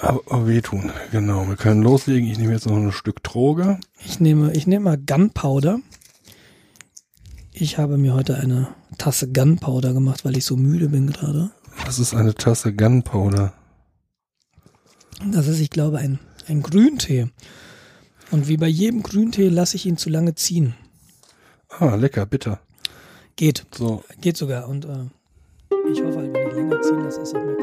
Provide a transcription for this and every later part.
Aber, wehtun, genau. Wir können loslegen. Ich nehme jetzt noch ein Stück Droge. Ich nehme, ich nehme mal Gunpowder. Ich habe mir heute eine Tasse Gunpowder gemacht, weil ich so müde bin gerade. Das ist eine Tasse Gunpowder. Das ist, ich glaube, ein, ein Grüntee. Und wie bei jedem Grüntee lasse ich ihn zu lange ziehen. Ah, lecker, bitter. Geht. So, Geht sogar. Und äh, ich hoffe halt, wenn ich länger ziehen lasse, ist auch mehr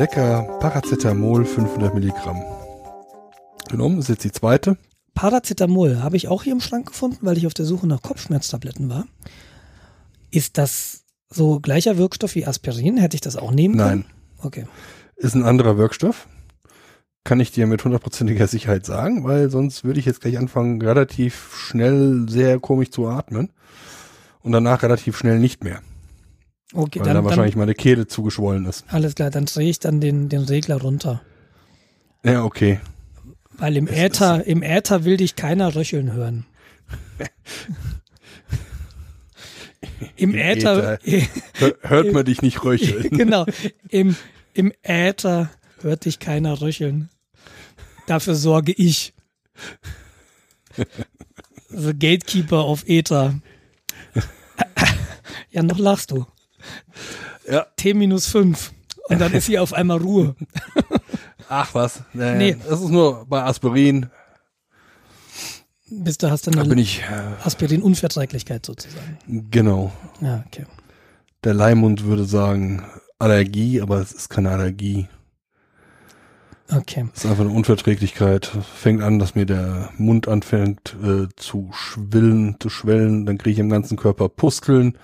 lecker Paracetamol 500 Milligramm genommen. Das ist jetzt die zweite. Paracetamol habe ich auch hier im Schrank gefunden, weil ich auf der Suche nach Kopfschmerztabletten war. Ist das so gleicher Wirkstoff wie Aspirin? Hätte ich das auch nehmen können? Nein, Okay. ist ein anderer Wirkstoff. Kann ich dir mit hundertprozentiger Sicherheit sagen, weil sonst würde ich jetzt gleich anfangen, relativ schnell sehr komisch zu atmen. Und danach relativ schnell nicht mehr. Okay, weil dann, dann, dann, wahrscheinlich meine Kehle zugeschwollen ist. alles klar, dann drehe ich dann den, den Regler runter. Ja, okay. Weil im Es Äther, im Äther will dich keiner röcheln hören. Im Im Äther, Hör, hört man dich nicht röcheln. genau, im, im Äther hört dich keiner röcheln. Dafür sorge ich. The Gatekeeper auf Äther. Ja, noch lachst du. Ja. T minus fünf. Und dann ist hier auf einmal Ruhe. Ach was. Nee. Nee. Das ist nur bei Aspirin. Bis du hast dann Da bin ich, äh, Aspirin-Unverträglichkeit sozusagen. genau. Ja, okay. Der Leimund würde sagen Allergie, aber es ist keine Allergie. Okay. Es ist einfach eine Unverträglichkeit. Fängt an, dass mir der Mund anfängt äh, zu schwillen, zu schwellen. Dann kriege ich im ganzen Körper Pusteln,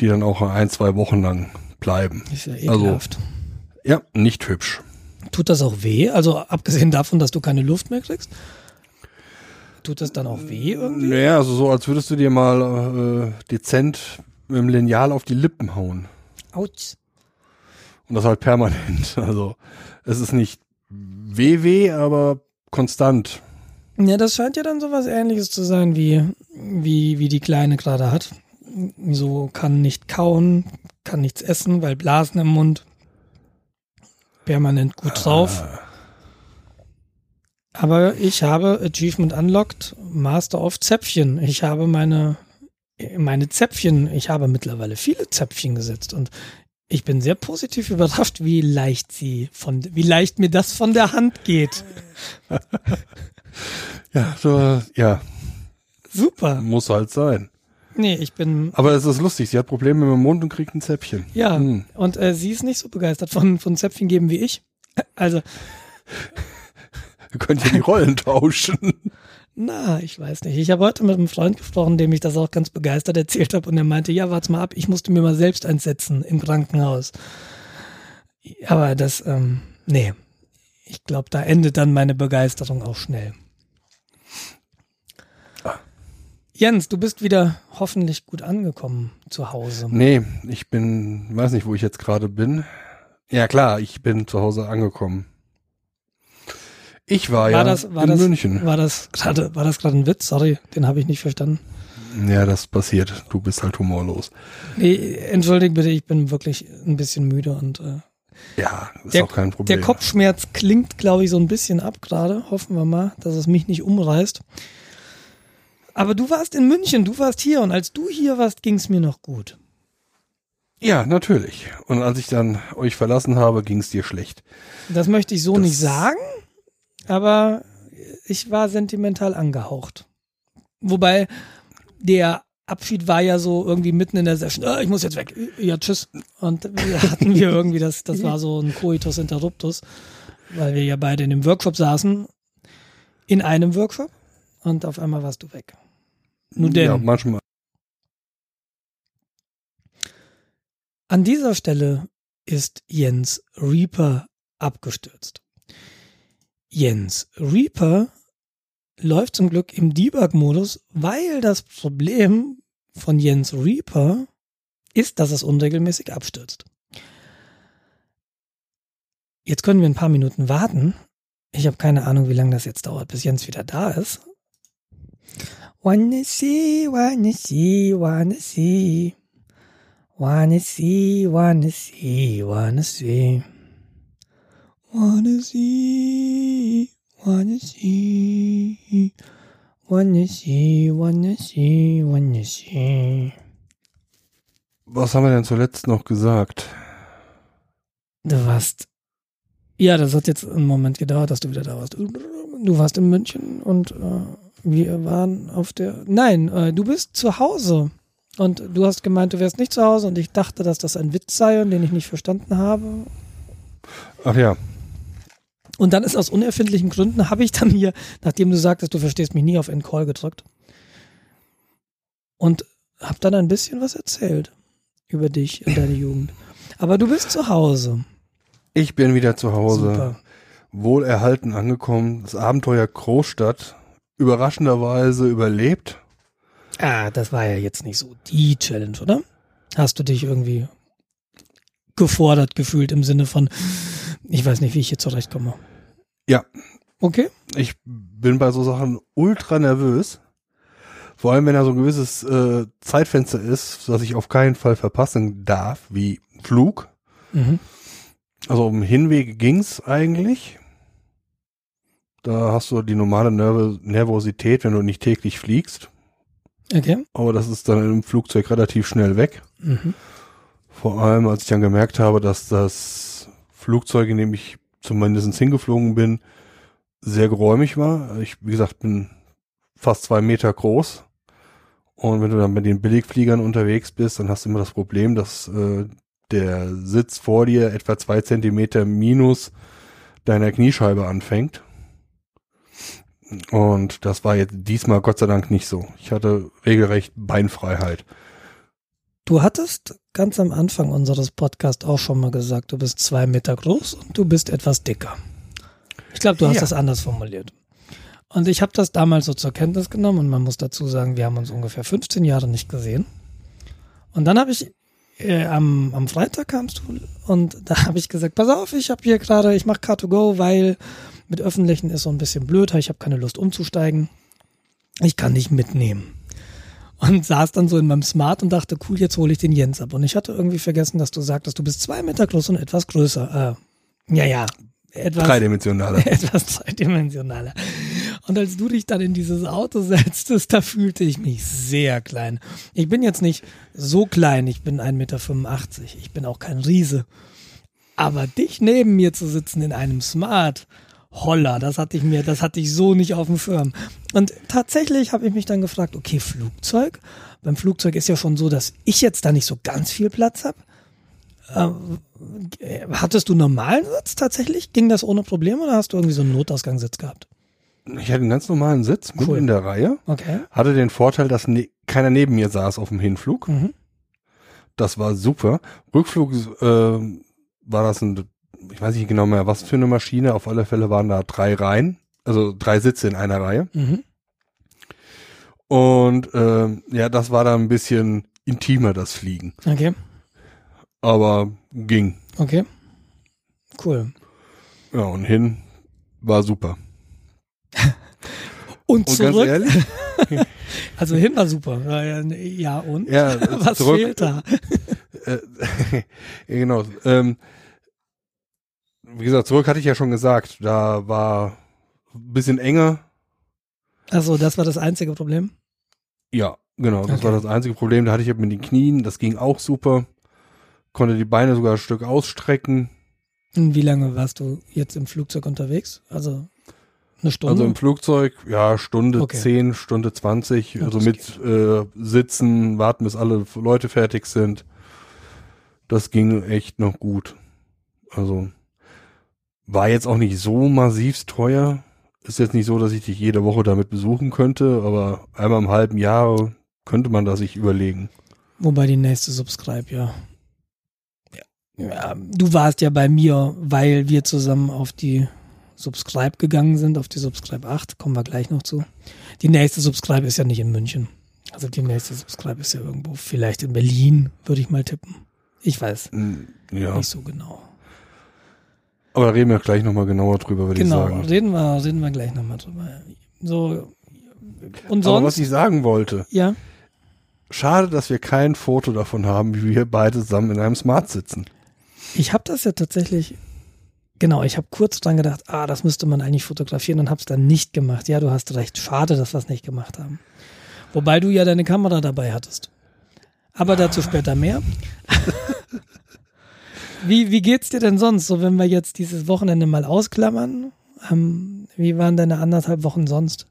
die dann auch ein, zwei Wochen lang bleiben. Ist ja Also- ekelhaft. Ja, nicht hübsch. Tut das auch weh? Also abgesehen davon, dass du keine Luft mehr kriegst? Tut das dann auch weh irgendwie? Naja, also so, als würdest du dir mal äh, dezent mit dem Lineal auf die Lippen hauen. Autsch. Und das halt permanent. Also es ist nicht weh, aber konstant. Ja, das scheint ja dann sowas ähnliches zu sein, wie, wie, wie die Kleine gerade hat. So kann nicht kauen, kann nichts essen, weil Blasen im Mund. Permanent gut drauf. Ah, Aber ich habe Achievement Unlocked Master of Zäpfchen. Ich habe meine, meine Zäpfchen, ich habe mittlerweile viele Zäpfchen gesetzt und ich bin sehr positiv überrascht, wie leicht sie von, wie leicht mir das von der Hand geht. ja, so, ja, Super. muss halt sein. Nee, ich bin, Aber es ist lustig, sie hat Probleme mit dem Mund und kriegt ein Zäpfchen. ja, Hm. und äh, sie ist nicht so begeistert von, von Zäpfchen geben wie ich. Also, Wir können ja die Rollen tauschen. na, ich weiß nicht. Ich habe heute mit einem Freund gesprochen, dem ich das auch ganz begeistert erzählt habe und er meinte, ja, warte mal ab, ich musste mir mal selbst einsetzen im Krankenhaus. Aber das, ähm, nee, ich glaube, da endet dann meine Begeisterung auch schnell. Jens, du bist wieder hoffentlich gut angekommen zu Hause. Nee, ich bin, weiß nicht, wo ich jetzt gerade bin. Ja klar, ich bin zu Hause angekommen. Ich war, War ja das, war in das, München. war das gerade, war das gerade ein Witz? Sorry, den habe ich nicht verstanden. Ja, das passiert. Du bist halt humorlos. Nee, entschuldigt bitte, ich bin wirklich ein bisschen müde und äh, Ja, ist Der- auch kein Problem. Der Kopfschmerz klingt, glaube ich, so ein bisschen ab gerade. Hoffen wir mal, dass es mich nicht umreißt. Aber du warst in München, du warst hier und als du hier warst, ging es mir noch gut. Ja, natürlich. Und als ich dann euch verlassen habe, ging es dir schlecht. Das möchte ich so Das- nicht sagen, aber ich war sentimental angehaucht. Wobei der Abschied war ja so irgendwie mitten in der Session. Ah, ich muss jetzt weg. Ja, tschüss. Und wir hatten wir irgendwie das, das war so ein Coitus Interruptus, weil wir ja beide in dem Workshop saßen. In einem Workshop. Und auf einmal warst du weg. Nun denn. Ja, manchmal. An dieser Stelle ist Jens Reaper abgestürzt. Jens Reaper läuft zum Glück im Debug-Modus, weil das Problem von Jens Reaper ist, dass es unregelmäßig abstürzt. Jetzt können wir ein paar Minuten warten. Ich habe keine Ahnung, wie lange das jetzt dauert, bis Jens wieder da ist. Wanna see, wanna see, wanna see. Wanna see, wanna see, wanna see. Wanna see, wanna see. Wanna see, wanna see, wanna see. Was haben wir denn zuletzt noch gesagt? Du warst. Ja, das hat jetzt einen Moment gedauert, dass du wieder da warst. Du warst in München und äh, wir waren auf der. Nein, äh, du bist zu Hause. Und du hast gemeint, du wärst nicht zu Hause und ich dachte, dass das ein Witz sei und den ich nicht verstanden habe. Ach ja, Und dann ist aus unerfindlichen Gründen, habe ich dann hier, nachdem du sagtest, du verstehst mich nie, auf End Call gedrückt. Und habe dann ein bisschen was erzählt über dich in deiner Jugend. Aber du bist zu Hause. ich bin wieder zu Hause. Super. Wohlerhalten angekommen. Das Abenteuer Großstadt. Überraschenderweise überlebt. Ah, das war ja jetzt nicht so die Challenge, oder? Hast du dich irgendwie gefordert gefühlt im Sinne von, ich weiß nicht, wie ich hier zurechtkomme. Ja, Okay. ich bin bei so Sachen ultra nervös. Vor allem, wenn da so ein gewisses äh, Zeitfenster ist, das ich auf keinen Fall verpassen darf, wie Flug. Mhm. Also um Hinweg ging's eigentlich. Da hast du die normale Nerv Nervosität, wenn du nicht täglich fliegst. Okay. Aber das ist dann im Flugzeug relativ schnell weg. Mhm. Vor allem, als ich dann gemerkt habe, dass das Flugzeug, in dem ich zumindest hingeflogen bin, sehr geräumig war. Ich, wie gesagt, bin fast zwei Meter groß. Und wenn du dann mit den Billigfliegern unterwegs bist, dann hast du immer das Problem, dass äh, der Sitz vor dir etwa zwei Zentimeter minus deiner Kniescheibe anfängt. Und das war jetzt diesmal Gott sei Dank nicht so. Ich hatte regelrecht Beinfreiheit. Du hattest ganz am Anfang unseres Podcasts auch schon mal gesagt, du bist zwei Meter groß und du bist etwas dicker. Ich glaube, du hast Ja. das anders formuliert. Und ich habe das damals so zur Kenntnis genommen und man muss dazu sagen, wir haben uns ungefähr 15 Jahre nicht gesehen. Und dann habe ich äh, am, am Freitag kamst du und da habe ich gesagt, pass auf, ich habe hier gerade, ich mache Car2Go, weil mit öffentlichen ist so ein bisschen blöd, ich habe keine Lust umzusteigen. Ich kann nicht mitnehmen und saß dann so in meinem Smart und dachte, cool, jetzt hole ich den Jens ab. Und ich hatte irgendwie vergessen, dass du sagtest, du bist zwei Meter groß und etwas größer. Äh, ja, ja, etwas, Dreidimensionaler. etwas dreidimensionaler. Und als du dich dann in dieses Auto setztest, da fühlte ich mich sehr klein. Ich bin jetzt nicht so klein, ich bin 1,85 Meter. Ich bin auch kein Riese. Aber dich neben mir zu sitzen in einem Smart, holla, das hatte ich mir, das hatte ich so nicht auf dem Schirm. Und tatsächlich habe ich mich dann gefragt, okay, Flugzeug. Beim Flugzeug ist ja schon so, dass ich jetzt da nicht so ganz viel Platz habe. Äh, hattest du normalen Sitz tatsächlich? Ging das ohne Probleme oder hast du irgendwie so einen Notausgangssitz gehabt? Ich hatte einen ganz normalen Sitz mitten Cool. in der Reihe. Okay. Hatte den Vorteil, dass ne keiner neben mir saß auf dem Hinflug. Mhm. Das war super. Rückflug äh, war das ein, ich weiß nicht genau mehr, was für eine Maschine. Auf alle Fälle waren da drei Reihen, also drei Sitze in einer Reihe. Mhm. Und ähm, ja, das war dann ein bisschen intimer, das Fliegen. Okay. Aber ging. Okay. Cool. Ja, und hin war super. Und Und zurück. ganz ehrlich, Also hin war super. Ja, Ja, und? ja, Was zurück, fehlt da? äh, genau. Ähm, wie gesagt, zurück hatte ich ja schon gesagt, da war ein bisschen enger. Also das war das einzige Problem. Ja, genau. Das Okay. war das einzige Problem. Da hatte ich mit den Knien, das ging auch super. Konnte die Beine sogar ein Stück ausstrecken. Und wie lange warst du jetzt im Flugzeug unterwegs? Also eine Stunde? Also im Flugzeug, ja, Stunde Okay. 10, Stunde 20. Ja, also mit äh, Sitzen, warten, bis alle Leute fertig sind. Das ging echt noch gut. Also war jetzt auch nicht so massivst teuer. Ist jetzt nicht so, dass ich dich jede Woche damit besuchen könnte, aber einmal im halben Jahr könnte man das sich überlegen. Wobei die nächste Subscribe, ja. ja. Ja, du warst ja bei mir, weil wir zusammen auf die Subscribe gegangen sind, auf die Subscribe 8, kommen wir gleich noch zu. Die nächste Subscribe ist ja nicht in München. Also die nächste Subscribe ist ja irgendwo, vielleicht in Berlin, würde ich mal tippen. Ich weiß Hm, Ja, nicht so genau. Aber da reden wir gleich nochmal genauer drüber, würde Genau, ich sagen. reden wir, reden wir gleich nochmal drüber. So, und Aber was sonst, ich sagen wollte, ja, schade, dass wir kein Foto davon haben, wie wir beide zusammen in einem Smart sitzen. ich habe das ja tatsächlich, genau, ich habe kurz dran gedacht, ah, das müsste man eigentlich fotografieren und habe es dann nicht gemacht. Ja, du hast recht, schade, dass wir es nicht gemacht haben. Wobei du ja deine Kamera dabei hattest. Aber dazu später mehr. wie, wie geht's dir denn sonst, so wenn wir jetzt dieses Wochenende mal ausklammern? Ähm, wie waren deine anderthalb Wochen sonst?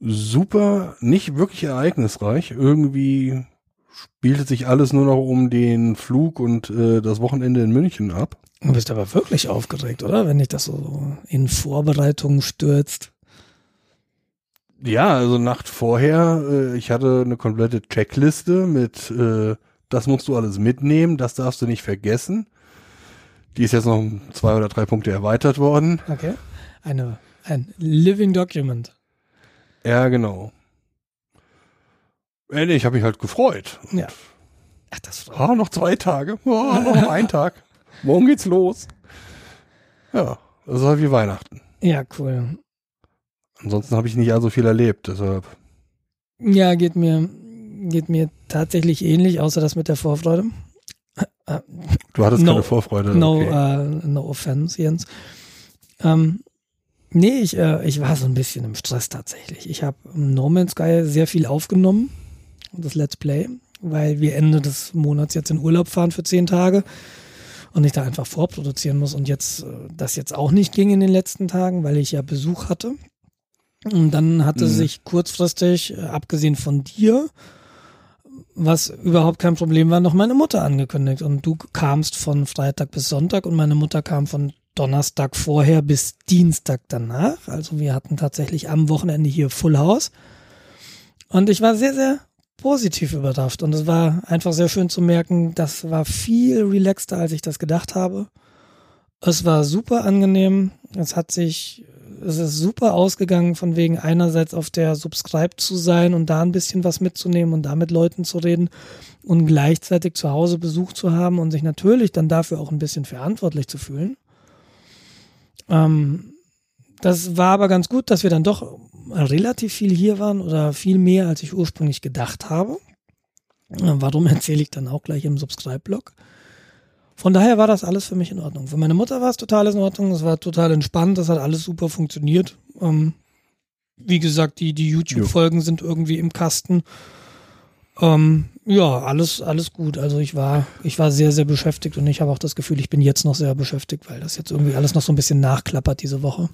Super, nicht wirklich ereignisreich. Irgendwie spielte sich alles nur noch um den Flug und äh, das Wochenende in München ab. Du bist aber wirklich aufgeregt, oder? Wenn dich das so in Vorbereitungen stürzt. Ja, also Nacht vorher, äh, ich hatte eine komplette Checkliste mit, äh, das musst du alles mitnehmen, das darfst du nicht vergessen. Die ist jetzt noch um zwei oder drei Punkte erweitert worden. Okay. Eine, ein Living Document. Ja, genau. Äh, nee, ich habe mich halt gefreut. Ja. Ach, das freut Ah, noch zwei Tage. Ah, noch ein Tag. Morgen geht's los. Ja, das ist halt wie Weihnachten. Ja, cool. Ansonsten habe ich nicht allzu viel erlebt, deshalb. Ja, geht mir, geht mir tatsächlich ähnlich, außer das mit der Vorfreude. Du hattest No. keine Vorfreude. No, okay. äh, no offense, Jens. Ähm, nee, ich, äh, ich war so ein bisschen im Stress tatsächlich. Ich habe No Man's Sky sehr viel aufgenommen, das Let's Play, weil wir Ende des Monats jetzt in Urlaub fahren für zehn Tage und ich da einfach vorproduzieren muss und jetzt äh, das jetzt auch nicht ging in den letzten Tagen, weil ich ja Besuch hatte. Und dann hatte Mhm. sich kurzfristig, äh, abgesehen von dir, was überhaupt kein Problem war, noch meine Mutter angekündigt. Und du kamst von Freitag bis Sonntag und meine Mutter kam von Donnerstag vorher bis Dienstag danach. Also wir hatten tatsächlich am Wochenende hier Full House. Und ich war sehr, sehr positiv überrascht. Und es war einfach sehr schön zu merken, das war viel relaxter, als ich das gedacht habe. Es war super angenehm. Es hat sich, es ist super ausgegangen, von wegen einerseits auf der Subscribe zu sein und da ein bisschen was mitzunehmen und da mit Leuten zu reden und gleichzeitig zu Hause Besuch zu haben und sich natürlich dann dafür auch ein bisschen verantwortlich zu fühlen. Ähm, das war aber ganz gut, dass wir dann doch relativ viel hier waren oder viel mehr, als ich ursprünglich gedacht habe. Warum erzähle ich dann auch gleich im Subscribe-Blog. Von daher war das alles für mich in Ordnung. Für meine Mutter war es total in Ordnung. Es war total entspannt. Das hat alles super funktioniert. Ähm, wie gesagt, die, die YouTube-Folgen sind irgendwie im Kasten. Ähm, ja, alles, alles gut. Also ich war, ich war sehr, sehr beschäftigt und ich habe auch das Gefühl, ich bin jetzt noch sehr beschäftigt, weil das jetzt irgendwie alles noch so ein bisschen nachklappert diese Woche.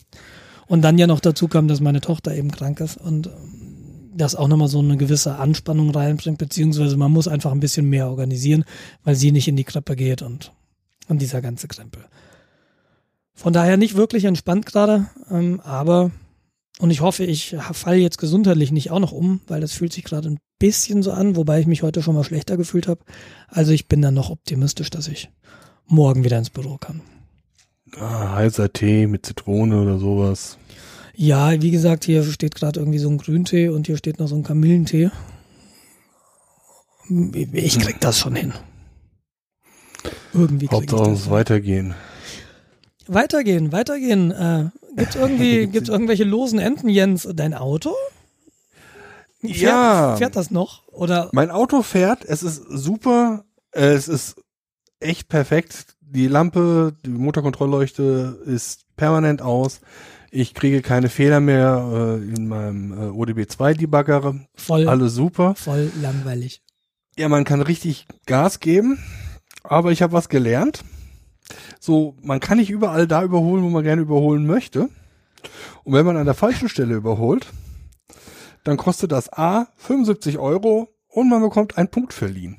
Und dann ja noch dazu kam, dass meine Tochter eben krank ist und ähm, das auch nochmal so eine gewisse Anspannung reinbringt, beziehungsweise man muss einfach ein bisschen mehr organisieren, weil sie nicht in die Krippe geht und, und dieser ganze Krempel. Von daher nicht wirklich entspannt gerade, ähm, aber und ich hoffe, ich falle jetzt gesundheitlich nicht auch noch um, weil das fühlt sich gerade ein bisschen so an, wobei ich mich heute schon mal schlechter gefühlt habe. Also ich bin dann noch optimistisch, dass ich morgen wieder ins Büro kann. Ah, heißer Tee mit Zitrone oder sowas. Ja, wie gesagt, hier steht gerade irgendwie so ein Grüntee und hier steht noch so ein Kamillentee. Ich krieg das schon hin. Irgendwie krieg ich Hauptsache das es hin. weitergehen. Weitergehen, weitergehen. Äh, gibt's irgendwie, gibt's irgendwelche losen Enden, Jens? Dein Auto? Fährt, Ja. Fährt das noch? Oder? Mein Auto fährt, es ist super, äh, es ist echt perfekt. Die Lampe, die Motorkontrollleuchte ist permanent aus. Ich kriege keine Fehler mehr äh, in meinem äh, ODB2-Debugger. Voll, Alles super. voll langweilig. Ja, man kann richtig Gas geben, aber ich habe was gelernt. So, man kann nicht überall da überholen, wo man gerne überholen möchte. Und wenn man an der falschen Stelle überholt, dann kostet das A 75 Euro und man bekommt einen Punkt verliehen.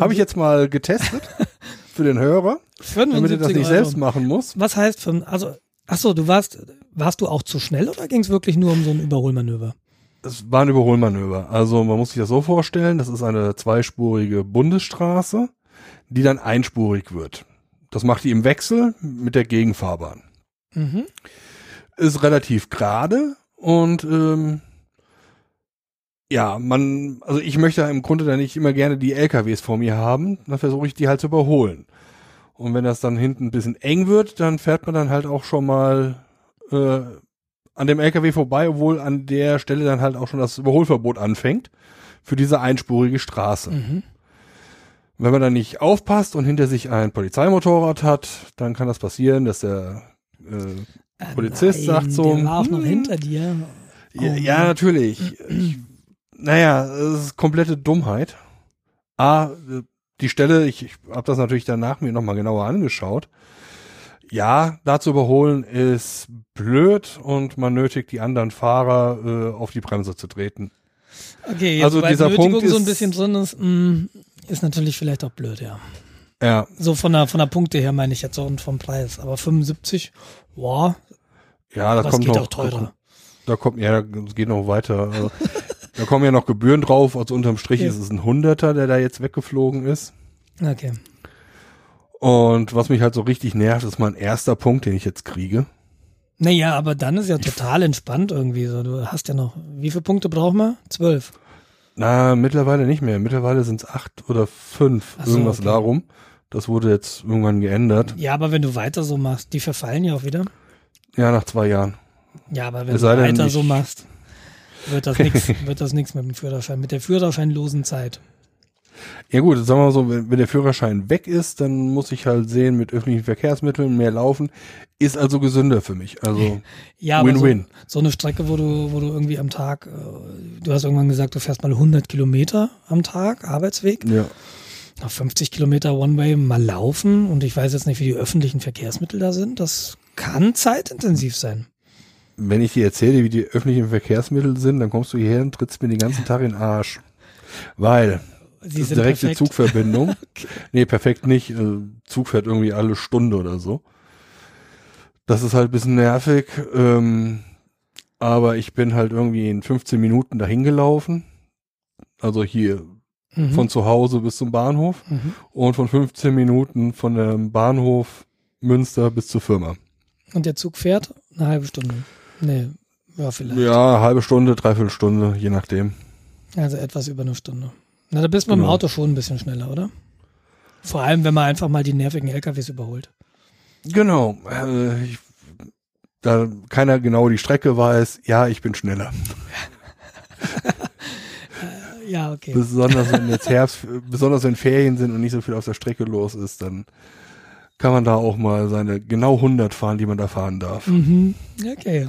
Habe ich jetzt mal getestet für den Hörer, damit er das 75 nicht Euro. selbst machen muss. Was heißt also, ach so, du warst, warst du auch zu schnell oder ging es wirklich nur um so ein Überholmanöver? Es war ein Überholmanöver. Also man muss sich das so vorstellen, das ist eine zweispurige Bundesstraße, die dann einspurig wird. Das macht die im Wechsel mit der Gegenfahrbahn. Mhm. ist relativ gerade und ähm, ja, man, also ich möchte im Grunde dann nicht immer gerne die LKWs vor mir haben, dann versuche ich die halt zu überholen. Und wenn das dann hinten ein bisschen eng wird, dann fährt man dann halt auch schon mal äh, an dem LKW vorbei, obwohl an der Stelle dann halt auch schon das Überholverbot anfängt für diese einspurige Straße. Mhm. Wenn man dann nicht aufpasst und hinter sich ein Polizeimotorrad hat, dann kann das passieren, dass der äh, Polizist Nein, sagt so, Der war auch noch hm, hinter dir. Ja, Oh ja Mann. natürlich. Ich, naja, es ist komplette Dummheit. A, äh, die Stelle, ich, ich habe das natürlich danach mir nochmal genauer angeschaut. Ja, da zu überholen ist blöd und man nötigt die anderen Fahrer äh, auf die Bremse zu treten. Okay, jetzt Also dieser Nötigung Punkt so ein ist- bisschen drin ist, mh, ist natürlich vielleicht auch blöd, ja. Ja, So von der, von der Punkte her meine ich jetzt so und vom Preis. Aber 75, boah, ja, da kommt geht noch, auch teurer. Da kommt, ja, es geht noch weiter. Also, da kommen ja noch Gebühren drauf. Also unterm Strich Ja. ist es ein Hunderter, der da jetzt weggeflogen ist. Okay. Und was mich halt so richtig nervt, ist mein erster Punkt, den ich jetzt kriege. Naja, aber dann ist ja total entspannt irgendwie so. Du hast ja noch, wie viele Punkte braucht man? Zwölf. Na, mittlerweile nicht mehr. Mittlerweile sind es acht oder fünf. So, irgendwas okay. darum. Das wurde jetzt irgendwann geändert. Ja, aber wenn du weiter so machst, die verfallen ja auch wieder. Ja, nach zwei Jahren. Ja, aber wenn Es du denn, weiter ich- so machst, wird das nix, wird das nix mit dem Führerschein, mit der Führerscheinlosen Zeit. Ja gut, sagen wir mal so, wenn, wenn der Führerschein weg ist, dann muss ich halt sehen, mit öffentlichen Verkehrsmitteln mehr laufen. Ist also gesünder für mich. Also Ja, aber so, Win-win. so eine Strecke, wo du, wo du irgendwie am Tag, äh, du hast irgendwann gesagt, du fährst mal 100 Kilometer am Tag, Arbeitsweg. ja. Auf 50 Kilometer One-Way mal laufen und ich weiß jetzt nicht, wie die öffentlichen Verkehrsmittel da sind. Das kann zeitintensiv sein. Wenn ich dir erzähle, wie die öffentlichen Verkehrsmittel sind, dann kommst du hierher und trittst mir den ganzen Tag in den Arsch. Weil Sie sind direkte perfekt. Zugverbindung. Nee, perfekt nicht. Äh, Zug fährt irgendwie alle Stunde oder so. Das ist halt ein bisschen nervig. Ähm, aber ich bin halt irgendwie in 15 Minuten dahin gelaufen. Also hier Mhm. von zu Hause bis zum Bahnhof. Mhm. Und von 15 Minuten von dem Bahnhof Münster bis zur Firma. Und der Zug fährt eine halbe Stunde. Nee, ja, vielleicht. Ja, halbe Stunde, dreiviertel Stunde, je nachdem. Also etwas über eine Stunde. Na, da bist man im Genau. Auto schon ein bisschen schneller, oder? Vor allem, wenn man einfach mal die nervigen LKWs überholt. Genau. Äh, ich, da keiner genau die Strecke weiß, ja, ich bin schneller. Ja, okay. Besonders wenn jetzt Herbst, besonders wenn Ferien sind und nicht so viel auf der Strecke los ist, dann kann man da auch mal seine genau 100 fahren, die man da fahren darf. Mhm. Okay.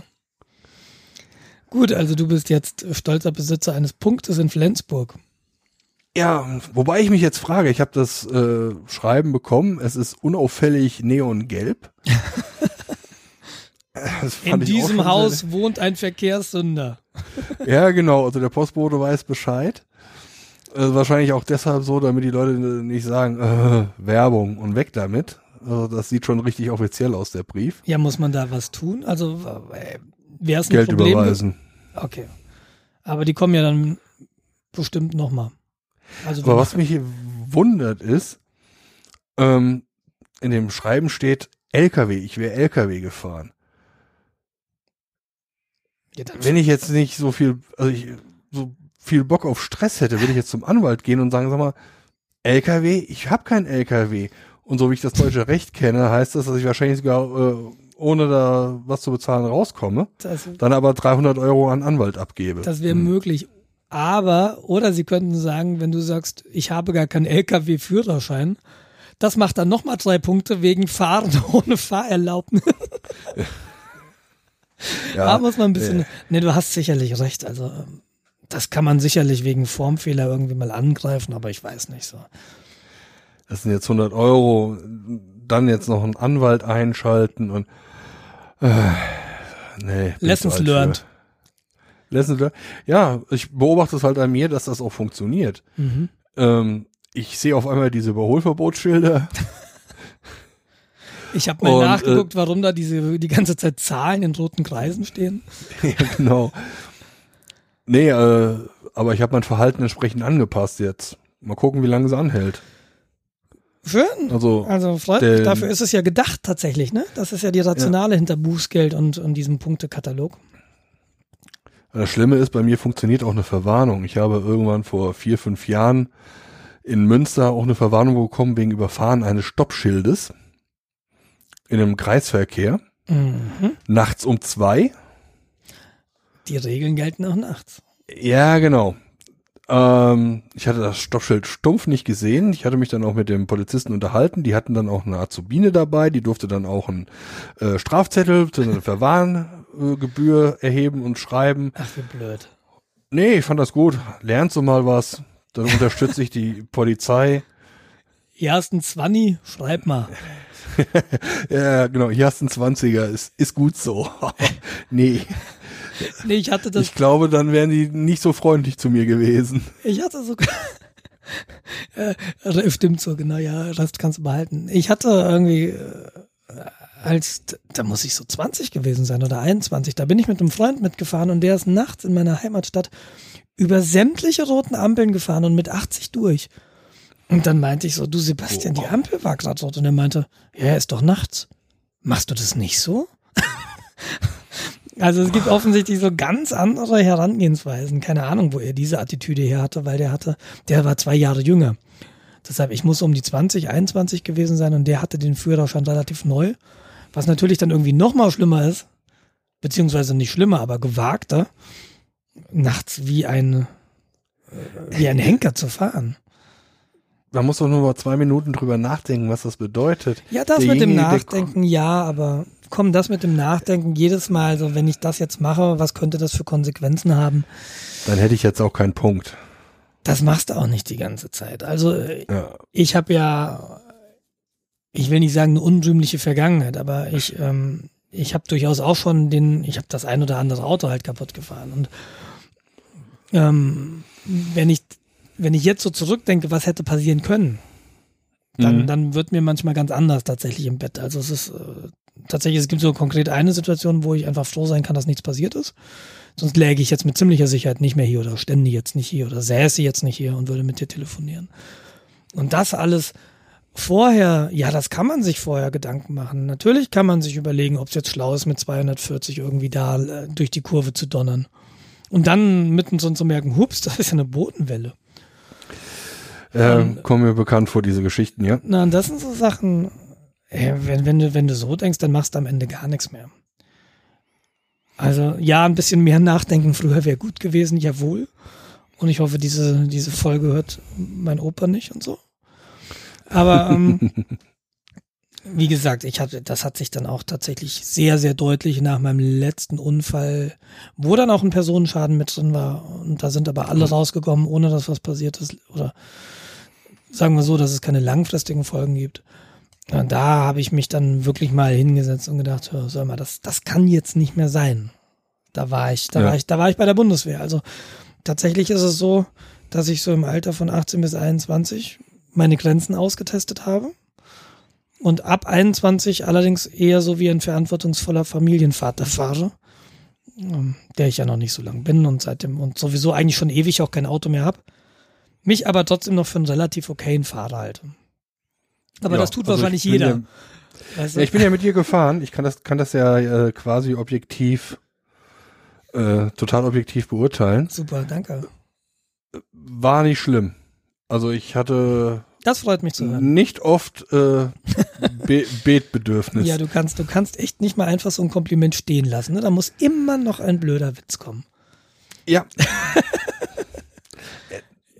Gut, also du bist jetzt stolzer Besitzer eines Punktes in Flensburg. Ja, wobei ich mich jetzt frage, ich habe das äh, Schreiben bekommen, es ist unauffällig neongelb. In diesem sehr- Haus wohnt ein Verkehrssünder. Ja, genau. Also der Postbote weiß Bescheid. Äh, wahrscheinlich auch deshalb so, damit die Leute nicht sagen, äh, Werbung und weg damit. Also das sieht schon richtig offiziell aus, der Brief. Ja, muss man da was tun? Also äh, wäre es ein Geld Problem? überweisen. Okay. Aber die kommen ja dann bestimmt nochmal. Also Aber was mich hier wundert ist, ähm, in dem Schreiben steht LKW, ich wäre LKW gefahren. ja, Wenn ich jetzt nicht so viel, also ich, so viel Bock auf Stress hätte, würde ich jetzt zum Anwalt gehen und sagen, sag mal, LKW, ich habe keinen LKW. Und so wie ich das deutsche Recht kenne, heißt das, dass ich wahrscheinlich sogar äh, ohne da was zu bezahlen rauskomme, das, dann aber 300 Euro an Anwalt abgebe. das wäre Hm. möglich. Aber, oder sie könnten sagen, wenn du sagst, ich habe gar keinen LKW-Führerschein, das macht dann nochmal drei Punkte wegen Fahren ohne Fahrerlaubnis. ja, da muss man ein bisschen. äh, Nee, du hast sicherlich recht. Also, ähm, das kann man sicherlich wegen Formfehler irgendwie mal angreifen, aber ich weiß nicht so. das sind jetzt 100 Euro, dann jetzt noch einen Anwalt einschalten und äh, nee. Lessons learned. Lessons learned. Ja, ich beobachte es halt an mir, dass das auch funktioniert. Mhm. Ähm, ich sehe auf einmal diese Überholverbotsschilder. Ich habe mal Und, äh, nachgeguckt, warum da diese die ganze Zeit Zahlen in roten Kreisen stehen. ja, genau. Nee, äh, aber ich habe mein Verhalten entsprechend angepasst jetzt. Mal gucken, wie lange es anhält. Schön. Also, Also freut mich. Dafür ist es ja gedacht tatsächlich, ne? Das ist ja die Rationale hinter Bußgeld und, und diesem Punktekatalog. Das Schlimme ist, bei mir funktioniert auch eine Verwarnung. Ich habe irgendwann vor vier, fünf Jahren in Münster auch eine Verwarnung bekommen wegen Überfahren eines Stoppschildes in einem Kreisverkehr. Mhm. Nachts um zwei. Die Regeln gelten auch nachts. Ja, genau. Ähm, ich hatte das Stoppschild stumpf nicht gesehen. Ich hatte mich dann auch mit dem Polizisten unterhalten. Die hatten dann auch eine Azubine dabei. Die durfte dann auch einen äh, Strafzettel zu einer Verwarngebühr erheben und schreiben. Ach, wie blöd. Nee, ich fand das gut. Lernst du mal was. Dann unterstütze ich die Polizei. Ersten Zwanni, schreib mal. Ja, genau. Hier hast einen 20er. Ist, ist gut so. nee, Nee, ich hatte das, ich glaube, dann wären die nicht so freundlich zu mir gewesen. ich hatte sogar, äh, stimmt so, genau, ja, Rest kannst du behalten. Ich hatte irgendwie, äh, als, da muss ich so 20 gewesen sein oder 21, da bin ich mit einem Freund mitgefahren und der ist nachts in meiner Heimatstadt über sämtliche roten Ampeln gefahren und mit 80 durch. Und dann meinte ich so, du Sebastian, die Ampel war gerade rot. Und er meinte, ja, ist doch nachts. Machst du das nicht so? also es gibt offensichtlich so ganz andere Herangehensweisen. Keine Ahnung, wo er diese Attitüde her hatte, weil der hatte, der war zwei Jahre jünger. Deshalb, ich muss um die 20, 21 gewesen sein und der hatte den Führerschein relativ neu. Was natürlich dann irgendwie noch mal schlimmer ist, beziehungsweise nicht schlimmer, aber gewagter, nachts wie ein, wie ein Henker zu fahren. Man muss doch nur mal zwei Minuten drüber nachdenken, was das bedeutet. Ja, das mit dem der- Nachdenken, ja, aber komm, das mit dem Nachdenken jedes Mal, so wenn ich das jetzt mache, was könnte das für Konsequenzen haben? Dann hätte ich jetzt auch keinen Punkt. Das machst du auch nicht die ganze Zeit. Also äh, Ja. ich habe ja, ich will nicht sagen eine unrühmliche Vergangenheit, aber ich, ähm, ich habe durchaus auch schon den, ich habe das ein oder andere Auto halt kaputt gefahren und ähm, wenn ich wenn ich jetzt so zurückdenke, was hätte passieren können, dann, Mhm. dann wird mir manchmal ganz anders tatsächlich im Bett. Also es ist äh, tatsächlich, es gibt so konkret eine Situation, wo ich einfach froh sein kann, dass nichts passiert ist. Sonst läge ich jetzt mit ziemlicher Sicherheit nicht mehr hier oder stände jetzt nicht hier oder säße jetzt nicht hier und würde mit dir telefonieren. Und das alles vorher, ja, das kann man sich vorher Gedanken machen. Natürlich kann man sich überlegen, ob es jetzt schlau ist, mit 240 irgendwie da äh, durch die Kurve zu donnern. Und dann mittendrin zu merken, hups, das ist ja eine Bodenwelle. Ähm, kommen mir bekannt vor, diese Geschichten, ja. Na, und das sind so Sachen, wenn, wenn, du, wenn du so denkst, dann machst du am Ende gar nichts mehr. Also ja, ein bisschen mehr nachdenken früher wäre gut gewesen, jawohl. Und ich hoffe, diese, diese Folge hört mein Opa nicht und so. Aber ähm, wie gesagt, ich hatte, das hat sich dann auch tatsächlich sehr, sehr deutlich nach meinem letzten Unfall, wo dann auch ein Personenschaden mit drin war. Und da sind aber alle rausgekommen, ohne dass was passiert ist. Oder sagen wir so, dass es keine langfristigen Folgen gibt. Ja, da habe ich mich dann wirklich mal hingesetzt und gedacht, hör, sag mal, das, das kann jetzt nicht mehr sein. Da war ich, da Ja. war ich, da war ich bei der Bundeswehr. Also tatsächlich ist es so, dass ich so im Alter von 18 bis 21 meine Grenzen ausgetestet habe. Und ab 21 allerdings eher so wie ein verantwortungsvoller Familienvater fahre, ähm, der ich ja noch nicht so lang bin und seitdem und sowieso eigentlich schon ewig auch kein Auto mehr habe. Mich aber trotzdem noch für einen relativ okayen Fahrer halte. Aber Ja, das tut also wahrscheinlich jeder. Ja, du? ja, ich bin ja mit dir gefahren. Ich kann das, kann das ja äh, quasi objektiv, äh, total objektiv beurteilen. Super, danke. War nicht schlimm. Also ich hatte Das freut mich zu hören. nicht oft äh, Be Betbedürfnis. Ja, du kannst, du kannst echt nicht mal einfach so ein Kompliment stehen lassen. Ne? Da muss immer noch ein blöder Witz kommen. Ja.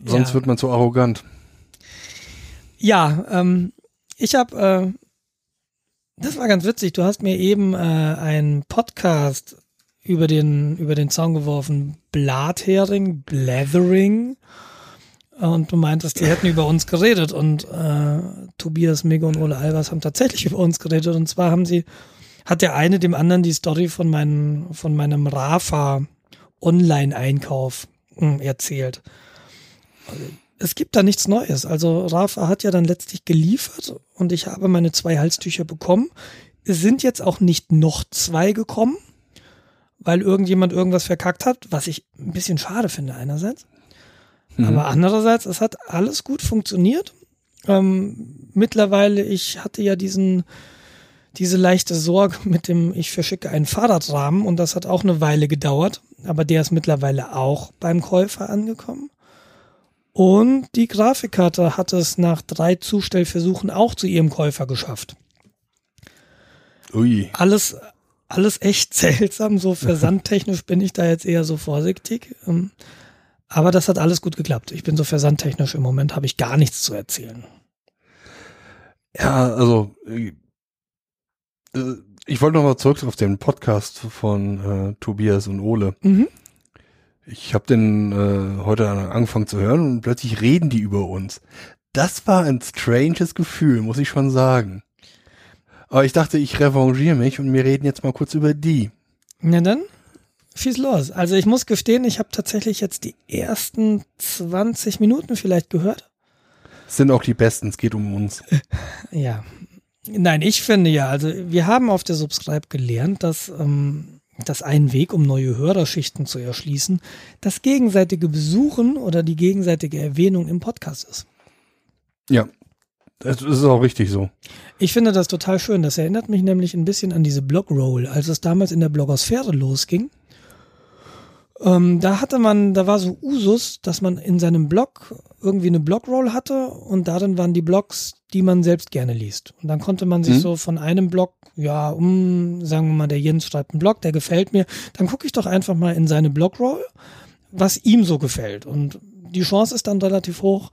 Sonst Ja. wird man zu arrogant. Ja, ähm, ich habe, äh, das war ganz witzig. Du hast mir eben äh, einen Podcast über den über den Zaun geworfen, Blathering, Blathering. Und du meintest, die hätten über uns geredet und äh, Tobias Migge und Ole Albers haben tatsächlich über uns geredet. Und zwar haben sie, hat der eine dem anderen die Story von meinem von meinem Rafa Online-Einkauf mh, erzählt. Es gibt da nichts Neues. Also Rafa hat ja dann letztlich geliefert und ich habe meine zwei Halstücher bekommen. Es sind jetzt auch nicht noch zwei gekommen, weil irgendjemand irgendwas verkackt hat, was ich ein bisschen schade finde einerseits. Mhm. Aber andererseits, es hat alles gut funktioniert Ähm, mittlerweile, ich hatte ja diesen, diese leichte Sorge mit dem, ich verschicke einen Fahrradrahmen und das hat auch eine Weile gedauert, aber der ist mittlerweile auch beim Käufer angekommen. Und die Grafikkarte hat es nach drei Zustellversuchen auch zu ihrem Käufer geschafft. Ui. Alles, alles echt seltsam. So versandtechnisch bin ich da jetzt eher so vorsichtig. Ähm, aber das hat alles gut geklappt. Ich bin so versandtechnisch im Moment, habe ich gar nichts zu erzählen. Ja, also äh, äh, ich wollte noch mal zurück auf den Podcast von äh, Tobias und Ole. Mhm. Ich habe den äh, heute angefangen zu hören und plötzlich reden die über uns. Das war ein stranges Gefühl, muss ich schon sagen. Aber ich dachte, ich revanchiere mich und wir reden jetzt mal kurz über die. Na dann, schieß los. Also ich muss gestehen, ich habe tatsächlich jetzt die ersten 20 Minuten vielleicht gehört. Das sind auch die besten, es geht um uns. Ja. Nein, ich finde ja, also wir haben auf der Subscribe gelernt, dass ähm, dass ein Weg, um neue Hörerschichten zu erschließen, das gegenseitige Besuchen oder die gegenseitige Erwähnung im Podcast ist. Ja, das ist auch richtig so. Ich finde das total schön. Das erinnert mich nämlich ein bisschen an diese Blogroll, als es damals in der Blogosphäre losging. Ähm, da hatte man, da war so Usus, dass man in seinem Blog irgendwie eine Blogroll hatte und darin waren die Blogs, die man selbst gerne liest. Und dann konnte man sich mhm. so von einem Blog, ja, um, sagen wir mal, der Jens schreibt einen Blog, der gefällt mir, dann gucke ich doch einfach mal in seine Blogroll, was ihm so gefällt. Und die Chance ist dann relativ hoch,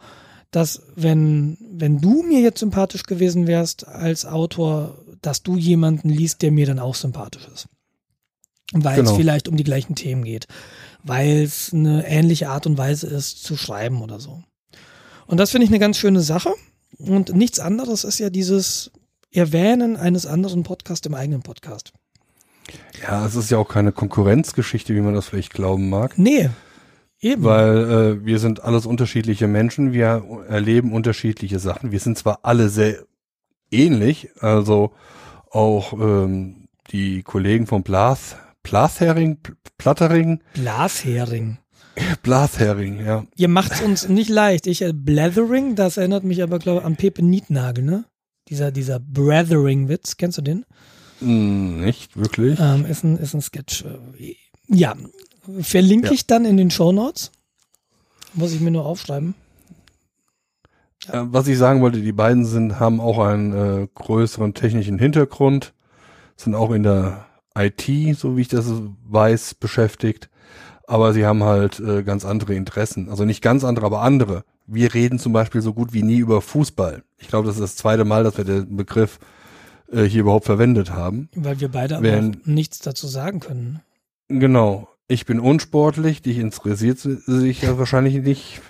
dass wenn, wenn du mir jetzt sympathisch gewesen wärst als Autor, dass du jemanden liest, der mir dann auch sympathisch ist weil genau. es vielleicht um die gleichen Themen geht, weil es eine ähnliche Art und Weise ist zu schreiben oder so. Und das finde ich eine ganz schöne Sache. Und nichts anderes ist ja dieses Erwähnen eines anderen Podcasts im eigenen Podcast. Ja, es ist ja auch keine Konkurrenzgeschichte, wie man das vielleicht glauben mag. Nee, eben. Weil äh, wir sind alles unterschiedliche Menschen, wir erleben unterschiedliche Sachen. Wir sind zwar alle sehr ähnlich, also auch ähm, die Kollegen von Blas Blashering, Plattering. Blashering. Blashering, ja. Ihr macht's uns nicht leicht. Ich, äh, Blathering, das erinnert mich aber, glaube ich, an Pepe Nietnagel, ne? Dieser, dieser Blathering-Witz, kennst du den? Mm, nicht wirklich. Ähm, ist, ein, ist ein Sketch. Äh, ja, verlinke ja. ich dann in den Show Notes. Muss ich mir nur aufschreiben. Ja. Äh, was ich sagen wollte, die beiden sind, haben auch einen äh, größeren technischen Hintergrund, sind auch in der IT, so wie ich das weiß, beschäftigt. Aber sie haben halt äh, ganz andere Interessen. Also nicht ganz andere, aber andere. Wir reden zum Beispiel so gut wie nie über Fußball. Ich glaube, das ist das zweite Mal, dass wir den Begriff äh, hier überhaupt verwendet haben. Weil wir beide aber Während, nichts dazu sagen können. Genau. Ich bin unsportlich, dich interessiert sich ja wahrscheinlich nicht.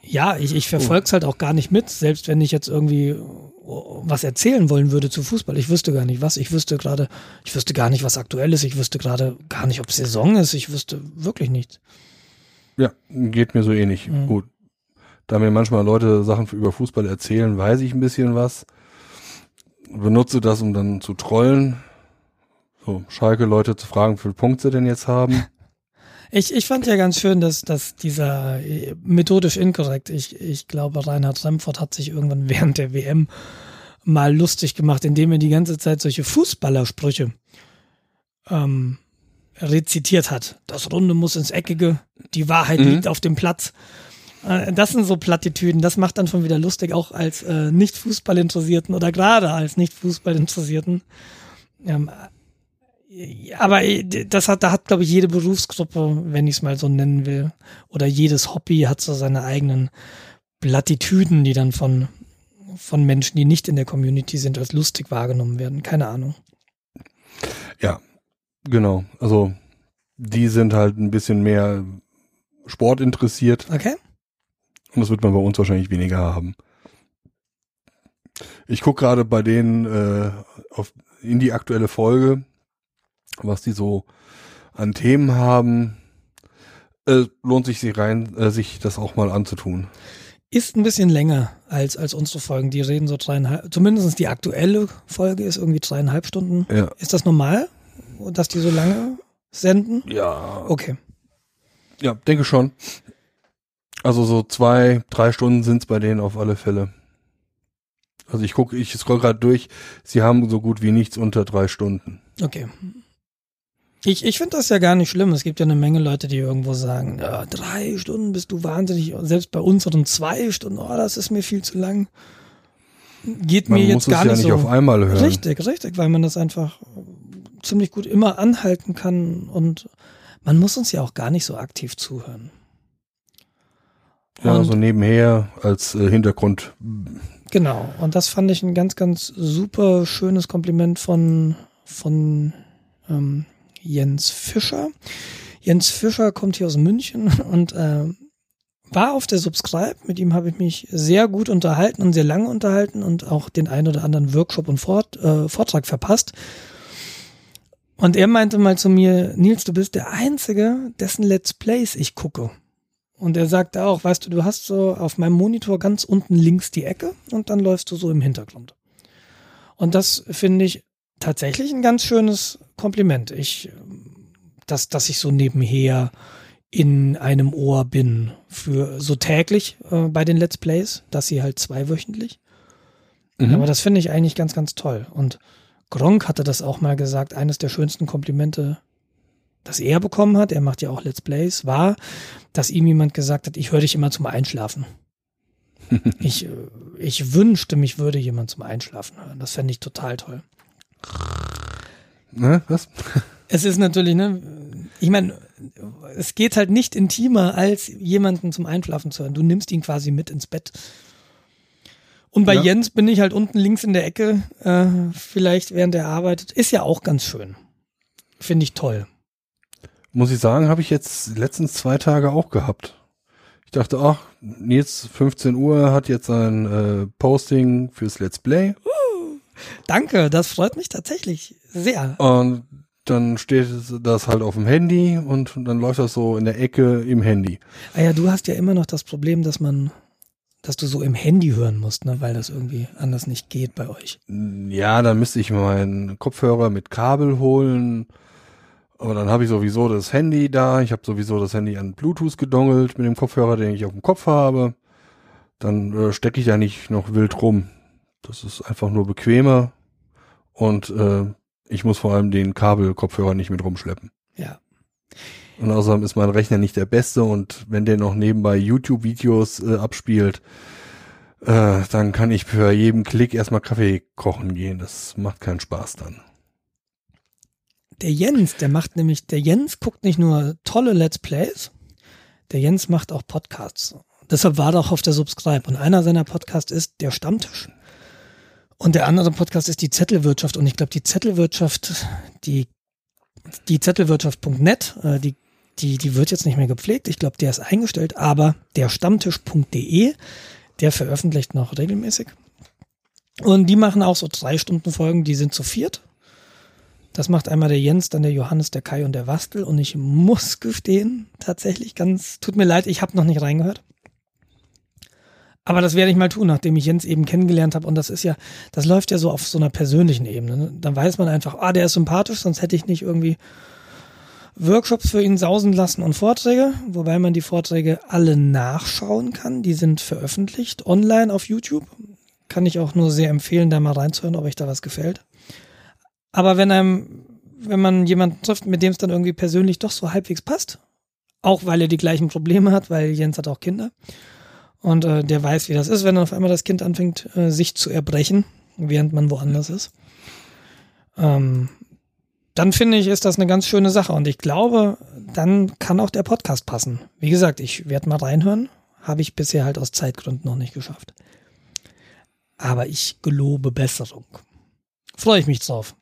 Ja, ich, ich verfolge es halt auch gar nicht mit, selbst wenn ich jetzt irgendwie was erzählen wollen würde zu Fußball. Ich wüsste gar nicht was. Ich wüsste gerade, ich wüsste gar nicht, was aktuell ist. Ich wüsste gerade gar nicht, ob Saison ist. Ich wüsste wirklich nichts. Ja, geht mir so ähnlich. Mhm. Gut. Da mir manchmal Leute Sachen über Fußball erzählen, weiß ich ein bisschen was. Benutze das, um dann zu trollen. So, Schalke-Leute zu fragen, wie viele Punkte sie denn jetzt haben. Ich, ich fand ja ganz schön, dass, dass dieser äh, methodisch inkorrekt, ich, ich glaube, Reinhard Remford hat sich irgendwann während der WM mal lustig gemacht, indem er die ganze Zeit solche Fußballersprüche ähm, rezitiert hat. Das Runde muss ins Eckige, die Wahrheit mhm. liegt auf dem Platz. Äh, das sind so Plattitüden, das macht dann schon wieder lustig, auch als äh, Nicht-Fußballinteressierten oder gerade als Nicht-Fußballinteressierten. Ähm, aber äh, das hat, da hat, glaube ich, jede Berufsgruppe, wenn ich es mal so nennen will, oder jedes Hobby hat so seine eigenen Plattitüden, die dann von, von Menschen, die nicht in der Community sind, als lustig wahrgenommen werden. Keine Ahnung. Ja, genau. Also die sind halt ein bisschen mehr Sport interessiert. Okay. Und das wird man bei uns wahrscheinlich weniger haben. Ich gucke gerade bei denen äh, auf, in die aktuelle Folge was die so an Themen haben, äh, lohnt sich sie rein, äh, sich das auch mal anzutun. Ist ein bisschen länger als, als unsere Folgen. Die reden so dreieinhalb, zumindest die aktuelle Folge ist irgendwie dreieinhalb Stunden. Ja. Ist das normal, dass die so lange senden? Ja. Okay. Ja, denke schon. Also so zwei, drei Stunden sind es bei denen auf alle Fälle. Also ich gucke, ich scroll gerade durch, sie haben so gut wie nichts unter drei Stunden. Okay. Ich, ich finde das ja gar nicht schlimm. Es gibt ja eine Menge Leute, die irgendwo sagen, ja, drei Stunden bist du wahnsinnig. Selbst bei unseren zwei Stunden, oh, das ist mir viel zu lang. Geht Man mir jetzt gar es ja nicht nicht so. auf einmal hören. Richtig, richtig, weil man das einfach ziemlich gut immer anhalten kann und man muss uns ja auch gar nicht so aktiv zuhören. Ja, Und- so nebenher als äh, Hintergrund. Genau, und das fand ich ein ganz, ganz super schönes Kompliment von, von ähm, Jens Fischer. Jens Fischer kommt hier aus München und äh, war auf der Subscribe. Mit ihm habe ich mich sehr gut unterhalten und sehr lange unterhalten und auch den ein oder anderen Workshop und Fort, äh, Vortrag verpasst. Und er meinte mal zu mir, Nils, du bist der Einzige, dessen Let's Plays ich gucke. Und er sagte auch, weißt du, du hast so auf meinem Monitor ganz unten links die Ecke und dann läufst du so im Hintergrund. Und das finde ich tatsächlich ein ganz schönes Kompliment. Ich, dass, dass ich so nebenher in einem Ohr bin für so täglich äh, bei den Let's Plays, dass sie halt zweiwöchentlich. Mhm. Aber das finde ich eigentlich ganz, ganz toll. Und Gronk hatte das auch mal gesagt, eines der schönsten Komplimente, das er bekommen hat, er macht ja auch Let's Plays, war, dass ihm jemand gesagt hat, ich höre dich immer zum Einschlafen. ich, ich wünschte, mich würde jemand zum Einschlafen hören. Das fände ich total toll. Ne, was? Es ist natürlich, ne, ich meine, es geht halt nicht intimer, als jemanden zum Einschlafen zu hören. Du nimmst ihn quasi mit ins Bett. Und bei Ja. Jens bin ich halt unten links in der Ecke, äh, vielleicht während er arbeitet. Ist ja auch ganz schön. Finde ich toll. Muss ich sagen, habe ich jetzt letztens zwei Tage auch gehabt. Ich dachte, ach, Nils 15 Uhr hat jetzt ein äh, Posting fürs Let's Play Danke, das freut mich tatsächlich sehr. und dann steht das halt auf dem Handy und dann läuft das so in der Ecke im Handy. Ah ja, du hast ja immer noch das Problem, dass man, dass du so im Handy hören musst, ne, weil das irgendwie anders nicht geht bei euch. Ja, dann müsste ich meinen Kopfhörer mit Kabel holen. Aber dann habe ich sowieso das Handy da. Ich habe sowieso das Handy an Bluetooth gedongelt mit dem Kopfhörer, den ich auf dem Kopf habe. Dann äh, stecke ich da nicht noch wild rum. Das ist einfach nur bequemer. Und äh, ich muss vor allem den Kabelkopfhörer nicht mit rumschleppen. Ja. Und außerdem ist mein Rechner nicht der beste und wenn der noch nebenbei YouTube-Videos äh, abspielt, äh, dann kann ich für jeden Klick erstmal Kaffee kochen gehen. Das macht keinen Spaß dann. Der Jens, der macht nämlich, der Jens guckt nicht nur tolle Let's Plays, der Jens macht auch Podcasts. Deshalb war er auch auf der Subscribe. Und einer seiner Podcasts ist der Stammtisch. Und der andere Podcast ist die Zettelwirtschaft. Und ich glaube, die Zettelwirtschaft, die, die Zettelwirtschaft.net, äh, die, die, die wird jetzt nicht mehr gepflegt. Ich glaube, der ist eingestellt. Aber der Stammtisch.de, der veröffentlicht noch regelmäßig. Und die machen auch so drei Stunden Folgen, die sind zu viert. Das macht einmal der Jens, dann der Johannes, der Kai und der Wastel. Und ich muss gestehen, tatsächlich ganz, tut mir leid, ich habe noch nicht reingehört. Aber das werde ich mal tun, nachdem ich Jens eben kennengelernt habe. Und das ist ja, das läuft ja so auf so einer persönlichen Ebene. Ne? Dann weiß man einfach, ah, der ist sympathisch, sonst hätte ich nicht irgendwie Workshops für ihn sausen lassen und Vorträge, wobei man die Vorträge alle nachschauen kann. Die sind veröffentlicht online auf YouTube. Kann ich auch nur sehr empfehlen, da mal reinzuhören, ob euch da was gefällt. Aber wenn einem, wenn man jemanden trifft, mit dem es dann irgendwie persönlich doch so halbwegs passt, auch weil er die gleichen Probleme hat, weil Jens hat auch Kinder und äh, der weiß, wie das ist, wenn dann auf einmal das Kind anfängt, äh, sich zu erbrechen, während man woanders ist. Ähm, dann finde ich, ist das eine ganz schöne Sache und ich glaube, dann kann auch der Podcast passen. Wie gesagt, ich werde mal reinhören, habe ich bisher halt aus Zeitgründen noch nicht geschafft. Aber ich gelobe Besserung. Freue ich mich drauf.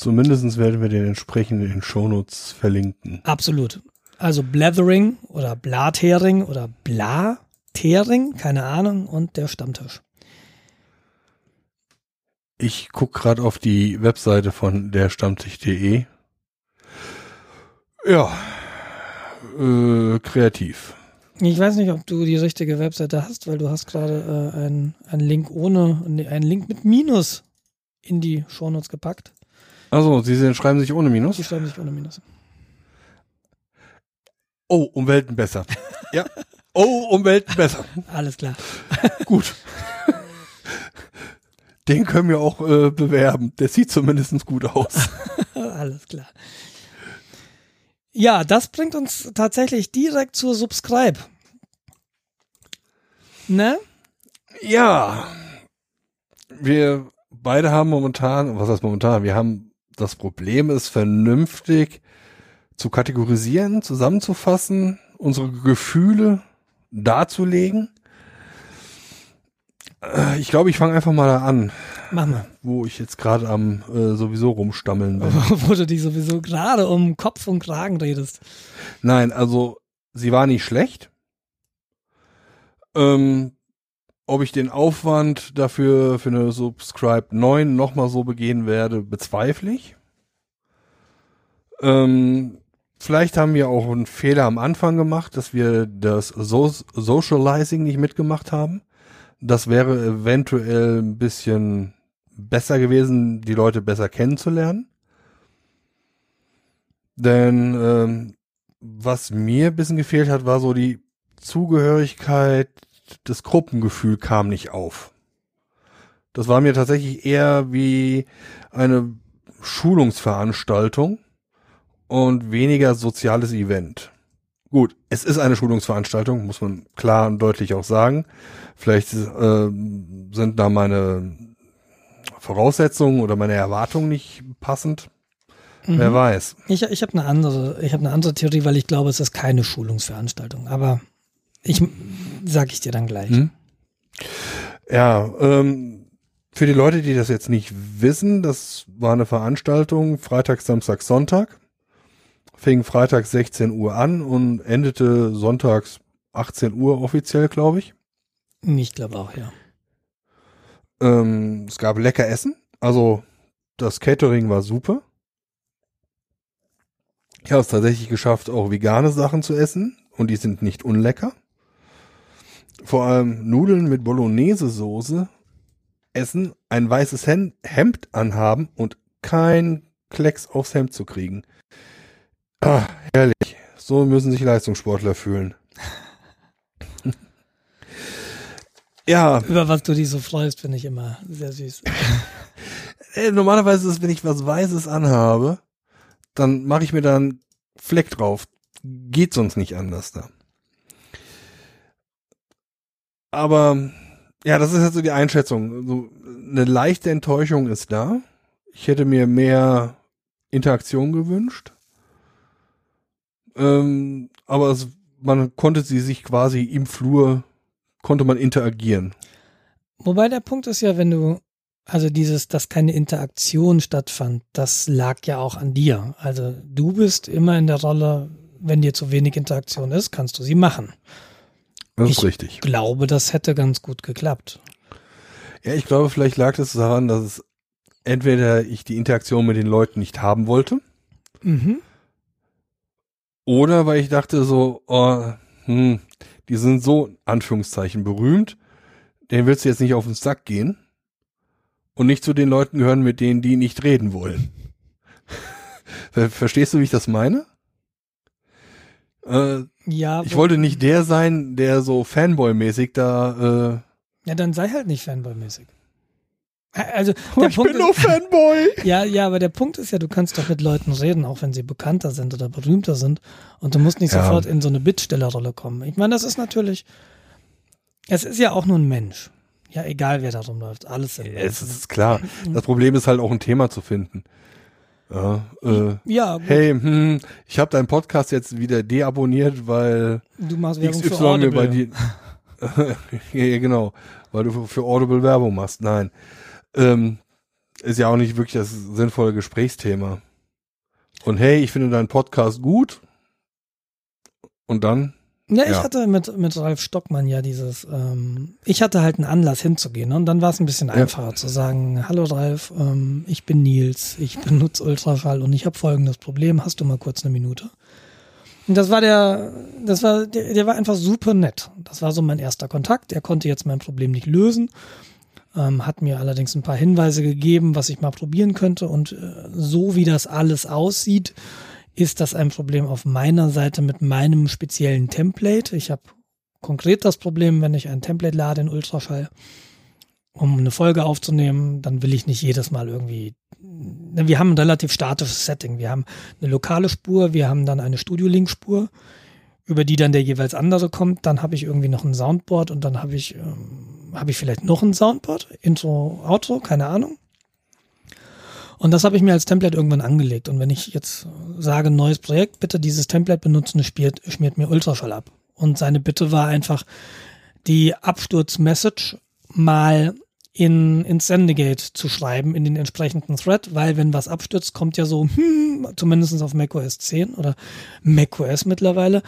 Zumindest werden wir den entsprechend in den Shownotes verlinken. Absolut. Also Blathering oder Blathering oder Blathering, keine Ahnung, und der Stammtisch. Ich guck gerade auf die Webseite von der Stammtisch.de. Ja, äh, kreativ. Ich weiß nicht, ob du die richtige Webseite hast, weil du hast gerade äh, einen, einen Link ohne, einen Link mit Minus in die Shownotes gepackt. Also, Sie schreiben sich ohne Minus. Die schreiben sich ohne Minus. Oh, um Welten besser. ja. Oh, um Welten besser. Alles klar. Gut. Den können wir auch äh, bewerben. Der sieht zumindest gut aus. Alles klar. Ja, das bringt uns tatsächlich direkt zur Subscribe. Ne? Ja. Wir beide haben momentan, was heißt momentan? Wir haben das Problem, es vernünftig zu kategorisieren, zusammenzufassen, unsere Gefühle darzulegen. Äh, Ich glaube, ich fange einfach mal an, Mach mal. wo ich jetzt gerade am äh, sowieso rumstammeln bin. Wo du dich sowieso gerade um Kopf und Kragen redest. Nein, also sie war nicht schlecht. Ähm, ob ich den Aufwand dafür für eine Subscribe 9 nochmal so begehen werde, bezweifle ich. Ähm, vielleicht haben wir auch einen Fehler am Anfang gemacht, dass wir das so Socializing nicht mitgemacht haben. Das wäre eventuell ein bisschen besser gewesen, die Leute besser kennenzulernen. Denn ähm, was mir ein bisschen gefehlt hat, war so die Zugehörigkeit, das Gruppengefühl kam nicht auf. Das war mir tatsächlich eher wie eine Schulungsveranstaltung und weniger soziales Event. Gut, es ist eine Schulungsveranstaltung, muss man klar und deutlich auch sagen. Vielleicht äh, sind da meine Voraussetzungen oder meine Erwartungen nicht passend. Wer Mhm. weiß. Ich, ich habe eine andere, ich habe eine andere Theorie, weil ich glaube, es ist keine Schulungsveranstaltung. Aber ich sag ich dir dann gleich. Hm? Ja, ähm, für die Leute, die das jetzt nicht wissen, das war eine Veranstaltung Freitag, Samstag, Sonntag. Fing Freitag 16 Uhr an und endete sonntags 18 Uhr offiziell, glaube ich. Ich glaube auch, ja. Ähm, es gab lecker Essen. Also das Catering war super. Ich habe es tatsächlich geschafft, auch vegane Sachen zu essen und die sind nicht unlecker. Vor allem Nudeln mit Bolognese-Soße essen, ein weißes Hem- Hemd anhaben und kein Klecks aufs Hemd zu kriegen. Ah, herrlich. So müssen sich Leistungssportler fühlen. ja, Über was du dich so freust, finde ich immer sehr süß. Äh, normalerweise ist es, wenn ich was Weißes anhabe, dann mache ich mir da einen Fleck drauf. Geht sonst nicht anders da. Aber ja, das ist jetzt so die Einschätzung. So, eine leichte Enttäuschung ist da. Ich hätte mir mehr Interaktion gewünscht. Ähm, aber es, man konnte sie sich quasi im Flur, konnte man interagieren. Wobei der Punkt ist ja, wenn du, also dieses, dass keine Interaktion stattfand, das lag ja auch an dir. Also du bist immer in der Rolle, wenn dir zu wenig Interaktion ist, kannst du sie machen. Das Ich- ist richtig. Ich glaube, das hätte ganz gut geklappt. Ja, ich glaube, vielleicht lag es daran, dass es entweder ich die Interaktion mit den Leuten nicht haben wollte Mhm. oder weil ich dachte so, oh, hm, die sind so, Anführungszeichen, berühmt, denen willst du jetzt nicht auf den Sack gehen und nicht zu den Leuten gehören, mit denen die nicht reden wollen. Ver- Verstehst du, wie ich das meine? Äh, Ja, ich wo- wollte nicht der sein, der so Fanboy-mäßig da, äh, ja, dann sei halt nicht Fanboy-mäßig. Also, der ich Punkt bin nur Fanboy. ist, ja, ja, aber der Punkt ist ja, du kannst doch mit Leuten reden, auch wenn sie bekannter sind oder berühmter sind. Und du musst nicht Ja. sofort in so eine Bittstellerrolle kommen. Ich meine, das ist natürlich, es ist ja auch nur ein Mensch. Ja, egal wer da rumläuft. Alles sind Es ist klar. Das Problem ist halt auch ein Thema zu finden. Ja, äh, Ja, hey, hm, ich habe deinen Podcast jetzt wieder deabonniert, weil du machst Werbung für XY bei Audible. dir. ja, genau, weil du für- für Audible Werbung machst. Nein, ähm, ist ja auch nicht wirklich das sinnvolle Gesprächsthema. Und hey, ich finde deinen Podcast gut. Und dann, Ja, ich Ja. hatte mit, mit Ralf Stockmann ja dieses, ähm, ich hatte halt einen Anlass hinzugehen ne? und dann war es ein bisschen einfacher zu sagen, hallo Ralf, ähm, ich bin Nils, ich benutze Ultraschall und ich habe folgendes Problem, hast du mal kurz eine Minute? Und das war der, das war, der, der war einfach super nett. Das war so mein erster Kontakt. Er konnte jetzt mein Problem nicht lösen, ähm, hat mir allerdings ein paar Hinweise gegeben, was ich mal probieren könnte und äh, so wie das alles aussieht, ist das ein Problem auf meiner Seite mit meinem speziellen Template. Ich habe konkret das Problem, wenn ich ein Template lade in Ultraschall, um eine Folge aufzunehmen, dann will ich nicht jedes Mal irgendwie. Wir haben ein relativ statisches Setting. Wir haben eine lokale Spur, wir haben dann eine Studio-Link-Spur, über die dann der jeweils andere kommt. Dann habe ich irgendwie noch ein Soundboard und dann habe ich, ähm, habe ich vielleicht noch ein Soundboard, Intro, Outro, keine Ahnung. Und das habe ich mir als Template irgendwann angelegt. Und wenn ich jetzt sage, neues Projekt, bitte dieses Template benutzen, schmiert, schmiert mir Ultraschall ab. Und seine Bitte war einfach, die Absturz-Message mal in, ins Sendegate zu schreiben, in den entsprechenden Thread, weil wenn was abstürzt, kommt ja so, hm, zumindest auf macOS 10 oder macOS mittlerweile,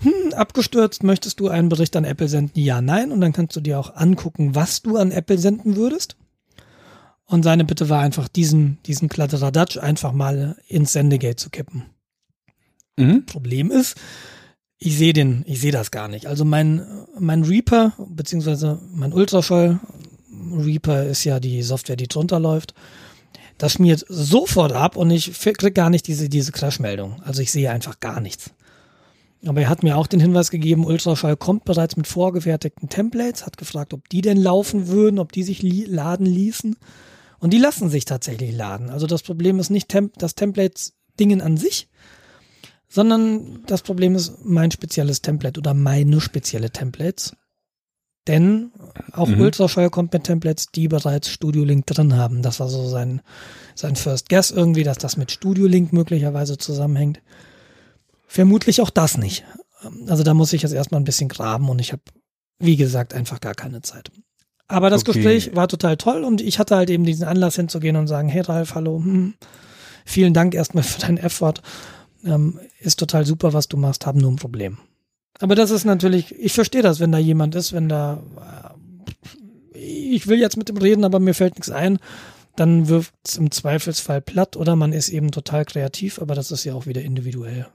hm, abgestürzt, möchtest du einen Bericht an Apple senden? Ja, nein. Und dann kannst du dir auch angucken, was du an Apple senden würdest. Und seine Bitte war einfach, diesen, diesen Kladderadatsch einfach mal ins Sendegate zu kippen. Mhm. Problem ist, ich sehe den, ich sehe das gar nicht. Also mein, mein Reaper, beziehungsweise mein Ultraschall, Reaper ist ja die Software, die drunter läuft, das schmiert sofort ab und ich krieg gar nicht diese, diese Crash-Meldung. Also ich sehe einfach gar nichts. Aber er hat mir auch den Hinweis gegeben, Ultraschall kommt bereits mit vorgefertigten Templates, hat gefragt, ob die denn laufen würden, ob die sich laden ließen. Und die lassen sich tatsächlich laden. Also das Problem ist nicht Tem das Templates-Dingen an sich, sondern das Problem ist mein spezielles Template oder meine spezielle Templates. Denn auch mhm. Ultraschall kommt mit Templates, die bereits Studio Link drin haben. Das war so sein, sein First Guess irgendwie, dass das mit Studio Link möglicherweise zusammenhängt. Vermutlich auch das nicht. Also da muss ich jetzt erstmal ein bisschen graben und ich habe, wie gesagt, einfach gar keine Zeit. Aber das okay. Gespräch war total toll und ich hatte halt eben diesen Anlass hinzugehen und sagen, hey Ralf, hallo, hm, vielen Dank erstmal für deinen Effort. Ähm, ist total super, was du machst, haben nur ein Problem. Aber das ist natürlich, ich verstehe das, wenn da jemand ist, wenn da, äh, ich will jetzt mit dem reden, aber mir fällt nichts ein, dann wirft es im Zweifelsfall platt oder man ist eben total kreativ, aber das ist ja auch wieder individuell,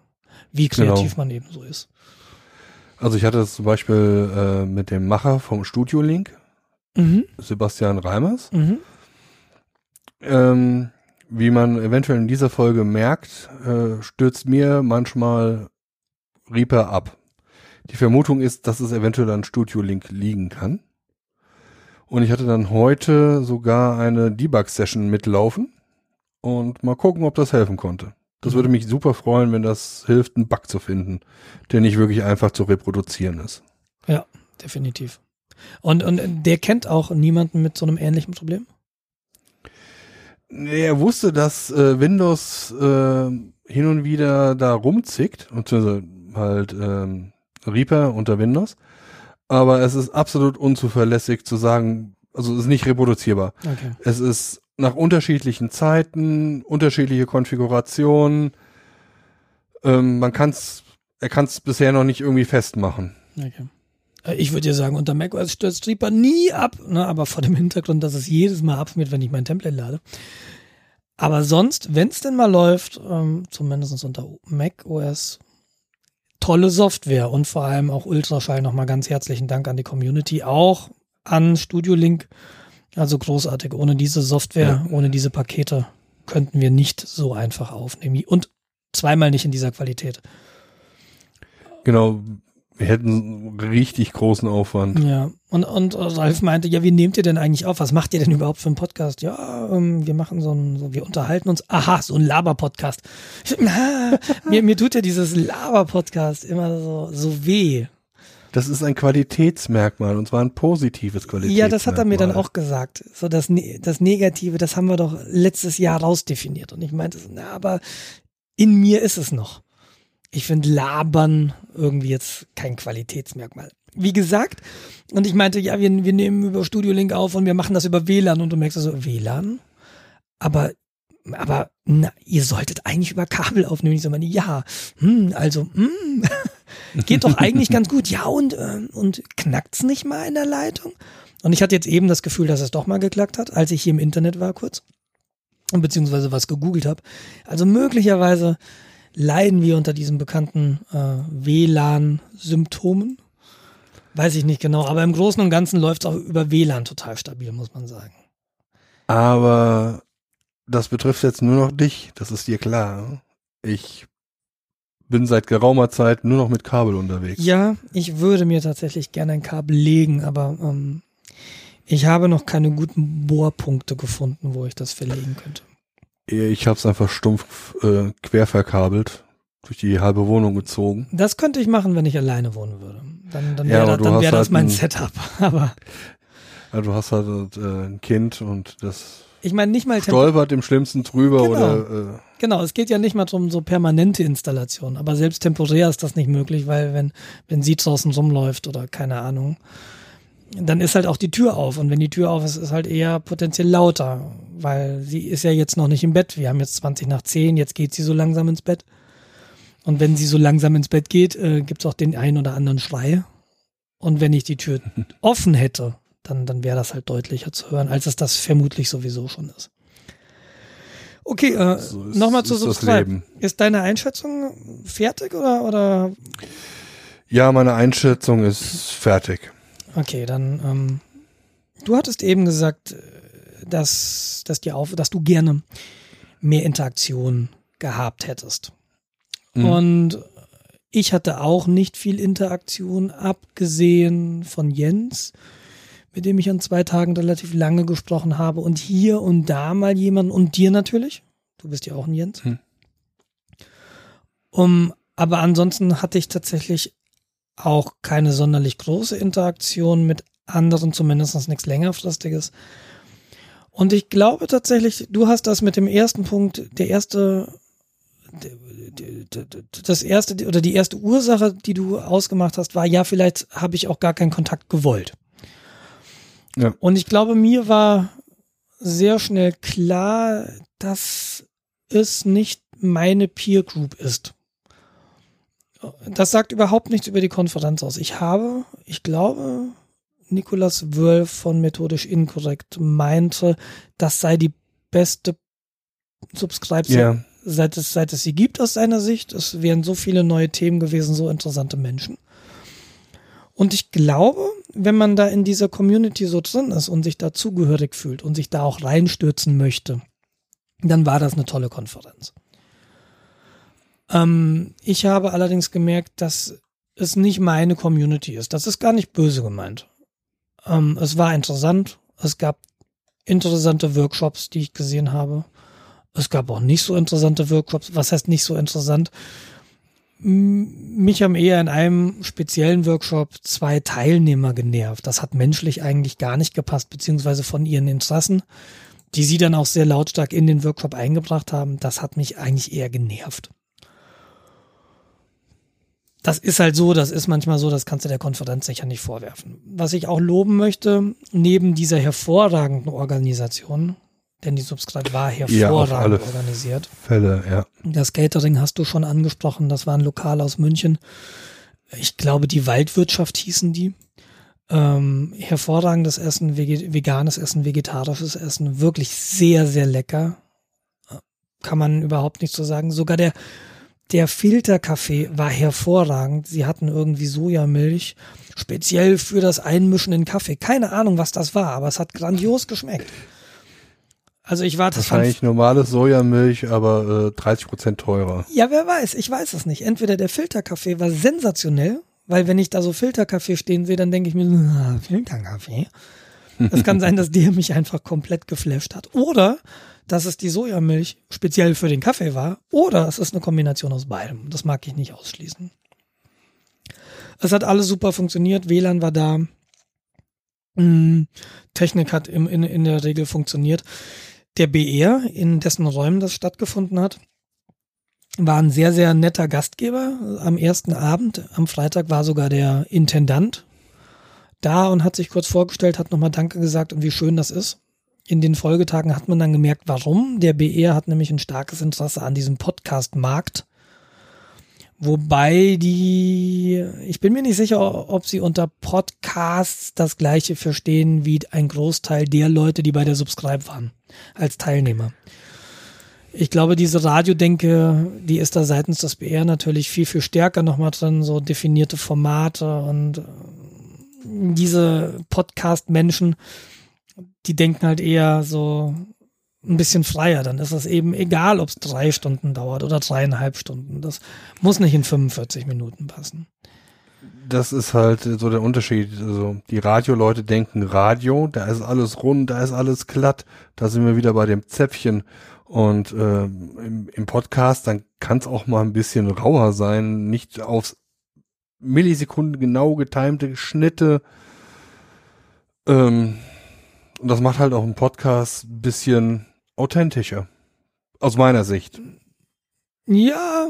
wie kreativ genau. man eben so ist. Also ich hatte das zum Beispiel äh, mit dem Macher vom Studio Link, mhm. Sebastian Reimers. Mhm. Ähm, wie man eventuell in dieser Folge merkt, äh, stürzt mir manchmal Reaper ab. Die Vermutung ist, dass es eventuell an Studio Link liegen kann. Und ich hatte dann heute sogar eine Debug-Session mitlaufen und mal gucken, ob das helfen konnte. Das mhm. würde mich super freuen, wenn das hilft, einen Bug zu finden, der nicht wirklich einfach zu reproduzieren ist. Ja, definitiv. Und, und der kennt auch niemanden mit so einem ähnlichen Problem? Er wusste, dass äh, Windows äh, hin und wieder da rumzickt, beziehungsweise halt ähm, Reaper unter Windows. Aber es ist absolut unzuverlässig zu sagen, also es ist nicht reproduzierbar. Okay. Es ist nach unterschiedlichen Zeiten, unterschiedliche Konfigurationen. Ähm, man kann es, er kann es bisher noch nicht irgendwie festmachen. Okay. Äh, ich würde ja sagen, unter macOS stürzt Reaper nie ab, ne, aber vor dem Hintergrund, dass es jedes Mal abschmiert, wenn ich mein Template lade. Aber sonst, wenn es denn mal läuft, ähm, zumindest unter macOS, tolle Software und vor allem auch Ultraschall. Nochmal ganz herzlichen Dank an die Community, auch an Studio Link. Also großartig. Ohne diese Software, ja. ohne diese Pakete könnten wir nicht so einfach aufnehmen. Und zweimal nicht in dieser Qualität. Genau, wir hätten richtig großen Aufwand. Ja, und, und Ralf meinte, ja, wie nehmt ihr denn eigentlich auf? Was macht ihr denn überhaupt für einen Podcast? Ja, ähm, wir machen so ein, so, wir unterhalten uns. Aha, so ein Laber-Podcast. mir, mir tut ja dieses Laber-Podcast immer so, so weh. Das ist ein Qualitätsmerkmal und zwar ein positives Qualitätsmerkmal. Ja, das hat er mir dann auch gesagt. So das, ne, das Negative, das haben wir doch letztes Jahr rausdefiniert. Und ich meinte, na, aber in mir ist es noch ich finde Labern irgendwie jetzt kein Qualitätsmerkmal. Wie gesagt, und ich meinte, ja, wir, wir nehmen über Studio Link auf und wir machen das über WLAN und du merkst so, WLAN? Aber, aber, na, ihr solltet eigentlich über Kabel aufnehmen. Ich so meine, ja, hm, also, hm, geht doch eigentlich ganz gut. Ja, und, äh, und knackt's nicht mal in der Leitung? Und ich hatte jetzt eben das Gefühl, dass es doch mal geklackt hat, als ich hier im Internet war kurz. Beziehungsweise was gegoogelt habe. Also möglicherweise leiden wir unter diesen bekannten äh, WLAN-Symptomen. Weiß ich nicht genau, aber im Großen und Ganzen läuft es auch über WLAN total stabil, muss man sagen. Aber das betrifft jetzt nur noch dich, das ist dir klar. Ich bin seit geraumer Zeit nur noch mit Kabel unterwegs. Ja, ich würde mir tatsächlich gerne ein Kabel legen, aber ähm, Ich habe noch keine guten Bohrpunkte gefunden, wo ich das verlegen könnte. Ich habe es einfach stumpf äh, quer verkabelt, durch die halbe Wohnung gezogen. Das könnte ich machen, wenn ich alleine wohnen würde. Dann, dann Ja, wäre aber das, wär das halt mein ein- Setup. Aber Ja, du hast halt äh, ein Kind und das ich meine nicht mal stolpert im schlimmsten drüber Genau. oder äh, Genau, es geht ja nicht mal um so permanente Installationen, aber selbst temporär ist das nicht möglich, weil wenn, wenn sie draußen rumläuft oder keine Ahnung, dann ist halt auch die Tür auf und wenn die Tür auf ist, ist halt eher potenziell lauter, weil sie ist ja jetzt noch nicht im Bett. Wir haben jetzt 20 nach 10, jetzt geht sie so langsam ins Bett. Und wenn sie so langsam ins Bett geht, äh, gibt's auch den einen oder anderen Schrei. Und wenn ich die Tür offen hätte, dann, dann wäre das halt deutlicher zu hören, als es das vermutlich sowieso schon ist. Okay, äh, so nochmal zu Subscribe. Ist deine Einschätzung fertig oder, oder? Ja, meine Einschätzung ist fertig. Okay, dann, ähm, du hattest eben gesagt, äh, dass, dass, dir auf, dass du gerne mehr Interaktion gehabt hättest. Mhm. Und ich hatte auch nicht viel Interaktion, abgesehen von Jens, mit dem ich an zwei Tagen relativ lange gesprochen habe und hier und da mal jemand und dir natürlich. Du bist ja auch ein Jens. Hm. Um, aber ansonsten hatte ich tatsächlich auch keine sonderlich große Interaktion mit anderen, zumindest nichts längerfristiges. Und ich glaube tatsächlich, du hast das mit dem ersten Punkt, der erste, das erste oder die erste Ursache, die du ausgemacht hast, war, ja, vielleicht habe ich auch gar keinen Kontakt gewollt. Ja. Und ich glaube, mir war sehr schnell klar, dass es nicht meine Peer Group ist. Das sagt überhaupt nichts über die Konferenz aus. Ich habe, ich glaube, Nikolas Wölf von Methodisch Inkorrekt meinte, das sei die beste Subscribe Ja. seit es, seit es sie gibt aus seiner Sicht. Es wären so viele neue Themen gewesen, so interessante Menschen. Und ich glaube, wenn man da in dieser Community so drin ist und sich da zugehörig fühlt und sich da auch reinstürzen möchte, dann war das eine tolle Konferenz. Ähm, ich habe allerdings gemerkt, dass es nicht meine Community ist. Das ist gar nicht böse gemeint. Ähm, es war interessant. Es gab interessante Workshops, die ich gesehen habe. Es gab auch nicht so interessante Workshops. Was heißt nicht so interessant? Mich haben eher in einem speziellen Workshop zwei Teilnehmer genervt. Das hat menschlich eigentlich gar nicht gepasst, beziehungsweise von ihren Interessen, die sie dann auch sehr lautstark in den Workshop eingebracht haben. Das hat mich eigentlich eher genervt. Das ist halt so, das ist manchmal so, das kannst du der Konferenz sicher nicht vorwerfen. Was ich auch loben möchte, neben dieser hervorragenden Organisation, denn die Subscribe war Ja, hervorragend alle organisiert. Fälle, ja. Das Catering hast du schon angesprochen, das war ein Lokal aus München. Ich glaube, die Waldwirtschaft hießen die. Ähm, hervorragendes Essen, veganes Essen, vegetarisches Essen, wirklich sehr, sehr lecker. Kann man überhaupt nicht so sagen. Sogar der, der Filterkaffee war hervorragend. Sie hatten irgendwie Sojamilch, speziell für das Einmischen in Kaffee. Keine Ahnung, was das war, aber es hat grandios geschmeckt. Also ich war das Wahrscheinlich normale Sojamilch, aber äh, 30 Prozent teurer. Ja, wer weiß, ich weiß es nicht. Entweder der Filterkaffee war sensationell, weil wenn ich da so Filterkaffee stehen sehe, dann denke ich mir, so, ah, Filterkaffee. Es kann sein, dass der mich einfach komplett geflasht hat. Oder dass es die Sojamilch speziell für den Kaffee war. Oder es ist eine Kombination aus beidem. Das mag ich nicht ausschließen. Es hat alles super funktioniert. WLAN war da. Mm, Technik hat im, in, in der Regel funktioniert. Der BR, in dessen Räumen das stattgefunden hat, war ein sehr, sehr netter Gastgeber. Am ersten Abend, am Freitag, war sogar der Intendant da und hat sich kurz vorgestellt, hat nochmal Danke gesagt und wie schön das ist. In den Folgetagen hat man dann gemerkt, warum. Der BR hat nämlich ein starkes Interesse an diesem Podcast-Markt. Wobei die, ich bin mir nicht sicher, ob sie unter Podcasts das gleiche verstehen wie ein Großteil der Leute, die bei der Subscribe waren, als Teilnehmer. Ich glaube, diese Radiodenke, die ist da seitens des BR natürlich viel, viel stärker nochmal drin, so definierte Formate und äh, diese Podcast-Menschen, die denken halt eher so ein bisschen freier. Dann ist es eben egal, ob es drei Stunden dauert oder dreieinhalb Stunden. Das muss nicht in 45 Minuten passen. das ist halt so der Unterschied. Also die Radioleute denken Radio, da ist alles rund, da ist alles glatt, da sind wir wieder bei dem Zäpfchen. Und äh, im, im Podcast, dann kann es auch mal ein bisschen rauer sein, nicht aufs Millisekunden genau getimte Schnitte. Ähm, und das macht halt auch einen Podcast ein bisschen authentischer. Aus meiner Sicht. Ja,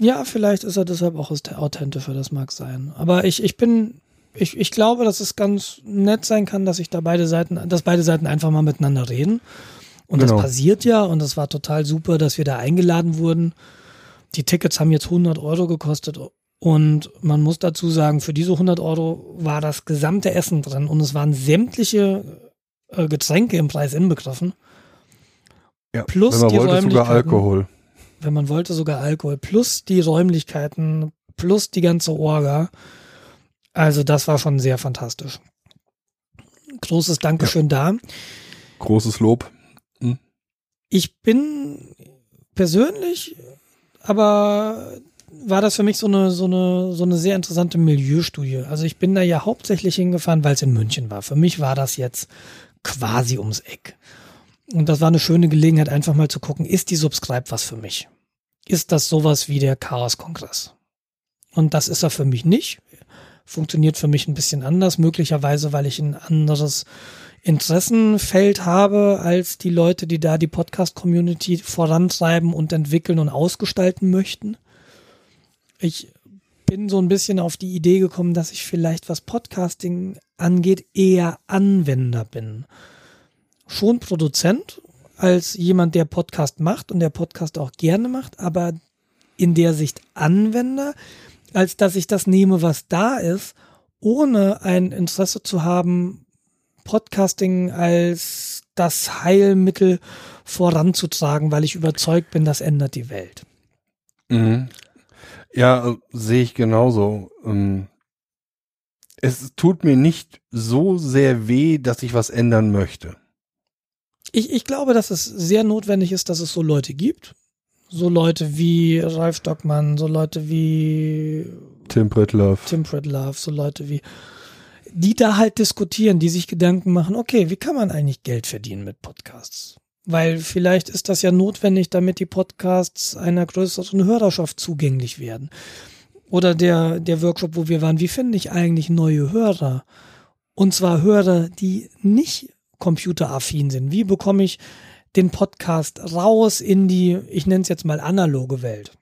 ja, vielleicht ist er deshalb auch authentischer, das mag sein. Aber ich, ich bin, ich, ich glaube, dass es ganz nett sein kann, dass sich da beide Seiten, dass beide Seiten einfach mal miteinander reden. Und genau. das passiert ja und es war total super, dass wir da eingeladen wurden. Die Tickets haben jetzt 100 Euro gekostet und man muss dazu sagen, für diese 100 Euro war das gesamte Essen drin und es waren sämtliche äh, Getränke im Preis inbegriffen. Ja, plus wenn man die wollte, sogar Alkohol wenn man wollte, sogar Alkohol, plus die Räumlichkeiten, plus die ganze Orga. Also das war schon sehr fantastisch. Großes Dankeschön ja. da. Großes Lob. Hm. Ich bin persönlich, aber war das für mich so eine, so eine, so eine sehr interessante Milieustudie. Also ich bin da ja hauptsächlich hingefahren, weil es in München war. Für mich war das jetzt quasi ums Eck. Und das war eine schöne Gelegenheit, einfach mal zu gucken, ist die Subscribe was für mich? Ist das sowas wie der Chaos-Kongress? Und das ist er für mich nicht. Funktioniert für mich ein bisschen anders, möglicherweise, weil ich ein anderes Interessenfeld habe als die Leute, die da die Podcast-Community vorantreiben und entwickeln und ausgestalten möchten. Ich bin so ein bisschen auf die Idee gekommen, dass ich vielleicht, was Podcasting angeht, eher Anwender bin schon Produzent als jemand, der Podcast macht und der Podcast auch gerne macht, aber in der Sicht Anwender, als dass ich das nehme, was da ist, ohne ein Interesse zu haben, Podcasting als das Heilmittel voranzutragen, weil ich überzeugt bin, das ändert die Welt. Mhm. Ja, sehe ich genauso. Ähm, es tut mir nicht so sehr weh, dass ich was ändern möchte ich, ich glaube, dass es sehr notwendig ist, dass es so Leute gibt. So Leute wie Ralf Stockmann, so Leute wie Tim Pritlove. Tim Pritlove, so Leute wie, die da halt diskutieren, die sich Gedanken machen, okay, wie kann man eigentlich Geld verdienen mit Podcasts? Weil vielleicht ist das ja notwendig, damit die Podcasts einer größeren Hörerschaft zugänglich werden. Oder der, der Workshop, wo wir waren, wie finde ich eigentlich neue Hörer? Und zwar Hörer, die nicht computeraffin sind. Wie bekomme ich den Podcast raus in die, ich nenne es jetzt mal analoge Welt?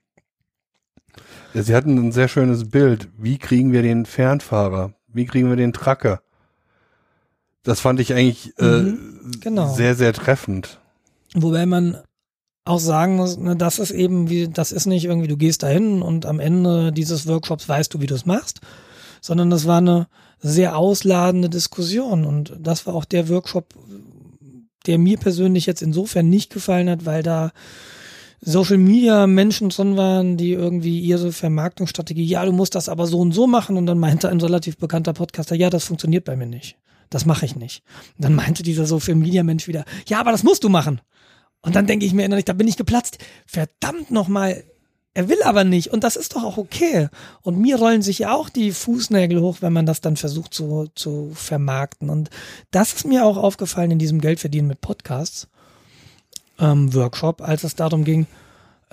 Ja, Sie hatten ein sehr schönes Bild. Wie kriegen wir den Fernfahrer? Wie kriegen wir den Tracker? Das fand ich eigentlich äh, mhm, genau. sehr, sehr treffend. Wobei man auch sagen muss, ne, das ist eben wie, das ist nicht irgendwie, du gehst dahin und am Ende dieses Workshops weißt du, wie du es machst, sondern das war eine, sehr ausladende Diskussion. Und das war auch der Workshop, der mir persönlich jetzt insofern nicht gefallen hat, weil da Social Media Menschen drin waren, die irgendwie ihre Vermarktungsstrategie, ja, du musst das aber so und so machen. Und dann meinte ein relativ bekannter Podcaster, ja, das funktioniert bei mir nicht. Das mache ich nicht. Und dann meinte dieser Social Media Mensch wieder, ja, aber das musst du machen. Und dann denke ich mir innerlich, da bin ich geplatzt. Verdammt nochmal, er will aber nicht und das ist doch auch okay. Und mir rollen sich ja auch die Fußnägel hoch, wenn man das dann versucht zu, zu vermarkten. Und das ist mir auch aufgefallen in diesem Geldverdienen mit Podcasts ähm, Workshop, als es darum ging,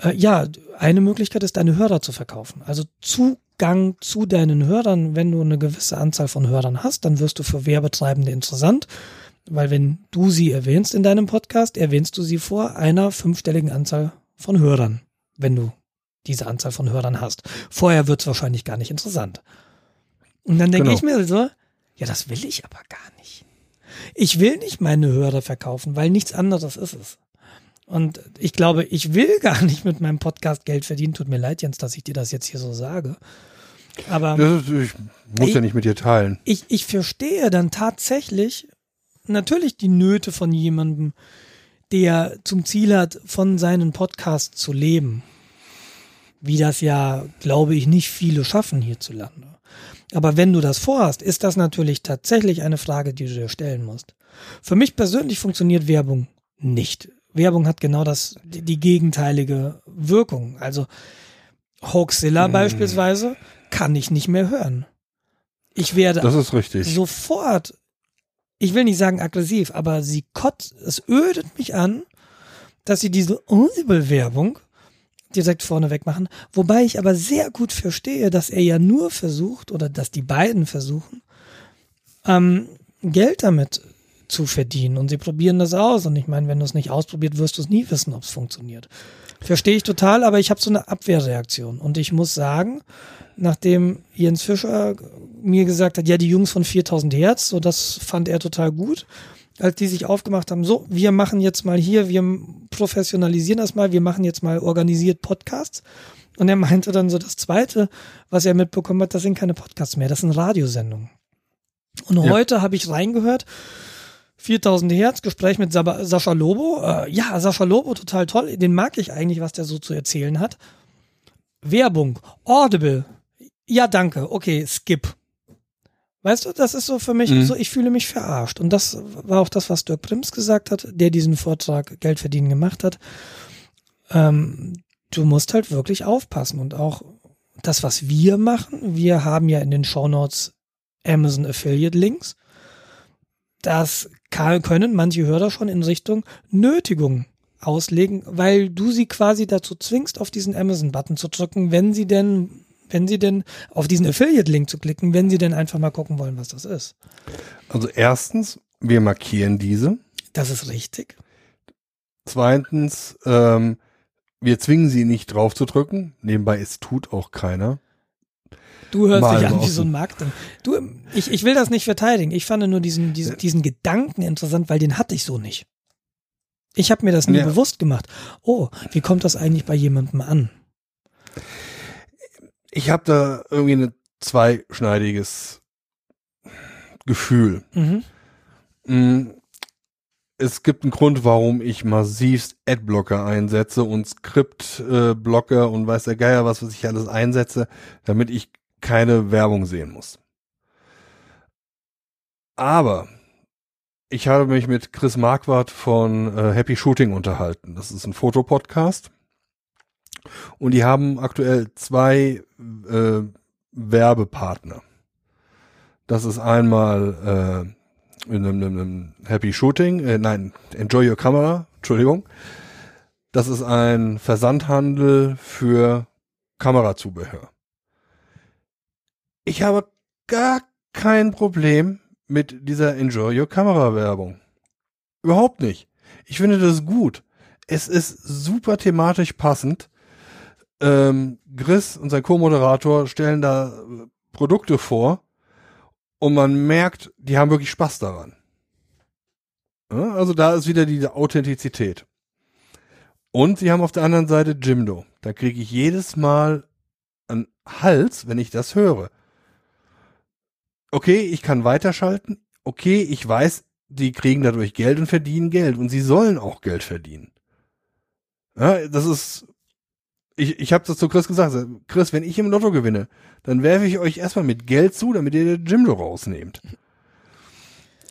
äh, ja, eine Möglichkeit ist, deine Hörer zu verkaufen. Also Zugang zu deinen Hörern, wenn du eine gewisse Anzahl von Hörern hast, dann wirst du für Werbetreibende interessant. Weil wenn du sie erwähnst in deinem Podcast, erwähnst du sie vor einer fünfstelligen Anzahl von Hörern, wenn du diese Anzahl von Hörern hast. Vorher wird es wahrscheinlich gar nicht interessant. Und dann denke genau. ich mir so, ja, das will ich aber gar nicht. Ich will nicht meine Hörer verkaufen, weil nichts anderes ist es. Und ich glaube, ich will gar nicht mit meinem Podcast Geld verdienen. Tut mir leid, Jens, dass ich dir das jetzt hier so sage. Aber ist, ich muss ich, ja nicht mit dir teilen. Ich, ich verstehe dann tatsächlich natürlich die Nöte von jemandem, der zum Ziel hat, von seinen Podcasts zu leben wie das ja, glaube ich, nicht viele schaffen hierzulande. Aber wenn du das vorhast, ist das natürlich tatsächlich eine Frage, die du dir stellen musst. Für mich persönlich funktioniert Werbung nicht. Werbung hat genau das, die, die gegenteilige Wirkung. Also Hoaxilla mm. beispielsweise kann ich nicht mehr hören. Ich werde Das ist richtig. sofort, ich will nicht sagen aggressiv, aber sie kotzt, es ödet mich an, dass sie diese Audible-Werbung direkt vorneweg machen. Wobei ich aber sehr gut verstehe, dass er ja nur versucht oder dass die beiden versuchen, ähm, Geld damit zu verdienen. Und sie probieren das aus. Und ich meine, wenn du es nicht ausprobiert, wirst du es nie wissen, ob es funktioniert. Verstehe ich total, aber ich habe so eine Abwehrreaktion. Und ich muss sagen, nachdem Jens Fischer mir gesagt hat, ja, die Jungs von 4000 Hertz, so das fand er total gut, als die sich aufgemacht haben, so, wir machen jetzt mal hier, wir professionalisieren das mal, wir machen jetzt mal organisiert Podcasts. Und er meinte dann so, das Zweite, was er mitbekommen hat, das sind keine Podcasts mehr, das sind Radiosendungen. Und Ja. heute habe ich reingehört, 4000 Hertz, Gespräch mit Saba- Sascha Lobo. Äh, ja, Sascha Lobo, total toll. Den mag ich eigentlich, was der so zu erzählen hat. Werbung, Audible. Ja, danke. Okay, skip. Weißt du, das ist so für mich, Mhm. so ich fühle mich verarscht. Und das war auch das, was Dirk Prims gesagt hat, der diesen Vortrag Geld verdienen gemacht hat. Ähm, du musst halt wirklich aufpassen und auch das, was wir machen. Wir haben ja in den Shownotes Amazon Affiliate Links. Das kann, können manche Hörer schon in Richtung Nötigung auslegen, weil du sie quasi dazu zwingst, auf diesen Amazon-Button zu drücken, wenn sie denn, wenn sie denn auf diesen Affiliate-Link zu klicken, wenn sie denn einfach mal gucken wollen, was das ist. Also erstens, wir markieren diese. Das ist richtig. Zweitens, ähm, wir zwingen sie nicht drauf zu drücken. Nebenbei, es tut auch keiner. Du hörst Mal dich an wie so ein Marketing. Du, ich, ich will das nicht verteidigen. Ich fand nur diesen, diesen, diesen Gedanken interessant, weil den hatte ich so nicht. Ich habe mir das nie Ja. bewusst gemacht. Oh, wie kommt das eigentlich bei jemandem an? Ich habe da irgendwie ein zweischneidiges Gefühl. Mhm. Mm, Es gibt einen Grund, warum ich massivst Adblocker einsetze und Skriptblocker und weiß der Geier was, was ich alles einsetze, damit ich keine Werbung sehen muss. Aber ich habe mich mit Chris Marquardt von äh, Happy Shooting unterhalten. Das ist ein Fotopodcast. Und die haben aktuell zwei äh, Werbepartner. Das ist einmal äh, in einem, Happy Shooting, äh, nein, Enjoy Your Camera, Entschuldigung. Das ist ein Versandhandel für Kamerazubehör. Ich habe gar kein Problem mit dieser Enjoy Your Camera Werbung. Überhaupt nicht. Ich finde das gut. Es ist super thematisch passend. Ähm, Chris und sein Co-Moderator stellen da äh, Produkte vor und man merkt, die haben wirklich Spaß daran. Ja, also da ist wieder diese Authentizität. Und sie haben auf der anderen Seite Jimdo. Da kriege ich jedes Mal einen Hals, wenn ich das höre. Okay, ich kann weiterschalten. Okay, ich weiß, die kriegen dadurch Geld und verdienen Geld. Und sie sollen auch Geld verdienen. Ja, das ist. Ich, ich habe das zu Chris gesagt. Chris, wenn ich im Lotto gewinne, dann werfe ich euch erstmal mit Geld zu, damit ihr Jimdo rausnehmt.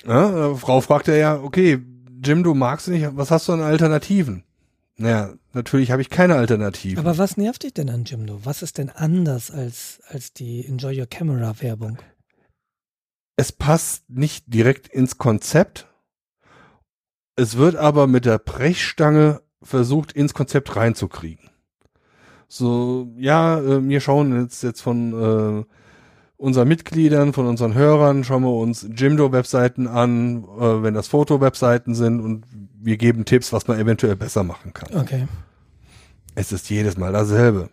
Ja, äh, Frau fragt er ja, okay, Jimdo magst du nicht, was hast du an Alternativen? Naja, natürlich habe ich keine Alternativen. Aber was nervt dich denn an Jimdo? Was ist denn anders als, als die Enjoy Your Camera Werbung? es passt nicht direkt ins Konzept. Es wird aber mit der Brechstange versucht, ins Konzept reinzukriegen. So, ja, äh, wir schauen jetzt, jetzt von äh, unseren Mitgliedern, von unseren Hörern, schauen wir uns Jimdo-Webseiten an, äh, wenn das Foto-Webseiten sind und wir geben Tipps, was man eventuell besser machen kann. Okay. Es ist jedes Mal dasselbe.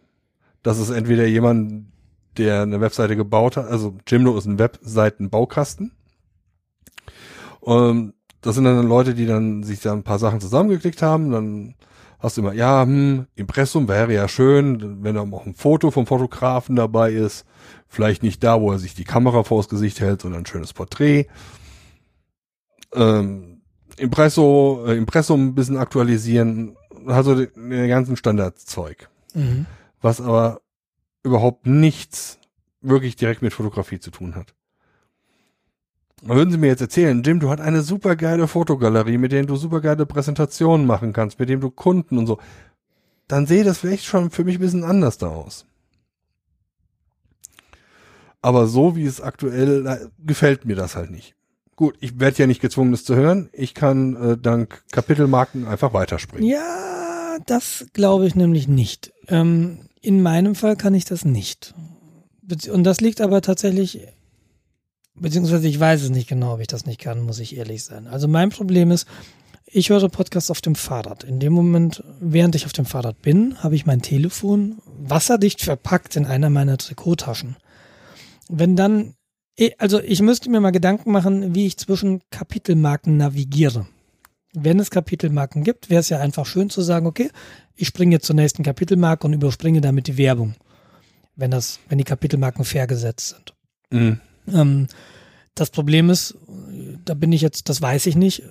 Das ist entweder jemand, der eine Webseite gebaut hat, also Jimdo ist ein Webseitenbaukasten. Und das sind dann Leute, die dann sich da ein paar Sachen zusammengeklickt haben, dann hast du immer, ja, hm, Impressum wäre ja schön, wenn da auch ein Foto vom Fotografen dabei ist. Vielleicht nicht da, wo er sich die Kamera vors Gesicht hält, sondern ein schönes Porträt. Ähm, Impresso, äh, Impressum ein bisschen aktualisieren, also den, den ganzen Standardzeug. Mhm. Was aber überhaupt nichts wirklich direkt mit Fotografie zu tun hat. Würden Sie mir jetzt erzählen, Jim, du hast eine super geile Fotogalerie, mit der du super geile Präsentationen machen kannst, mit dem du Kunden und so, dann sehe das vielleicht schon für mich ein bisschen anders da aus. Aber so wie es aktuell äh, gefällt mir das halt nicht. Gut, ich werde ja nicht gezwungen, das zu hören. Ich kann äh, dank Kapitelmarken einfach weiterspringen. Ja, das glaube ich nämlich nicht. Ähm, in meinem Fall kann ich das nicht. Und das liegt aber tatsächlich, beziehungsweise ich weiß es nicht genau, ob ich das nicht kann, muss ich ehrlich sein. Also mein Problem ist, ich höre Podcasts auf dem Fahrrad. In dem Moment, während ich auf dem Fahrrad bin, habe ich mein Telefon wasserdicht verpackt in einer meiner Trikottaschen. Wenn dann, eh, also ich müsste mir mal Gedanken machen, wie ich zwischen Kapitelmarken navigiere. Wenn es Kapitelmarken gibt, wäre es ja einfach schön zu sagen, okay, ich springe jetzt zur nächsten Kapitelmarke und überspringe damit die Werbung. Wenn das, wenn die Kapitelmarken fair gesetzt sind. Mhm. Ähm, das Problem ist, da bin ich jetzt, das weiß ich nicht,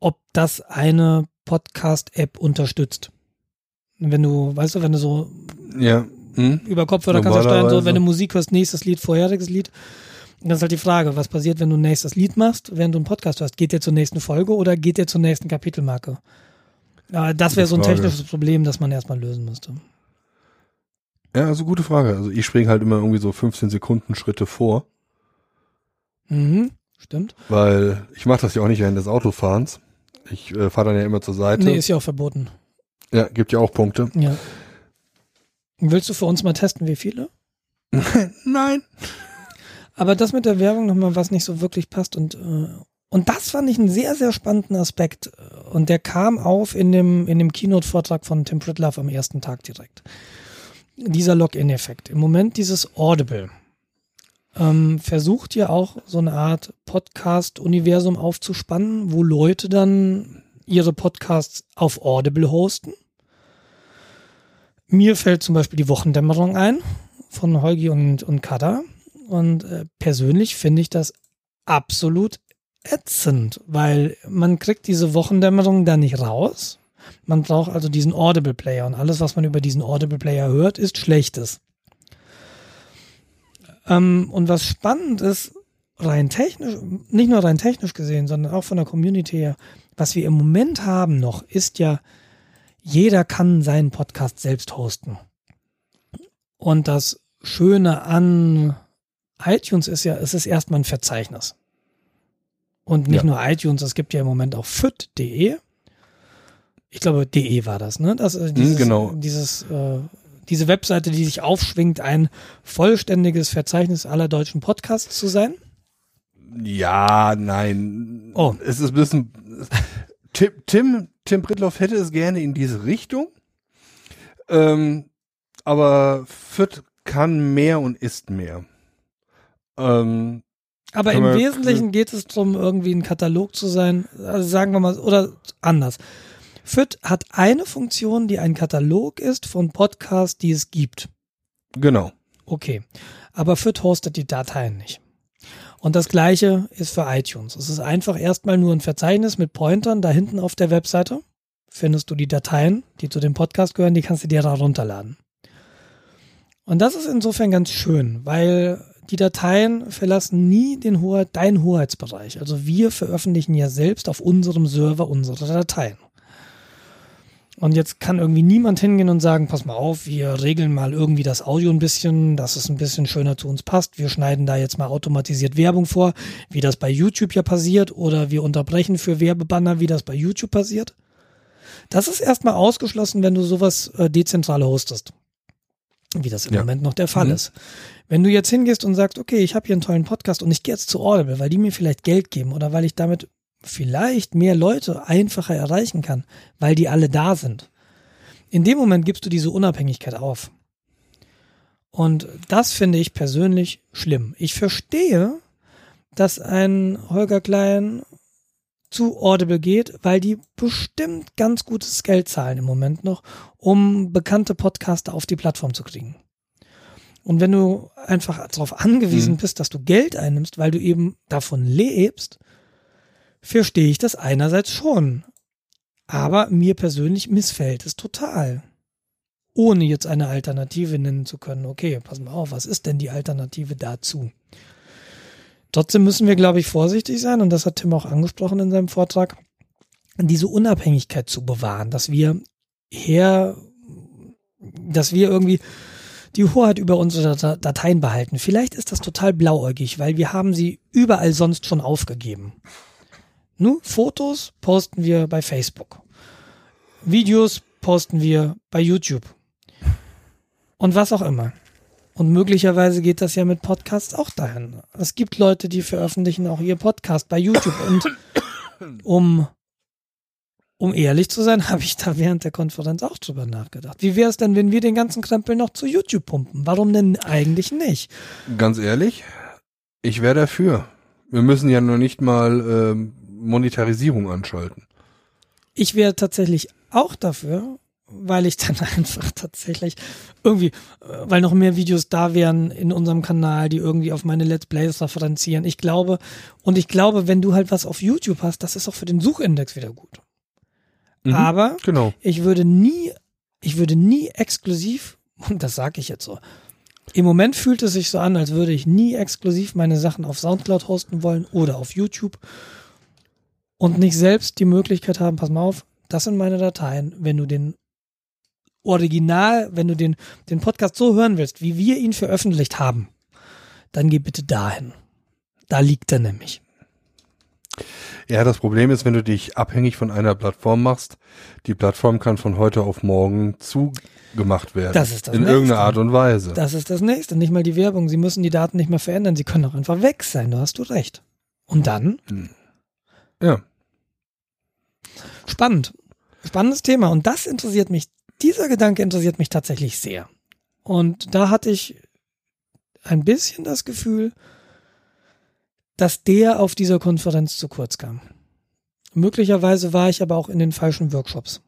ob das eine Podcast-App unterstützt. Wenn du, weißt du, wenn du so Ja. Mhm. über Kopfhörer kannst du steuern, so, wenn du Musik hörst, nächstes Lied, vorheriges Lied. Das ist halt die Frage, was passiert, wenn du ein nächstes Lied machst, während du einen Podcast hörst? Geht der zur nächsten Folge oder geht der zur nächsten Kapitelmarke? Aber das wäre so ein Frage. technisches Problem, das man erstmal lösen müsste. Ja, also gute Frage. Also ich springe halt immer irgendwie so 15 Sekunden Schritte vor, Mhm, stimmt. weil ich mache das ja auch nicht während des Autofahrens. Ich äh, fahre dann ja immer zur Seite. Nee, ist ja auch verboten. ja, gibt ja auch Punkte. Ja. Willst du für uns mal testen, wie viele? Nein. Aber das mit der Werbung nochmal, was nicht so wirklich passt und äh, und das fand ich einen sehr, sehr spannenden Aspekt. Und der kam auf in dem, in dem Keynote-Vortrag von Tim Pritlove am ersten Tag direkt. Dieser Login-Effekt. Im Moment dieses Audible ähm, versucht ja auch so eine Art Podcast-Universum aufzuspannen, wo Leute dann ihre Podcasts auf Audible hosten. Mir fällt zum Beispiel die Wochendämmerung ein von Holgi und, und Kada. Und äh, persönlich finde ich das absolut ätzend, weil man kriegt diese Wochendämmerung da nicht raus. Man braucht also diesen Audible Player und alles, was man über diesen Audible Player hört, ist Schlechtes. Ähm, und was spannend ist, rein technisch, nicht nur rein technisch gesehen, sondern auch von der Community her, was wir im Moment haben noch, ist ja, jeder kann seinen Podcast selbst hosten. Und das Schöne an iTunes ist ja, es ist erstmal ein Verzeichnis. Und nicht Ja. nur iTunes, es gibt ja im Moment auch fit.de. Ich glaube, de war das, ne? Das, äh, dieses, genau. Dieses, äh, diese Webseite, die sich aufschwingt, ein vollständiges Verzeichnis aller deutschen Podcasts zu sein. Ja, nein. Oh. Es ist ein bisschen. Tim, Tim, Tim Pritloff hätte es gerne in diese Richtung. Ähm, aber Fürth kann mehr und ist mehr. Ähm, Aber im Wesentlichen geht es darum, irgendwie ein Katalog zu sein. Also sagen wir mal, oder anders. FIT hat eine Funktion, die ein Katalog ist von Podcasts, die es gibt. genau. Okay. Aber FIT hostet die Dateien nicht. Und das gleiche ist für iTunes. Es ist einfach erstmal nur ein Verzeichnis mit Pointern. Da hinten auf der Webseite findest du die Dateien, die zu dem Podcast gehören, die kannst du dir da runterladen. Und das ist insofern ganz schön, weil die Dateien verlassen nie den Hoheit, deinen Hoheitsbereich. Also wir veröffentlichen ja selbst auf unserem Server unsere Dateien. Und jetzt kann irgendwie niemand hingehen und sagen, pass mal auf, wir regeln mal irgendwie das Audio ein bisschen, dass es ein bisschen schöner zu uns passt. Wir schneiden da jetzt mal automatisiert Werbung vor, wie das bei YouTube ja passiert, oder wir unterbrechen für Werbebanner, wie das bei YouTube passiert. Das ist erstmal ausgeschlossen, wenn du sowas äh, dezentral hostest. Wie das im Ja. Moment noch der Fall Mhm. ist. Wenn du jetzt hingehst und sagst, okay, ich habe hier einen tollen Podcast und ich gehe jetzt zu Audible, weil die mir vielleicht Geld geben oder weil ich damit vielleicht mehr Leute einfacher erreichen kann, weil die alle da sind. In dem Moment gibst du diese Unabhängigkeit auf. Und das finde ich persönlich schlimm. Ich verstehe, dass ein Holger Klein zu Audible geht, weil die bestimmt ganz gutes Geld zahlen im Moment noch, um bekannte Podcaster auf die Plattform zu kriegen. Und wenn du einfach darauf angewiesen Mhm. bist, dass du Geld einnimmst, weil du eben davon lebst, verstehe ich das einerseits schon. Aber mir persönlich missfällt es total. Ohne jetzt eine Alternative nennen zu können. Okay, pass mal auf, was ist denn die Alternative dazu? Trotzdem müssen wir, glaube ich, vorsichtig sein, und das hat Tim auch angesprochen in seinem Vortrag, diese Unabhängigkeit zu bewahren, dass wir her, dass wir irgendwie die Hoheit über unsere Dat- Dateien behalten. Vielleicht ist das total blauäugig, weil wir haben sie überall sonst schon aufgegeben. Nur Fotos posten wir bei Facebook. Videos posten wir bei YouTube. Und was auch immer. Und möglicherweise geht das ja mit Podcasts auch dahin. Es gibt Leute, die veröffentlichen auch ihr Podcast bei YouTube. Und um, um ehrlich zu sein, habe ich da während der Konferenz auch drüber nachgedacht. Wie wäre es denn, wenn wir den ganzen Krempel noch zu YouTube pumpen? Warum denn eigentlich nicht? Ganz ehrlich, ich wäre dafür. Wir müssen ja noch nicht mal ähm, Monetarisierung anschalten. Ich wäre tatsächlich auch dafür, weil ich dann einfach tatsächlich irgendwie, äh, weil noch mehr Videos da wären in unserem Kanal, die irgendwie auf meine Let's Plays referenzieren. Ich glaube, und ich glaube, wenn du halt was auf YouTube hast, das ist auch für den Suchindex wieder gut. Mhm, Aber Genau. ich würde nie, ich würde nie exklusiv, und das sage ich jetzt so, im Moment fühlt es sich so an, als würde ich nie exklusiv meine Sachen auf Soundcloud hosten wollen oder auf YouTube und nicht selbst die Möglichkeit haben, pass mal auf, das sind meine Dateien, wenn du den Original, wenn du den, den Podcast so hören willst, wie wir ihn veröffentlicht haben, dann geh bitte dahin. Da liegt er nämlich. Ja, das Problem ist, wenn du dich abhängig von einer Plattform machst, die Plattform kann von heute auf morgen zugemacht werden. Das ist das In Nächste. irgendeiner Art und Weise. Das ist das nächste, nicht mal die Werbung. Sie müssen die Daten nicht mehr verändern, sie können auch einfach weg sein, da hast du recht. Und dann? ja. Spannend. Spannendes Thema. Und das interessiert mich, dieser Gedanke interessiert mich tatsächlich sehr. Und da hatte ich ein bisschen das Gefühl, dass der auf dieser Konferenz zu kurz kam. Möglicherweise war ich aber auch in den falschen Workshops.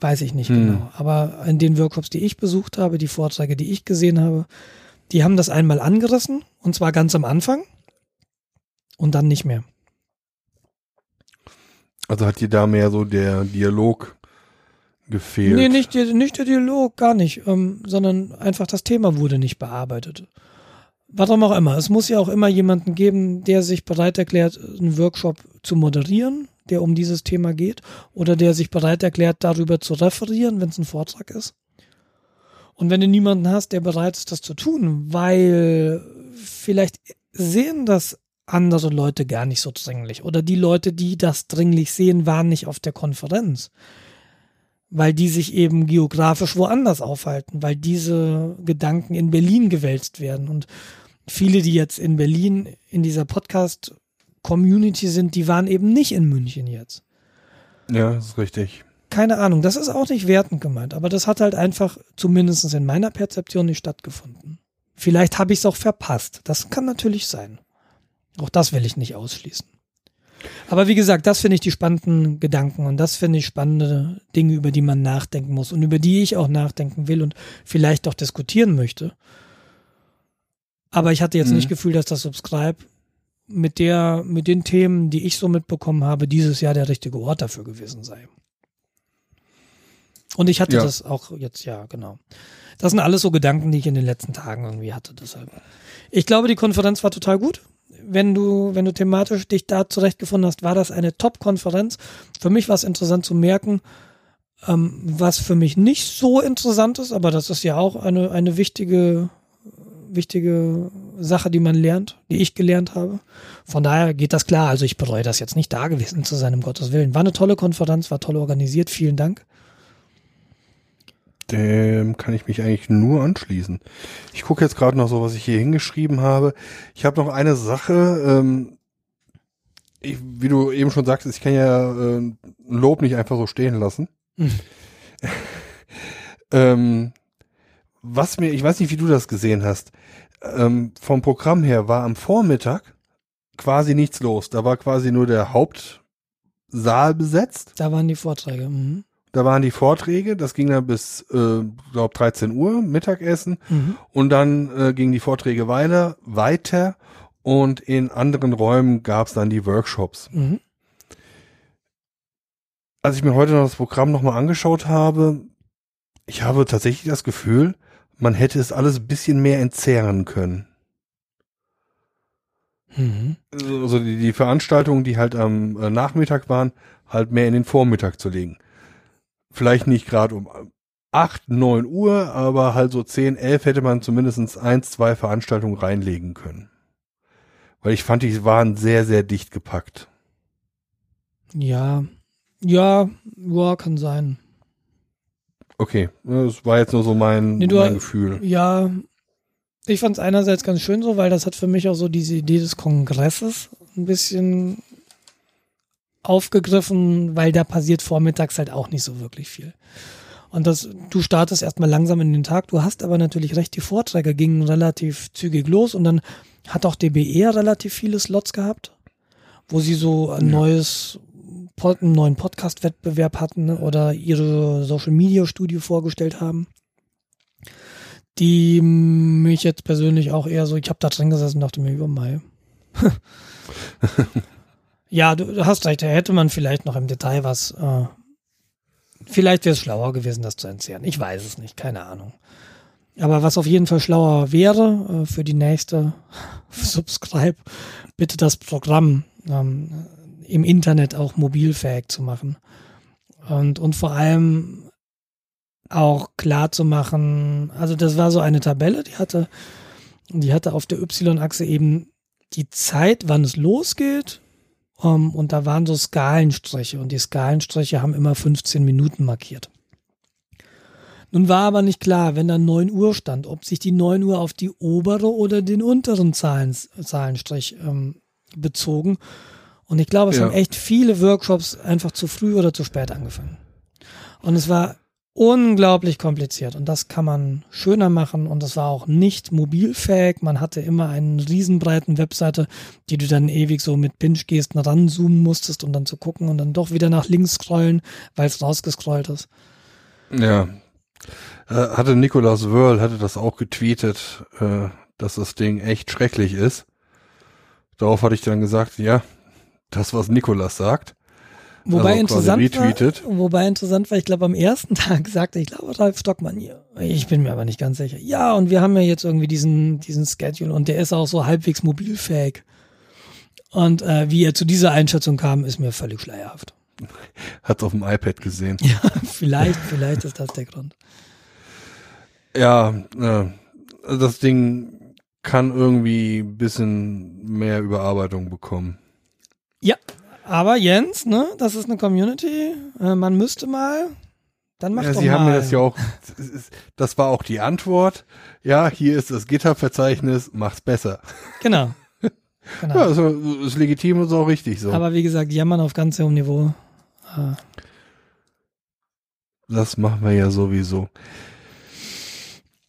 Weiß ich nicht Hm. genau. Aber in den Workshops, die ich besucht habe, die Vorträge, die ich gesehen habe, die haben das einmal angerissen und zwar ganz am Anfang und dann nicht mehr. Also hat dir da mehr so der Dialog gefehlt. Nee, nicht, nicht der Dialog, gar nicht, ähm, sondern einfach das Thema wurde nicht bearbeitet. Warum auch immer. Es muss ja auch immer jemanden geben, der sich bereit erklärt, einen Workshop zu moderieren, der um dieses Thema geht, oder der sich bereit erklärt, darüber zu referieren, wenn es ein Vortrag ist. Und wenn du niemanden hast, der bereit ist, das zu tun, weil vielleicht sehen das andere Leute gar nicht so dringlich. Oder die Leute, die das dringlich sehen, waren nicht auf der Konferenz weil die sich eben geografisch woanders aufhalten, weil diese Gedanken in Berlin gewälzt werden. Und viele, die jetzt in Berlin in dieser Podcast-Community sind, die waren eben nicht in München jetzt. Ja, das ist richtig. Keine Ahnung, das ist auch nicht wertend gemeint, aber das hat halt einfach, zumindest in meiner Perzeption, nicht stattgefunden. Vielleicht habe ich es auch verpasst. Das kann natürlich sein. Auch das will ich nicht ausschließen. Aber wie gesagt, das finde ich die spannenden Gedanken und das finde ich spannende Dinge, über die man nachdenken muss und über die ich auch nachdenken will und vielleicht auch diskutieren möchte. Aber ich hatte jetzt Mhm. nicht Gefühl, dass das Subscribe mit der, mit den Themen, die ich so mitbekommen habe, dieses Jahr der richtige Ort dafür gewesen sei. Und ich hatte Ja. das auch jetzt, ja, genau. Das sind alles so Gedanken, die ich in den letzten Tagen irgendwie hatte, deshalb. Ich glaube, die Konferenz war total gut. Wenn du, wenn du thematisch dich da zurechtgefunden hast, war das eine Top-Konferenz. Für mich war es interessant zu merken, ähm, was für mich nicht so interessant ist, aber das ist ja auch eine, eine wichtige, wichtige Sache, die man lernt, die ich gelernt habe. Von daher geht das klar. Also ich bereue das jetzt nicht da gewesen zu sein, um Gottes Willen. War eine tolle Konferenz, war toll organisiert. Vielen Dank. Dem kann ich mich eigentlich nur anschließen. Ich gucke jetzt gerade noch so, was ich hier hingeschrieben habe. Ich habe noch eine Sache, ähm, ich, wie du eben schon sagtest, ich kann ja äh, ein Lob nicht einfach so stehen lassen. Mhm. ähm, was mir, ich weiß nicht, wie du das gesehen hast. Ähm, vom Programm her war am Vormittag quasi nichts los. Da war quasi nur der Hauptsaal besetzt. Da waren die Vorträge. Mhm. Da waren die Vorträge, das ging dann bis, äh, glaub 13 Uhr, Mittagessen. Mhm. Und dann äh, gingen die Vorträge weiter, weiter und in anderen Räumen gab es dann die Workshops. Mhm. Als ich mir heute noch das Programm nochmal angeschaut habe, ich habe tatsächlich das Gefühl, man hätte es alles ein bisschen mehr entzerren können. Mhm. Also die, die Veranstaltungen, die halt am äh, Nachmittag waren, halt mehr in den Vormittag zu legen. Vielleicht nicht gerade um 8, 9 Uhr, aber halt so 10, 11 hätte man zumindest eins, zwei Veranstaltungen reinlegen können. Weil ich fand, die waren sehr, sehr dicht gepackt. Ja, ja, ja, kann sein. Okay, das war jetzt nur so mein, Nee, du- mein Gefühl. Ja, ich fand es einerseits ganz schön so, weil das hat für mich auch so diese Idee des Kongresses ein bisschen aufgegriffen, weil da passiert vormittags halt auch nicht so wirklich viel. Und das, du startest erstmal langsam in den Tag, du hast aber natürlich recht, die Vorträge gingen relativ zügig los und dann hat auch DBE relativ viele Slots gehabt, wo sie so ein Ja. neues einen neuen Podcast-Wettbewerb hatten oder ihre Social-Media-Studio vorgestellt haben die mich jetzt persönlich auch eher so, ich habe da drin gesessen und dachte mir, über Mai. ja, du, du hast recht, da hätte man vielleicht noch im Detail was, äh, vielleicht wäre es schlauer gewesen, das zu entzehren. Ich weiß es nicht, keine Ahnung. Aber was auf jeden Fall schlauer wäre, äh, für die nächste Subscribe, bitte das Programm ähm, im Internet auch mobilfähig zu machen. Und, und vor allem auch klar zu machen, also das war so eine Tabelle, die hatte, die hatte auf der Y-Achse eben die Zeit, wann es losgeht. Um, und da waren so Skalenstriche und die Skalenstriche haben immer 15 Minuten markiert. Nun war aber nicht klar, wenn da 9 Uhr stand, ob sich die 9 Uhr auf die obere oder den unteren Zahlen, Zahlenstrich ähm, bezogen. Und ich glaube, es Ja. haben echt viele Workshops einfach zu früh oder zu spät angefangen. Und es war unglaublich kompliziert und das kann man schöner machen und es war auch nicht mobilfähig. Man hatte immer einen riesenbreiten Webseite, die du dann ewig so mit Pinch-Gesten ranzoomen musstest, um dann zu gucken und dann doch wieder nach links scrollen, weil es rausgescrollt ist. Ja. Äh, hatte Nicolas Wörl, hatte das auch getweetet, äh, dass das Ding echt schrecklich ist. Darauf hatte ich dann gesagt, ja, das, was Nicolas sagt. Wobei Also interessant war, wobei interessant war, ich glaube am ersten Tag sagte, ich glaube Ralf Stockmann hier, ich bin mir aber nicht ganz sicher. Ja, und wir haben ja jetzt irgendwie diesen diesen Schedule und der ist auch so halbwegs mobilfähig. Und äh, wie er zu dieser Einschätzung kam, ist mir völlig schleierhaft. Hat's auf dem iPad gesehen. Ja, vielleicht, vielleicht ist das der Grund. Ja, äh, also das Ding kann irgendwie ein bisschen mehr Überarbeitung bekommen. Ja, aber Jens, ne, das ist eine Community. Äh, man müsste mal, dann mach Ja, doch Sie mal. haben mir das ja auch, das war auch die Antwort. Ja, hier ist das GitHub-Verzeichnis, mach's besser. Genau. genau. Ja, also, ist, legitim und ist auch richtig so. Aber wie gesagt, jammern auf ganz hohem Niveau. Äh, Das machen wir ja sowieso.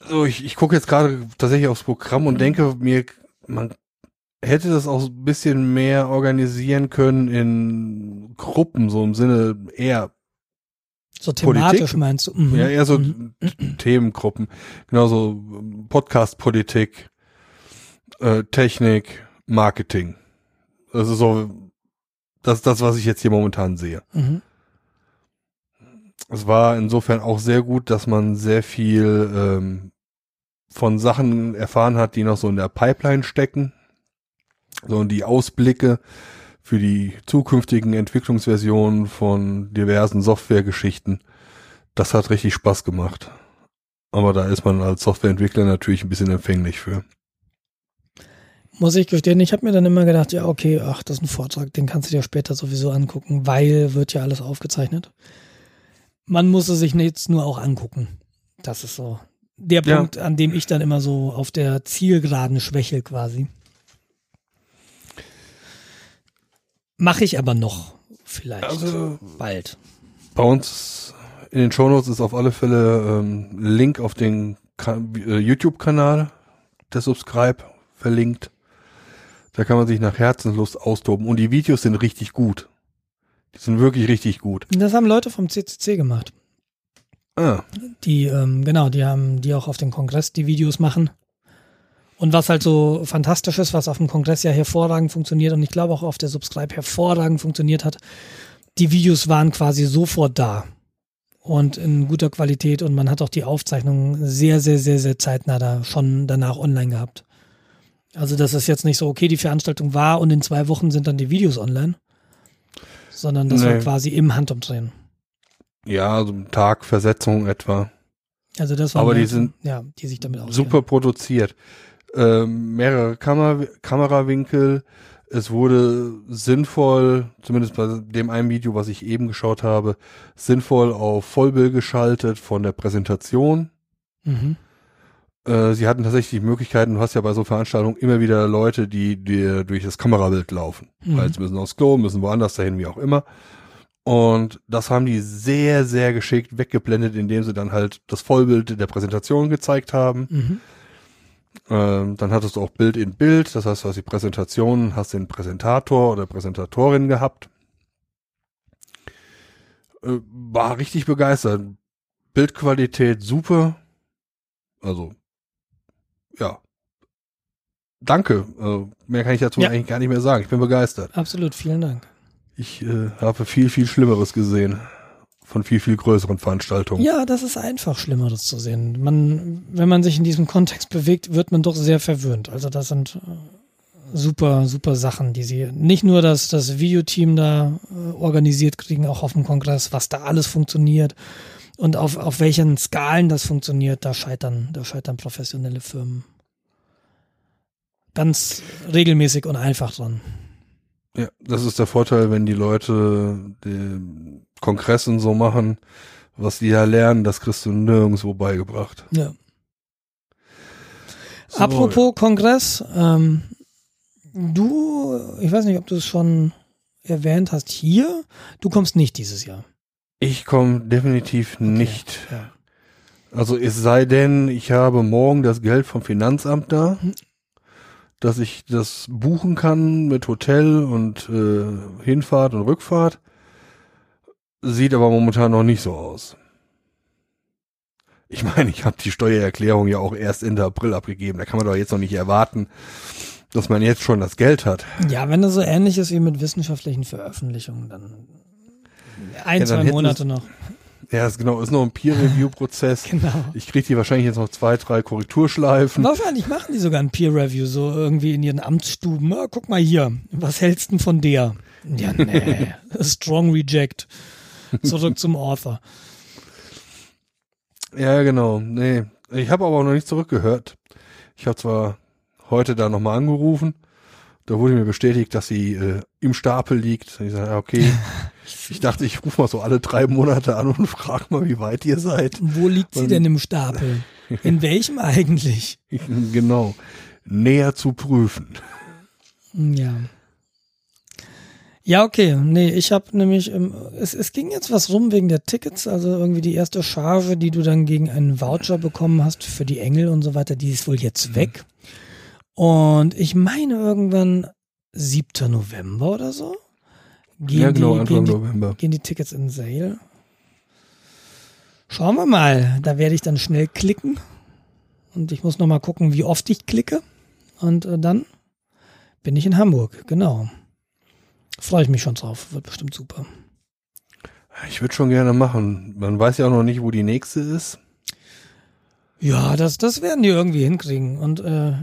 So, ich, ich gucke jetzt gerade tatsächlich aufs Programm und denke mir, man hätte das auch ein bisschen mehr organisieren können in Gruppen, so im Sinne eher, so thematisch Politik? meinst du? Mhm. ja, eher so Mhm. Themengruppen. Genauso Podcast-Politik, äh, Technik, Marketing. Das ist so, das das, was ich jetzt hier momentan sehe. Mhm. Es war insofern auch sehr gut, dass man sehr viel ähm, von Sachen erfahren hat, die noch so in der Pipeline stecken. So und die Ausblicke für die zukünftigen Entwicklungsversionen von diversen Softwaregeschichten. Das hat richtig Spaß gemacht. Aber da ist man als Softwareentwickler natürlich ein bisschen empfänglich für. Muss ich gestehen, ich habe mir dann immer gedacht, ja, okay, ach, das ist ein Vortrag, den kannst du dir später sowieso angucken, weil wird ja alles aufgezeichnet. Man muss es sich jetzt nur auch angucken. Das ist so der Ja. Punkt, an dem ich dann immer so auf der Zielgeraden schwächel quasi. Mache ich aber noch vielleicht Also bald. bei uns in den Shownotes ist auf alle Fälle ähm, Link auf den äh, YouTube-Kanal der Subscribe verlinkt. Da kann man sich nach Herzenslust austoben. Und die Videos sind richtig gut. Die sind wirklich richtig gut. Das haben Leute vom CCC gemacht. Ah, Die, ähm, genau, die haben, die auch auf dem Kongress die Videos machen. Und was halt so fantastisch ist, was auf dem Kongress ja hervorragend funktioniert und ich glaube auch auf der Subscribe hervorragend funktioniert hat, die Videos waren quasi sofort da und in guter Qualität und man hat auch die Aufzeichnungen sehr, sehr, sehr, sehr zeitnah da schon danach online gehabt. Also das ist jetzt nicht so, okay, die Veranstaltung war und in zwei Wochen sind dann die Videos online, sondern das war Nee. quasi im Handumdrehen. ja, so ein Tag Versetzung etwa. Also das war Aber die sind ja, die sich damit auskennen. super produziert. Ähm, mehrere Kamer Kamerawinkel. Es wurde sinnvoll, zumindest bei dem einen Video, was ich eben geschaut habe, sinnvoll auf Vollbild geschaltet von der Präsentation. Mhm. Äh, sie hatten tatsächlich Möglichkeiten, du hast ja bei so Veranstaltungen immer wieder Leute, die dir durch das Kamerabild laufen. Mhm. Weil sie müssen aufs Klo, müssen woanders dahin, wie auch immer. Und das haben die sehr, sehr geschickt weggeblendet, indem sie dann halt das Vollbild der Präsentation gezeigt haben. Mhm. Ähm, dann hattest du auch Bild in Bild, das heißt, du hast die Präsentation, hast den Präsentator oder Präsentatorin gehabt. Äh, war richtig begeistert. Bildqualität super. Also, ja. Danke. Also, mehr kann ich dazu Ja. eigentlich gar nicht mehr sagen. Ich bin begeistert. Absolut, vielen Dank. Ich äh, habe viel, viel Schlimmeres gesehen. Von viel, viel größeren Veranstaltungen. Ja, das ist einfach Schlimmeres zu sehen. Man, wenn man sich in diesem Kontext bewegt, wird man doch sehr verwöhnt. Also das sind äh, super, super Sachen, die sie nicht nur das, das Videoteam da äh, organisiert kriegen, auch auf dem Kongress, was da alles funktioniert und auf, auf welchen Skalen das funktioniert, da scheitern, da scheitern professionelle Firmen ganz regelmäßig und einfach dran. Ja, das ist der Vorteil, wenn die Leute die Kongressen so machen, was die da lernen, das kriegst du nirgendwo beigebracht. Ja. So, Apropos Kongress, ähm, du, ich weiß nicht, ob du es schon erwähnt hast hier, du kommst nicht dieses Jahr. Ich komme definitiv nicht. Ja. Also es sei denn, ich habe morgen das Geld vom Finanzamt da, Hm. Dass ich das buchen kann mit Hotel und äh, Hinfahrt und Rückfahrt. Sieht aber momentan noch nicht so aus. Ich meine, ich habe die Steuererklärung ja auch erst Ende April abgegeben. Da kann man doch jetzt noch nicht erwarten, dass man jetzt schon das Geld hat. ja, wenn das so ähnlich ist wie mit wissenschaftlichen Veröffentlichungen, dann ein, Ja, zwei Monate noch. Ja, ist genau, ist noch ein Peer-Review-Prozess. Genau. Ich kriege hier wahrscheinlich jetzt noch zwei, drei Korrekturschleifen. Wahrscheinlich machen die sogar ein Peer Review, so irgendwie in ihren Amtsstuben. Ah, guck mal hier, was hältst du denn von der? Ja, nee, strong reject. Zurück zum Author. Ja, genau. Nee, ich habe aber auch noch nicht zurückgehört. Ich habe zwar heute da nochmal angerufen, da wurde mir bestätigt, dass sie äh, im Stapel liegt. Ich sage, ja, okay. ich dachte, ich rufe mal so alle drei Monate an und frage mal, wie weit ihr seid. Wo liegt sie Und- denn im Stapel? In welchem eigentlich? genau. Näher zu prüfen. Ja. Ja, okay. Nee, ich habe nämlich, ähm, es, es ging jetzt was rum wegen der Tickets, also irgendwie die erste Charge, die du dann gegen einen Voucher bekommen hast für die Engel und so weiter, die ist wohl jetzt weg. Und ich meine irgendwann 7. November oder so. Gehen ja, genau, die, Anfang gehen die, November. gehen die Tickets in Sale. Schauen wir mal. Da werde ich dann schnell klicken. Und ich muss noch mal gucken, wie oft ich klicke. Und äh, dann bin ich in Hamburg. Genau. Freue ich mich schon drauf. Wird bestimmt super. Ich würde schon gerne machen. Man weiß ja auch noch nicht, wo die nächste ist. Ja, das, das werden die irgendwie hinkriegen. Und äh,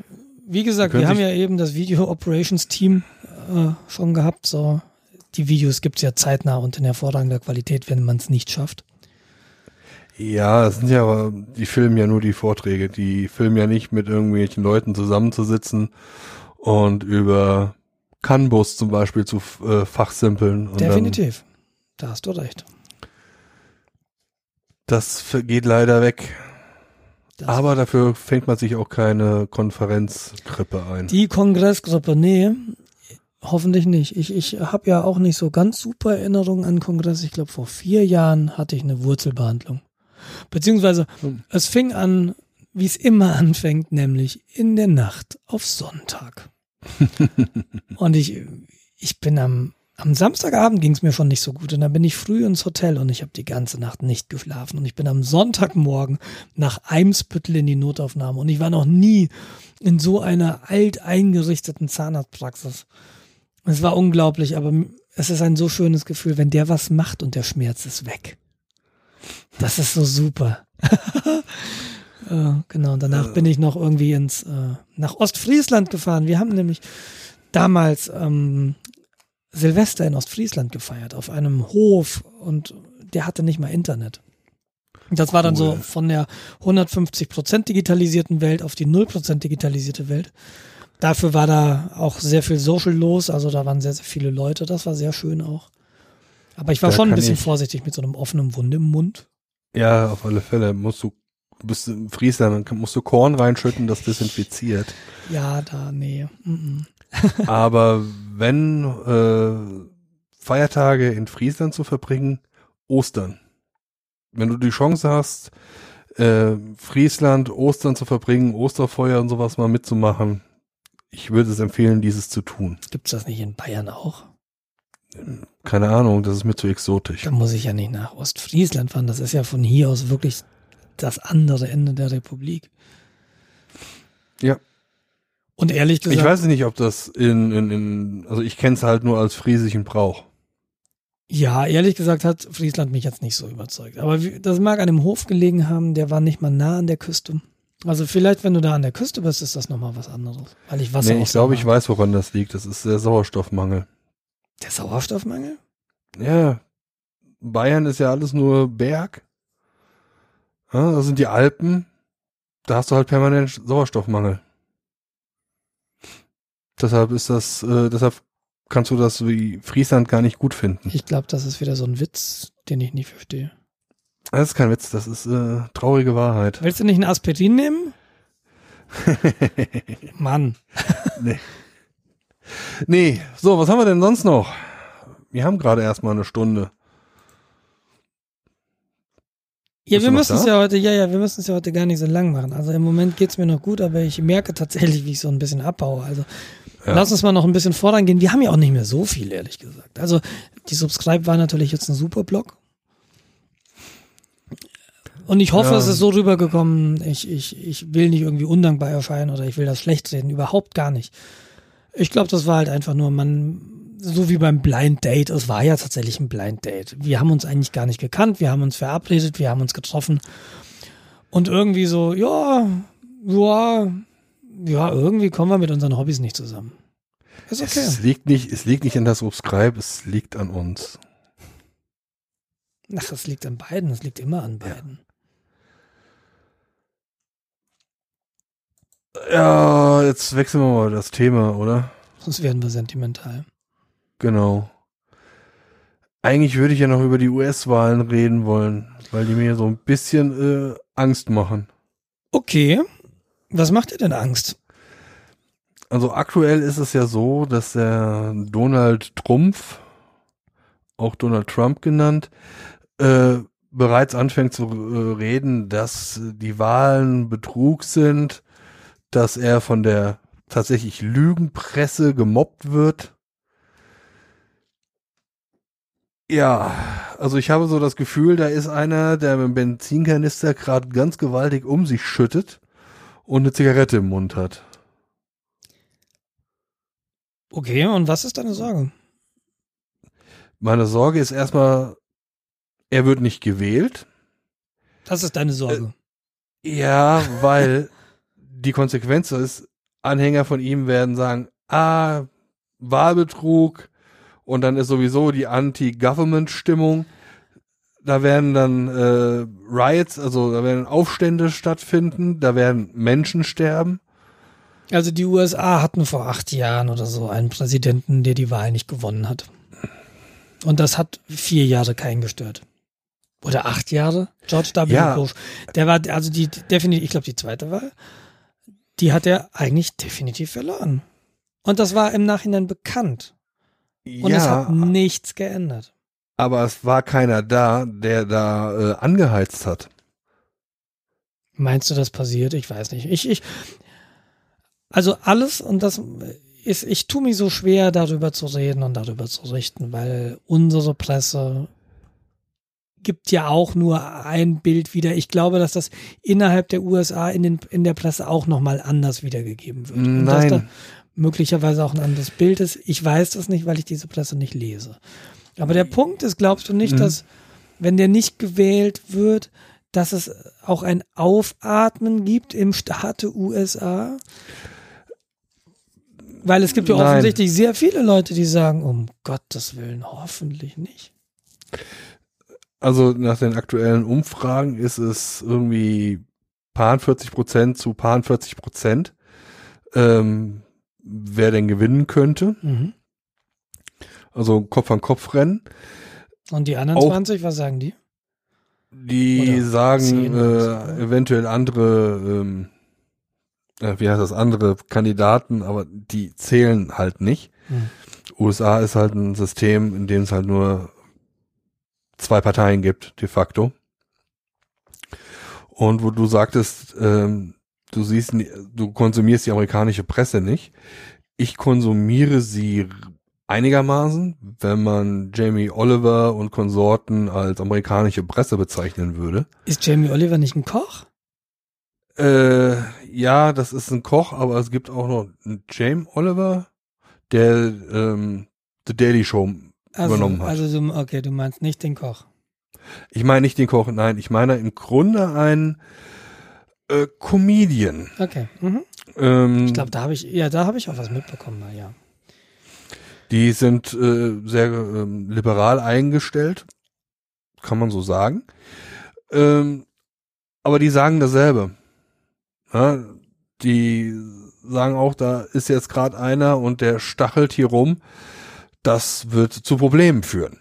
wie gesagt, wir haben ja eben das Video Operations Team äh, schon gehabt. So, die Videos gibt's ja zeitnah und in hervorragender Qualität, wenn man es nicht schafft. Ja, es sind ja, aber- die filmen ja nur die Vorträge. Die filmen ja nicht mit irgendwelchen Leuten zusammenzusitzen und über Canbus zum Beispiel zu äh, fachsimpeln. Definitiv. Da hast du recht. Das geht leider weg. Das Aber dafür fängt man sich auch keine Konferenzgrippe ein. Die Kongressgruppe, nee, hoffentlich nicht. Ich, ich habe ja auch nicht so ganz super Erinnerungen an Kongress. Ich glaube, vor vier Jahren hatte ich eine Wurzelbehandlung. Beziehungsweise, Hm. es fing an, wie es immer anfängt, nämlich in der Nacht auf Sonntag. und ich, ich bin am, am Samstagabend ging es mir schon nicht so gut und dann bin ich früh ins Hotel und ich habe die ganze Nacht nicht geschlafen und ich bin am Sonntagmorgen nach Eimsbüttel in die Notaufnahme und ich war noch nie in so einer alt eingerichteten Zahnarztpraxis. Es war unglaublich, aber es ist ein so schönes Gefühl, wenn der was macht und der Schmerz ist weg. Das ist so super. äh, genau, und danach bin ich noch irgendwie ins äh, nach Ostfriesland gefahren. Wir haben nämlich damals ähm, Silvester in Ostfriesland gefeiert auf einem Hof und der hatte nicht mal Internet. Das war dann so Cool. von der 150% digitalisierten Welt auf die 0% digitalisierte Welt. Dafür war da auch sehr viel Social los, also da waren sehr, sehr viele Leute. Das war sehr schön auch. Aber ich war Da schon ein bisschen ich- vorsichtig mit so einem offenen Wunde im Mund. Ja, auf alle Fälle. Musst du, du bist im Friesland, dann musst du Korn reinschütten, das desinfiziert. Ja, da, nee. Mm Aber wenn äh, Feiertage in Friesland zu verbringen, Ostern. Wenn du die Chance hast, äh, Friesland, Ostern zu verbringen, Osterfeuer und sowas mal mitzumachen, ich würde es empfehlen, dieses zu tun. Gibt's das nicht in Bayern auch? Keine Ahnung, das ist mir zu exotisch. Da muss ich ja nicht nach Ostfriesland fahren. Das ist ja von hier aus wirklich das andere Ende der Republik. Ja. Und ehrlich gesagt, Ich weiß nicht, ob das in, in, in also ich kenne es halt nur als friesischen Brauch. ja, ehrlich gesagt hat Friesland mich jetzt nicht so überzeugt. Aber das mag an dem Hof gelegen haben, der war nicht mal nah an der Küste. Also vielleicht, wenn du da an der Küste bist, ist das nochmal was anderes. Weil ich Wasser Nee, ich glaube, ich weiß, woran das liegt. Das ist der Sauerstoffmangel. Der Sauerstoffmangel? Ja, Bayern ist ja alles nur Berg. Ja, das sind die Alpen. Da hast du halt permanent Sauerstoffmangel. Deshalb ist das, äh, deshalb kannst du das wie Friesland gar nicht gut finden. Ich glaube, das ist wieder so ein Witz, den ich nicht verstehe. Das ist kein Witz, das ist äh, traurige Wahrheit. Willst du nicht ein Aspirin nehmen? Mann. nee, so, was haben wir denn sonst noch? Wir haben gerade erstmal eine Stunde. Ja, Bist wir müssen es ja heute, ja, ja, wir müssen es ja heute gar nicht so lang machen. Also im Moment geht's mir noch gut, aber ich merke tatsächlich, wie ich so ein bisschen abbaue. Also Ja. lass uns mal noch ein bisschen vorangehen. Wir haben ja auch nicht mehr so viel, ehrlich gesagt. Also die Subscribe war natürlich jetzt ein super Blog. Und ich hoffe, Ja. es ist so rübergekommen, ich, ich, ich will nicht irgendwie undankbar erscheinen oder ich will das schlecht reden. Überhaupt gar nicht. Ich glaube, das war halt einfach nur, man, so wie beim Blind Date, es war ja tatsächlich ein Blind Date. Wir haben uns eigentlich gar nicht gekannt, wir haben uns verabredet, wir haben uns getroffen. Und irgendwie so, ja, ja, ja, irgendwie kommen wir mit unseren Hobbys nicht zusammen. Ist okay. Es liegt nicht, es liegt nicht an der Subscribe, es liegt an uns. Ach, es liegt an beiden, es liegt immer an beiden. Ja, jetzt wechseln wir mal das Thema, oder? Sonst werden wir sentimental. Genau. Eigentlich würde ich ja noch über die US-Wahlen reden wollen, weil die mir so ein bisschen äh, Angst machen. Okay. Was macht dir denn Angst? Also aktuell ist es ja so, dass der Donald Trumpf, auch Donald Trump genannt, äh, bereits anfängt zu äh, reden, dass die Wahlen Betrug sind, dass er von der tatsächlich Lügenpresse gemobbt wird. Ja, also ich habe so das Gefühl, da ist einer, der mit dem Benzinkanister gerade ganz gewaltig um sich schüttet und eine Zigarette im Mund hat. Okay, und was ist deine Sorge? Meine Sorge ist erstmal, er wird nicht gewählt. Das ist deine Sorge. Ja, weil die Konsequenz ist, Anhänger von ihm werden sagen, ah, Wahlbetrug und dann ist sowieso die Anti-Government-Stimmung. Da werden dann äh, Riots, also da werden Aufstände stattfinden, da werden Menschen sterben. Also die USA hatten vor acht Jahren oder so einen Präsidenten, der die Wahl nicht gewonnen hat. Und das hat vier Jahre keinen gestört. Oder acht Jahre? George W. Ja. Bush. Der war, also die, die definitiv, ich glaube, die zweite Wahl, die hat er eigentlich definitiv verloren. Und das war im Nachhinein bekannt. Und es ja, hat nichts geändert. aber es war keiner da, der da äh, angeheizt hat. Meinst du, das passiert? Ich weiß nicht. Ich, ich, also alles, und das ist, ich tue mich so schwer, darüber zu reden und darüber zu richten, weil unsere Presse gibt ja auch nur ein Bild wieder. Ich glaube, dass das innerhalb der USA in, den, in der Presse auch nochmal anders wiedergegeben wird. Und dass da Nein. möglicherweise auch ein anderes Bild ist. Ich weiß das nicht, weil ich diese Presse nicht lese. Aber der Punkt ist, glaubst du nicht, Mhm. dass, wenn der nicht gewählt wird, dass es auch ein Aufatmen gibt im Staate USA? Weil es gibt ja Nein. offensichtlich sehr viele Leute, die sagen, um Gottes Willen, hoffentlich nicht. Also nach den aktuellen Umfragen ist es irgendwie paar 40 Prozent zu paar 40 Prozent, ähm, wer denn gewinnen könnte. Mhm. Also Kopf an Kopf rennen. Und die anderen Auch- 20, was sagen die? Die Oder sagen zehn oder so, äh, eventuell andere, ähm, äh, wie heißt das, andere Kandidaten, aber die zählen halt nicht. Hm. USA ist halt ein System, in dem es halt nur zwei Parteien gibt, de facto. Und wo du sagtest, ähm, du siehst, du konsumierst die amerikanische Presse nicht. Ich konsumiere sie einigermaßen, wenn man Jamie Oliver und Konsorten als amerikanische Presse bezeichnen würde. Ist Jamie Oliver nicht ein Koch? Äh, ja, das ist ein Koch, aber es gibt auch noch einen Jamie Oliver, der ähm, The Daily Show Also, übernommen hat. also okay, du meinst nicht den Koch. Ich meine nicht den Koch, nein, ich meine im Grunde ein äh, Comedian. Okay. Mhm. Ähm, Ich glaube, da habe ich, ja, da habe ich auch was mitbekommen, na ja. die sind äh, sehr ähm, liberal eingestellt, kann man so sagen. Ähm, aber die sagen dasselbe. Ja, die sagen auch, da ist jetzt gerade einer und der stachelt hier rum. Das wird zu Problemen führen.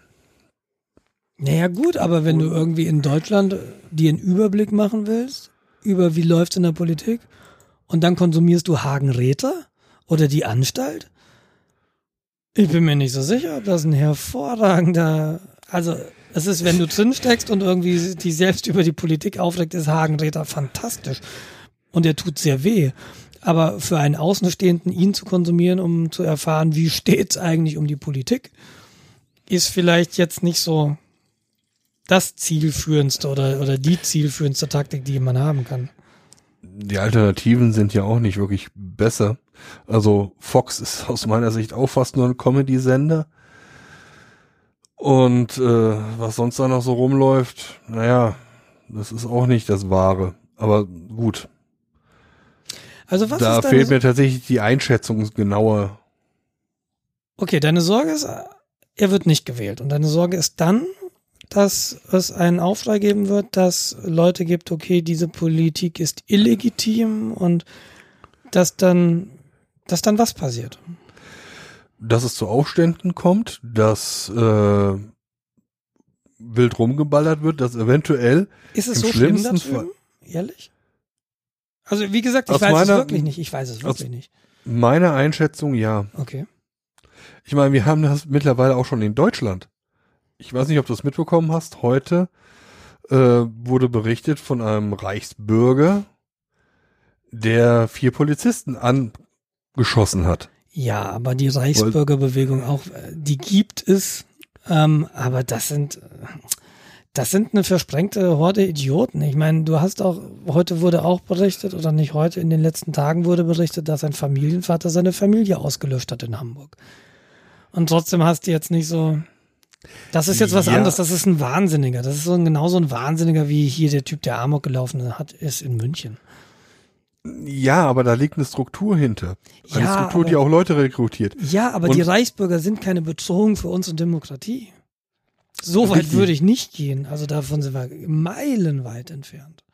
Naja, gut, aber wenn du irgendwie in Deutschland dir einen Überblick machen willst, über wie läuft's in der Politik, und dann konsumierst du Hagen Räther oder die Anstalt, ich bin mir nicht so sicher, ob das ein hervorragender, also es ist, wenn du drin steckst und irgendwie die selbst über die Politik aufregt, ist Hagen Räther fantastisch. Und er tut sehr weh. Aber für einen Außenstehenden, ihn zu konsumieren, um zu erfahren, wie steht's eigentlich um die Politik, ist vielleicht jetzt nicht so das zielführendste oder, oder die zielführendste Taktik, die man haben kann. Die Alternativen sind ja auch nicht wirklich besser. Also Fox ist aus meiner Sicht auch fast nur ein Comedy-Sender. Und äh, was sonst da noch so rumläuft, naja, das ist auch nicht das Wahre. Aber gut, Also was da ist deine, fehlt mir tatsächlich die Einschätzung genauer. Okay, deine Sorge ist, er wird nicht gewählt. Und deine Sorge ist dann, dass es einen Aufschrei geben wird, dass Leute gibt, okay, diese Politik ist illegitim und dass dann, dass dann was passiert. Dass es zu Aufständen kommt, dass äh, wild rumgeballert wird, dass eventuell Ist es Im so schlimm da drüben? Ehrlich? Also wie gesagt, ich Aus weiß es meiner- wirklich nicht. Ich weiß es wirklich nicht. meine Einschätzung ja. Okay. Ich meine, wir haben das mittlerweile auch schon in Deutschland. Ich weiß nicht, ob du es mitbekommen hast. Heute äh, wurde berichtet von einem Reichsbürger, der vier Polizisten angeschossen hat. Ja, aber die Reichsbürgerbewegung auch, äh, die gibt es, ähm, aber das sind, äh, das sind eine versprengte Horde Idioten. Ich meine, du hast auch, heute wurde auch berichtet, oder nicht heute, in den letzten Tagen wurde berichtet, dass ein Familienvater seine Familie ausgelöscht hat in Hamburg. Und trotzdem hast du jetzt nicht so, das ist jetzt was Ja. anderes, das ist ein Wahnsinniger. Das ist so ein, genauso ein Wahnsinniger, wie hier der Typ, der Amok gelaufen hat, ist in München. Ja, aber da liegt eine Struktur hinter. Eine Ja, Struktur, die aber- auch Leute rekrutiert. Ja, aber Und- die Reichsbürger sind keine Bedrohung für unsere Demokratie. So weit Richtig. würde ich nicht gehen. Also davon sind wir meilenweit entfernt.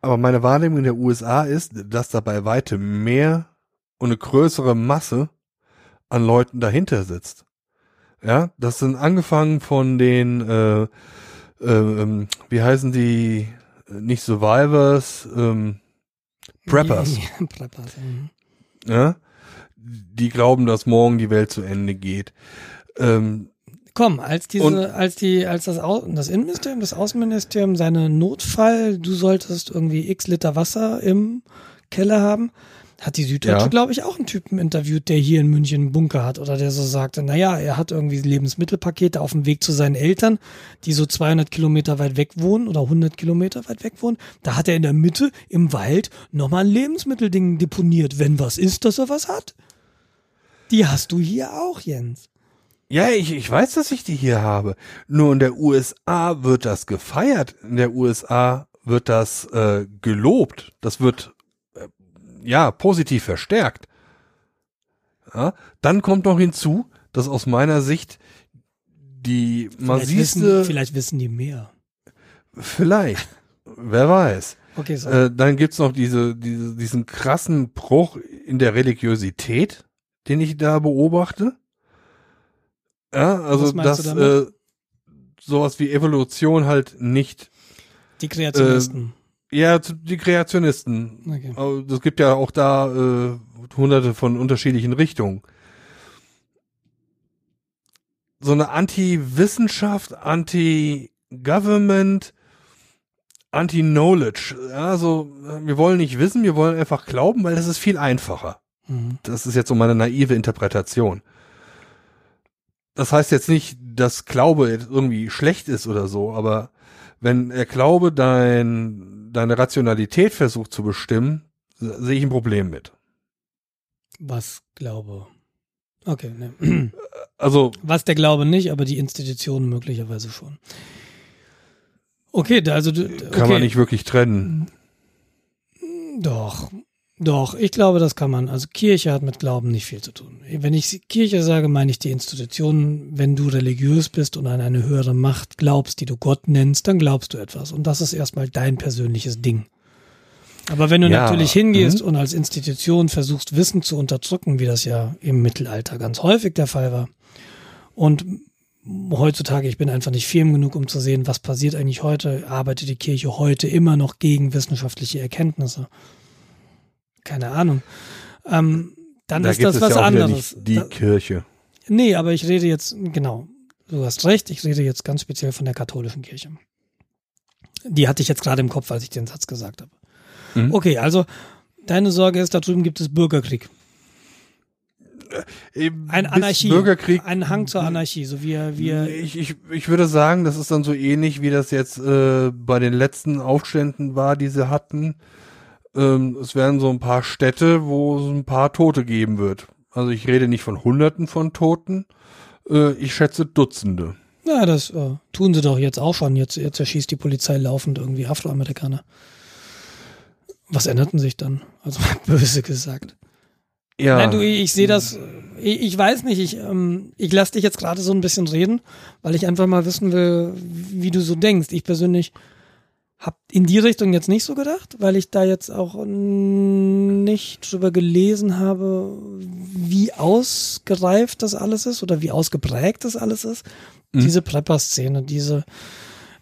Aber meine Wahrnehmung in der USA ist, dass da bei weitem mehr und eine größere Masse an Leuten dahinter sitzt. Ja, das sind angefangen von den, äh, äh, wie heißen die, nicht Survivors, ähm, Preppers. Ja, Preppers. mhm. Ja, die glauben, dass morgen die Welt zu Ende geht. Ähm, Komm, als diese, Und- als die, als das, Au das Innenministerium, das Außenministerium seine Notfall, du solltest irgendwie x Liter Wasser im Keller haben, hat die Süddeutsche, Ja. glaube ich, auch einen Typen interviewt, der hier in München einen Bunker hat oder der so sagte, naja, er hat irgendwie Lebensmittelpakete auf dem Weg zu seinen Eltern, die so 200 Kilometer weit weg wohnen oder 100 Kilometer weit weg wohnen. Da hat er in der Mitte im Wald nochmal ein Lebensmittelding deponiert, wenn was ist, dass er was hat. Die hast du hier auch, Jens. Ja, ich, ich weiß, dass ich die hier habe. Nur in der USA wird das gefeiert. In der USA wird das äh, gelobt. Das wird äh, ja positiv verstärkt. Ja, dann kommt noch hinzu, dass aus meiner Sicht die Vielleicht wissen, massivste, vielleicht wissen die mehr. Vielleicht. Wer weiß. Okay, so. Äh, dann gibt's noch diese, diese, diesen krassen Bruch in der Religiosität, den ich da beobachte. Ja, also dass äh, sowas wie Evolution halt nicht, die Kreationisten. ja, zu- die Kreationisten. okay. Aber Es gibt ja auch da äh, hunderte von unterschiedlichen Richtungen. So eine Anti-Wissenschaft, Anti-Government, Anti-Knowledge. Ja, so, äh, wir wollen nicht wissen, wir wollen einfach glauben, weil das ist viel einfacher. Mhm. Das ist jetzt so meine naive Interpretation. Das heißt jetzt nicht, dass Glaube irgendwie schlecht ist oder so, aber wenn der Glaube dein, deine Rationalität versucht zu bestimmen, se- sehe ich ein Problem mit. Was Glaube. Okay, ne. Also, Was der Glaube nicht, aber die Institutionen möglicherweise schon. Okay, da- also okay. kann man nicht wirklich trennen. Doch, doch, ich glaube, das kann man. Also Kirche hat mit Glauben nicht viel zu tun. Wenn ich Kirche sage, meine ich die Institutionen. Wenn du religiös bist und an eine höhere Macht glaubst, die du Gott nennst, dann glaubst du etwas. Und das ist erstmal dein persönliches Ding. Aber wenn du Ja, natürlich hingehst und als Institution versuchst, Wissen zu unterdrücken, wie das ja im Mittelalter ganz häufig der Fall war, und heutzutage, ich bin einfach nicht firm genug, um zu sehen, was passiert eigentlich heute, arbeitet die Kirche heute immer noch gegen wissenschaftliche Erkenntnisse. Keine Ahnung. Ähm, dann da ist das was ja anderes. die Da, Kirche. nee, aber ich rede jetzt, genau, du hast recht, ich rede jetzt ganz speziell von der katholischen Kirche. Die hatte ich jetzt gerade im Kopf, als ich den Satz gesagt habe. Mhm. Okay, also deine Sorge ist, da drüben gibt es Bürgerkrieg. Eben Ein Anarchie. Bürgerkrieg. Ein Hang zur Anarchie, so wie wir, ich, ich, ich würde sagen, das ist dann so ähnlich, wie das jetzt äh, bei den letzten Aufständen war, die sie hatten. Ähm, es werden so ein paar Städte, wo es ein paar Tote geben wird. Also ich rede nicht von Hunderten von Toten. Äh, ich schätze Dutzende. Ja, das äh, tun sie doch jetzt auch schon. Jetzt, jetzt erschießt die Polizei laufend irgendwie Afroamerikaner. Was änderten sich dann? Also böse gesagt. Ja. Nein, du, ich, ich sehe das, ich, ich weiß nicht, ich, ähm, ich lasse dich jetzt gerade so ein bisschen reden, weil ich einfach mal wissen will, wie du so denkst. Ich persönlich habe in die Richtung jetzt nicht so gedacht, weil ich da jetzt auch nicht drüber gelesen habe, wie ausgereift das alles ist oder wie ausgeprägt das alles ist. Mhm. Diese Prepper-Szene, diese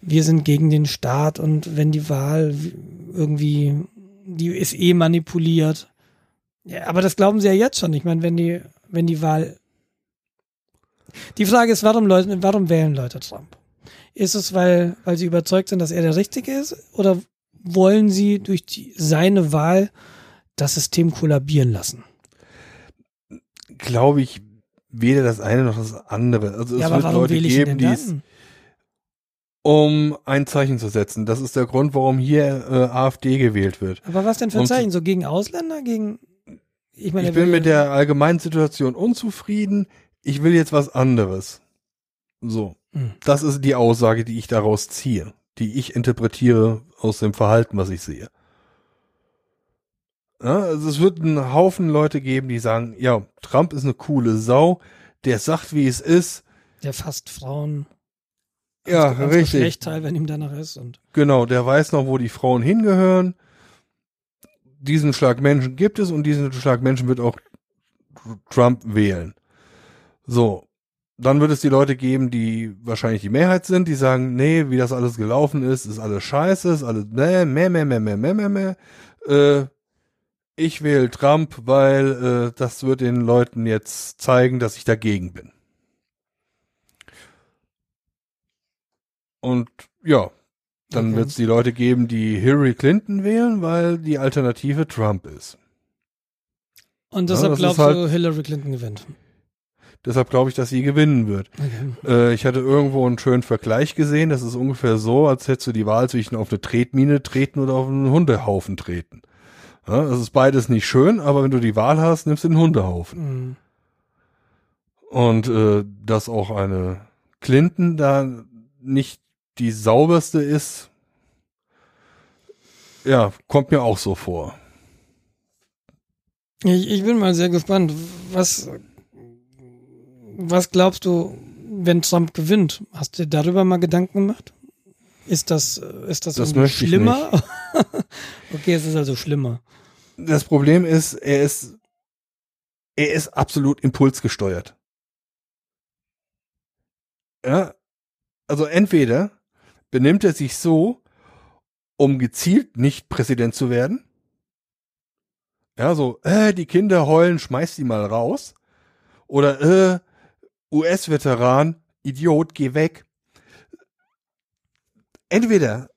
wir sind gegen den Staat und wenn die Wahl irgendwie, die ist eh manipuliert. Ja, aber das glauben sie ja jetzt schon. Ich meine, wenn die, wenn die Wahl. Die Frage ist, warum Leute, warum wählen Leute Trump? Ist es, weil, weil sie überzeugt sind, dass er der Richtige ist? Oder wollen sie durch die, seine Wahl das System kollabieren lassen? Glaube ich, weder das eine noch das andere. Also es ja, wird Leute geben, die es, um ein Zeichen zu setzen. Das ist der Grund, warum hier äh, AfD gewählt wird. Aber was denn für ein Zeichen? So gegen Ausländer? Gegen. Ich meine, ich bin mit der allgemeinen Situation unzufrieden. Ich will jetzt was anderes. So. Hm. Das ist die Aussage, die ich daraus ziehe, die ich interpretiere aus dem Verhalten, was ich sehe. Ja, also es wird einen Haufen Leute geben, die sagen, ja, Trump ist eine coole Sau, der sagt, wie es ist. der fasst Frauen Ja, richtig. Geschlechtteil, wenn ihm danach ist. Und Genau, der weiß noch, wo die Frauen hingehören. Diesen Schlag Menschen gibt es und diesen Schlag Menschen wird auch Trump wählen. So. Dann wird es die Leute geben, die wahrscheinlich die Mehrheit sind, die sagen, nee, wie das alles gelaufen ist, ist alles scheiße, ist alles meh, meh, meh, meh, meh, meh, meh, meh. Äh, ich wähle Trump, weil äh, das wird den Leuten jetzt zeigen, dass ich dagegen bin. Und ja, dann Okay. wird es die Leute geben, die Hillary Clinton wählen, weil die Alternative Trump ist. Und Ja, deshalb ist glaubst halt- du, Hillary Clinton gewinnt. Deshalb glaube ich, dass sie gewinnen wird. Okay. Äh, ich hatte irgendwo einen schönen Vergleich gesehen. Das ist ungefähr so, als hättest du die Wahl zwischen auf eine Tretmine treten oder auf einen Hundehaufen treten. Ja, das ist beides nicht schön, aber wenn du die Wahl hast, nimmst du den Hundehaufen. Mhm. Und äh, dass auch eine Clinton da nicht die sauberste ist, ja, kommt mir auch so vor. Ich, ich bin mal sehr gespannt. Was, was glaubst du, wenn Trump gewinnt? Hast du dir darüber mal Gedanken gemacht? Ist das, ist das, Das schlimmer? okay, es ist also schlimmer. Das Problem ist, er ist, er ist absolut impulsgesteuert. Ja, also entweder benimmt er sich so, um gezielt nicht Präsident zu werden. Ja, so, äh, die Kinder heulen, schmeiß die mal raus. Oder, äh, US-Veteran, Idiot, geh weg. Entweder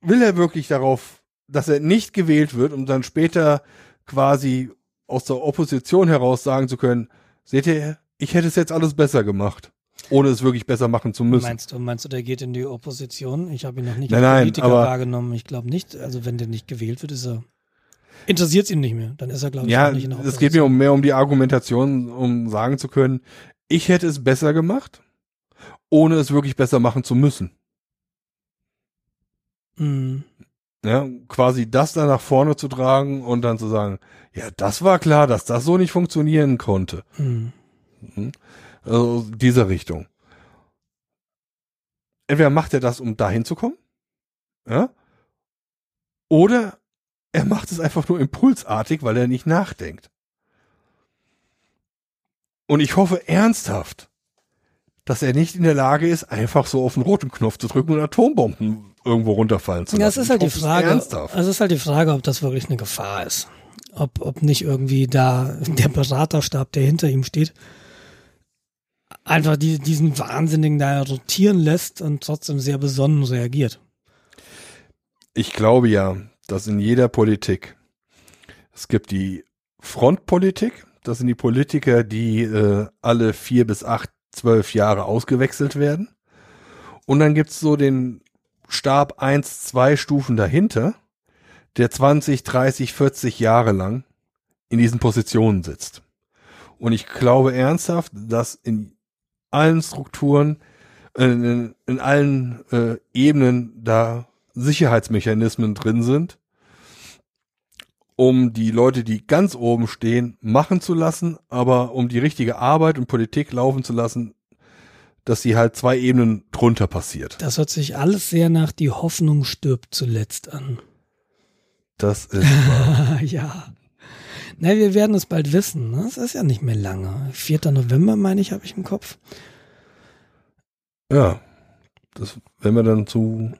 will er wirklich darauf, dass er nicht gewählt wird, um dann später quasi aus der Opposition heraus sagen zu können, seht ihr, ich hätte es jetzt alles besser gemacht, ohne es wirklich besser machen zu müssen. Meinst du, meinst du, der geht in die Opposition? Ich habe ihn noch nicht Nein, als nein, Politiker aber- wahrgenommen. Ich glaube nicht. Also wenn der nicht gewählt wird, ist er interessiert es ihn nicht mehr. Dann ist er glaube ich Ja, nicht in der es geht mir Opposition. um mehr um die Argumentation, um sagen zu können, ich hätte es besser gemacht, ohne es wirklich besser machen zu müssen. Mhm. Ja, quasi das dann nach vorne zu tragen und dann zu sagen, ja, das war klar, dass das so nicht funktionieren konnte. Mhm. Also diese Richtung. Entweder macht er das, um dahin zu kommen, ja, oder er macht es einfach nur impulsartig, weil er nicht nachdenkt. Und ich hoffe ernsthaft, dass er nicht in der Lage ist, einfach so auf den roten Knopf zu drücken und Atombomben irgendwo runterfallen zu lassen. Ja, das ist halt Ich die es Frage. Also es ist halt die Frage, ob das wirklich eine Gefahr ist. Ob, ob nicht irgendwie da der Beraterstab, der hinter ihm steht, einfach die, diesen Wahnsinnigen da rotieren lässt und trotzdem sehr besonnen reagiert. Ich glaube ja, dass in jeder Politik es gibt die Frontpolitik, das sind die Politiker, die äh, alle vier bis acht, zwölf Jahre ausgewechselt werden. Und dann gibt's so den Stab eins, zwei Stufen dahinter, der 20, 30, 40 Jahre lang in diesen Positionen sitzt. Und ich glaube ernsthaft, dass in allen Strukturen, in, in allen äh, Ebenen da Sicherheitsmechanismen drin sind, um die Leute, die ganz oben stehen, machen zu lassen, aber um die richtige Arbeit und Politik laufen zu lassen, dass sie halt zwei Ebenen drunter passiert. Das hört sich alles sehr nach die Hoffnung stirbt zuletzt an. Das ist wahr. ja. Na, wir werden es bald wissen. Ne? Es ist ja nicht mehr lange. 4. November, meine ich, habe ich im Kopf. ja. Das, wenn wir dann zu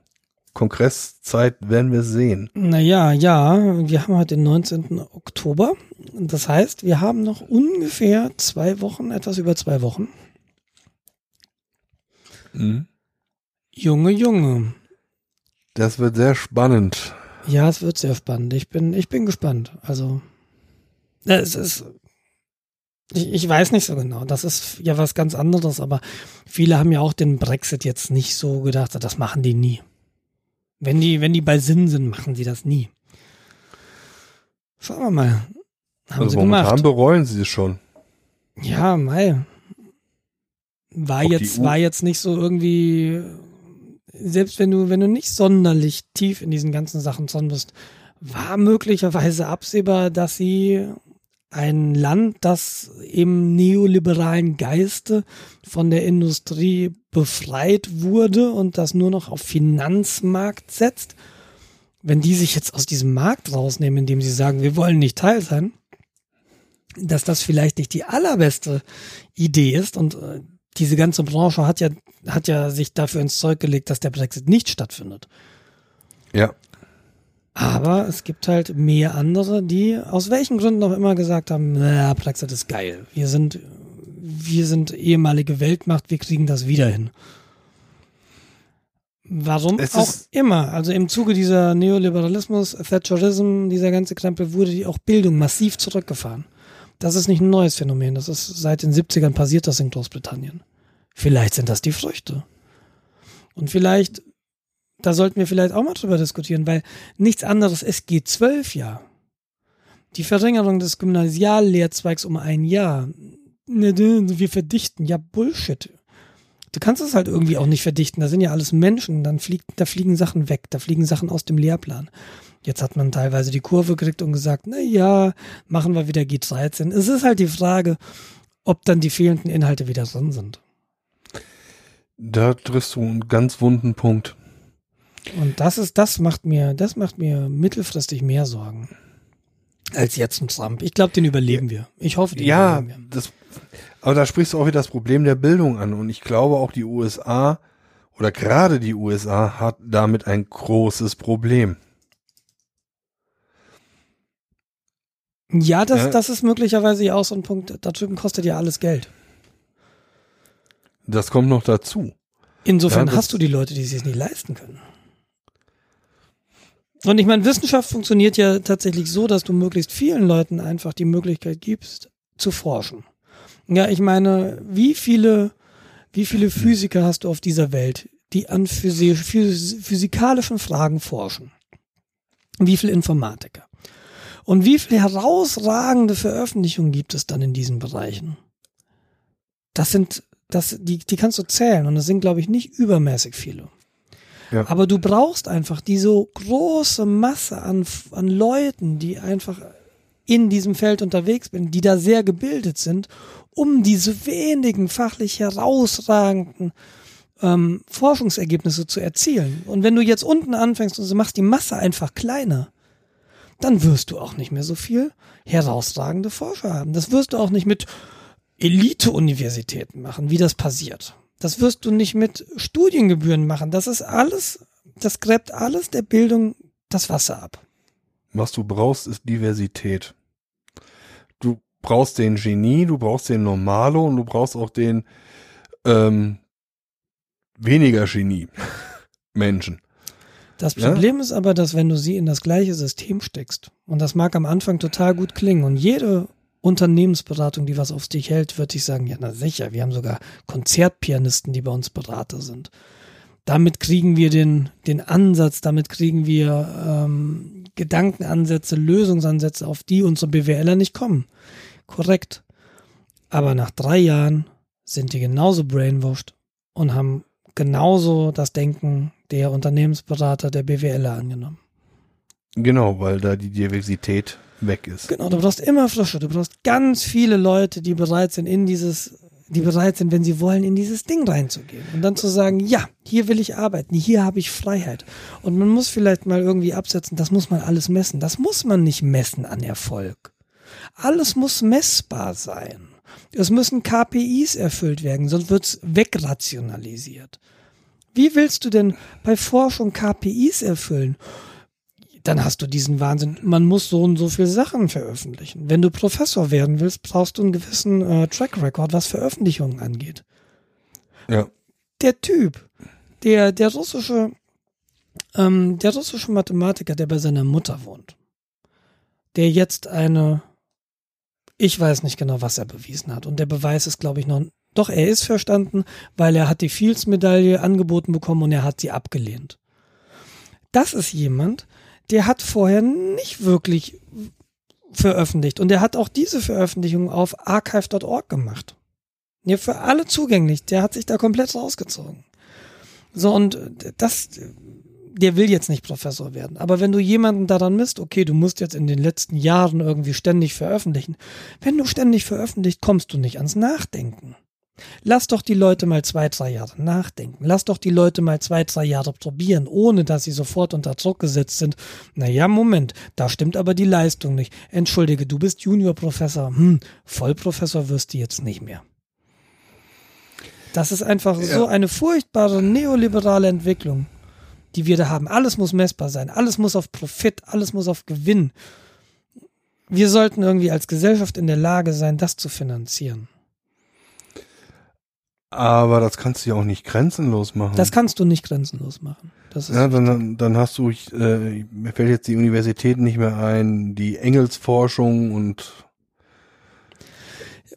Kongresszeit werden wir sehen. Naja, ja, wir haben heute den 19. Oktober. Das heißt, wir haben noch ungefähr zwei Wochen, etwas über zwei Wochen. Mhm. Junge, Junge. Das wird sehr spannend. Ja, es wird sehr spannend. Ich bin, ich bin gespannt. Also, es ist, ich, ich weiß nicht so genau. Das ist ja was ganz anderes, aber viele haben ja auch den Brexit jetzt nicht so gedacht, das machen die nie. Wenn die, wenn die bei Sinn sind, machen die das nie. Schauen wir mal. Haben also sie momentan gemacht. bereuen sie es schon. Ja, Mai. War Ob jetzt, war jetzt nicht so irgendwie, selbst wenn du, wenn du nicht sonderlich tief in diesen ganzen Sachen drin bist, war möglicherweise absehbar, dass sie ein Land, das im neoliberalen Geiste von der Industrie befreit wurde und das nur noch auf Finanzmarkt setzt, wenn die sich jetzt aus diesem Markt rausnehmen, indem sie sagen, wir wollen nicht Teil sein, dass das vielleicht nicht die allerbeste Idee ist und äh, diese ganze Branche hat ja hat ja sich dafür ins Zeug gelegt, dass der Brexit nicht stattfindet. Ja. Aber es gibt halt mehr andere, die aus welchen Gründen auch immer gesagt haben, naja, Brexit ist geil. Wir sind wir sind ehemalige Weltmacht, wir kriegen das wieder hin. Warum Es auch immer. Also im Zuge dieser Neoliberalismus, Thatcherism, dieser ganze Krempel, wurde die auch Bildung massiv zurückgefahren. Das ist nicht ein neues Phänomen. Das ist seit den 70ern passiert das in Großbritannien. Vielleicht sind das die Früchte. Und vielleicht, da sollten wir vielleicht auch mal drüber diskutieren, weil nichts anderes ist G12 ja. Die Verringerung des Gymnasiallehrzweigs um ein Jahr. Ne, ne, Wir verdichten. Ja, Bullshit. Du kannst es halt irgendwie auch nicht verdichten. Da sind ja alles Menschen. Dann fliegt, da fliegen Sachen weg. Da fliegen Sachen aus dem Lehrplan. Jetzt hat man teilweise die Kurve gekriegt und gesagt, na ja, machen wir wieder G13. Es ist halt die Frage, ob dann die fehlenden Inhalte wieder drin sind. Da triffst du einen ganz wunden Punkt. Und das ist, das macht mir, das macht mir mittelfristig mehr Sorgen als jetzt ein Trump. Ich glaube, den überleben wir. Ich hoffe, den Ja, überleben wir. das, aber da sprichst du auch wieder das Problem der Bildung an. Und ich glaube auch die USA oder gerade die USA hat damit ein großes Problem. Ja, das, Ja. das ist möglicherweise ja auch so ein Punkt. Da drüben kostet ja alles Geld. Das kommt noch dazu. Insofern Ja, hast du die Leute, die sich nicht leisten können. Und ich meine, Wissenschaft funktioniert ja tatsächlich so, dass du möglichst vielen Leuten einfach die Möglichkeit gibst, zu forschen. Ja, ich meine, wie viele, wie viele Physiker hast du auf dieser Welt, die an physi phys physikalischen Fragen forschen? Wie viele Informatiker? Und wie viele herausragende Veröffentlichungen gibt es dann in diesen Bereichen? Das sind, das, die, die kannst du zählen und das sind, glaube ich, nicht übermäßig viele. Ja. Aber du brauchst einfach die so große Masse an, an Leuten, die einfach in diesem Feld unterwegs sind, die da sehr gebildet sind, um diese wenigen fachlich herausragenden ähm, Forschungsergebnisse zu erzielen. Und wenn du jetzt unten anfängst und machst die Masse einfach kleiner, dann wirst du auch nicht mehr so viel herausragende Forscher haben. Das wirst du auch nicht mit Elite-Universitäten machen, wie das passiert. Das wirst du nicht mit Studiengebühren machen. Das ist alles, das gräbt alles der Bildung das Wasser ab. Was du brauchst, ist Diversität. Du brauchst den Genie, du brauchst den Normalo und du brauchst auch den ähm, weniger Genie Menschen. Das Ja? Problem ist aber, dass wenn du sie in das gleiche System steckst, und das mag am Anfang total gut klingen, und jede Unternehmensberatung, die was auf dich hält, wird dich sagen, ja, na sicher, wir haben sogar Konzertpianisten, die bei uns Berater sind. Damit kriegen wir den, den Ansatz, damit kriegen wir ähm, Gedankenansätze, Lösungsansätze, auf die unsere BWLer nicht kommen. Korrekt. Aber nach drei Jahren sind die genauso brainwashed und haben genauso das Denken der Unternehmensberater, der BWLer angenommen. Genau, weil da die Diversität weg ist. Genau, du brauchst immer Frische, du brauchst ganz viele Leute, die bereit sind, in dieses, die bereit sind, wenn sie wollen, in dieses Ding reinzugehen. Und dann zu sagen, ja, hier will ich arbeiten, hier habe ich Freiheit. Und man muss vielleicht mal irgendwie absetzen, das muss man alles messen. Das muss man nicht messen an Erfolg. Alles muss messbar sein. Es müssen KPIs erfüllt werden, sonst wird's wegrationalisiert. Wie willst du denn bei Forschung KPIs erfüllen? Dann hast du diesen Wahnsinn. Man muss so und so viele Sachen veröffentlichen. Wenn du Professor werden willst, brauchst du einen gewissen äh, Track Record, was Veröffentlichungen angeht. Ja. Der Typ, der, der russische, ähm, der russische Mathematiker, der bei seiner Mutter wohnt, der jetzt eine, ich weiß nicht genau, was er bewiesen hat. Und der Beweis ist, glaube ich, noch, doch, er ist verstanden, weil er hat die Fields-Medaille angeboten bekommen und er hat sie abgelehnt. Das ist jemand, der hat vorher nicht wirklich veröffentlicht. Und der hat auch diese Veröffentlichung auf archive.org gemacht. Ja, für alle zugänglich. Der hat sich da komplett rausgezogen. So, und das, der will jetzt nicht Professor werden. Aber wenn du jemanden daran misst, okay, du musst jetzt in den letzten Jahren irgendwie ständig veröffentlichen. Wenn du ständig veröffentlicht, kommst du nicht ans Nachdenken. Lass doch die Leute mal zwei, drei Jahre nachdenken. Lass doch die Leute mal zwei, drei Jahre probieren, ohne dass sie sofort unter Druck gesetzt sind. Naja, Moment, da stimmt aber die Leistung nicht. Entschuldige, du bist Juniorprofessor. Hm, Vollprofessor wirst du jetzt nicht mehr. Das ist einfach so eine furchtbare neoliberale Entwicklung, die wir da haben. Alles muss messbar sein, alles muss auf Profit, alles muss auf Gewinn. Wir sollten irgendwie als Gesellschaft in der Lage sein, das zu finanzieren. Aber das kannst du ja auch nicht grenzenlos machen. Das kannst du nicht grenzenlos machen. Das ist ja, dann, dann hast du, ich, äh, mir fällt jetzt die Universität nicht mehr ein, die Engelsforschung und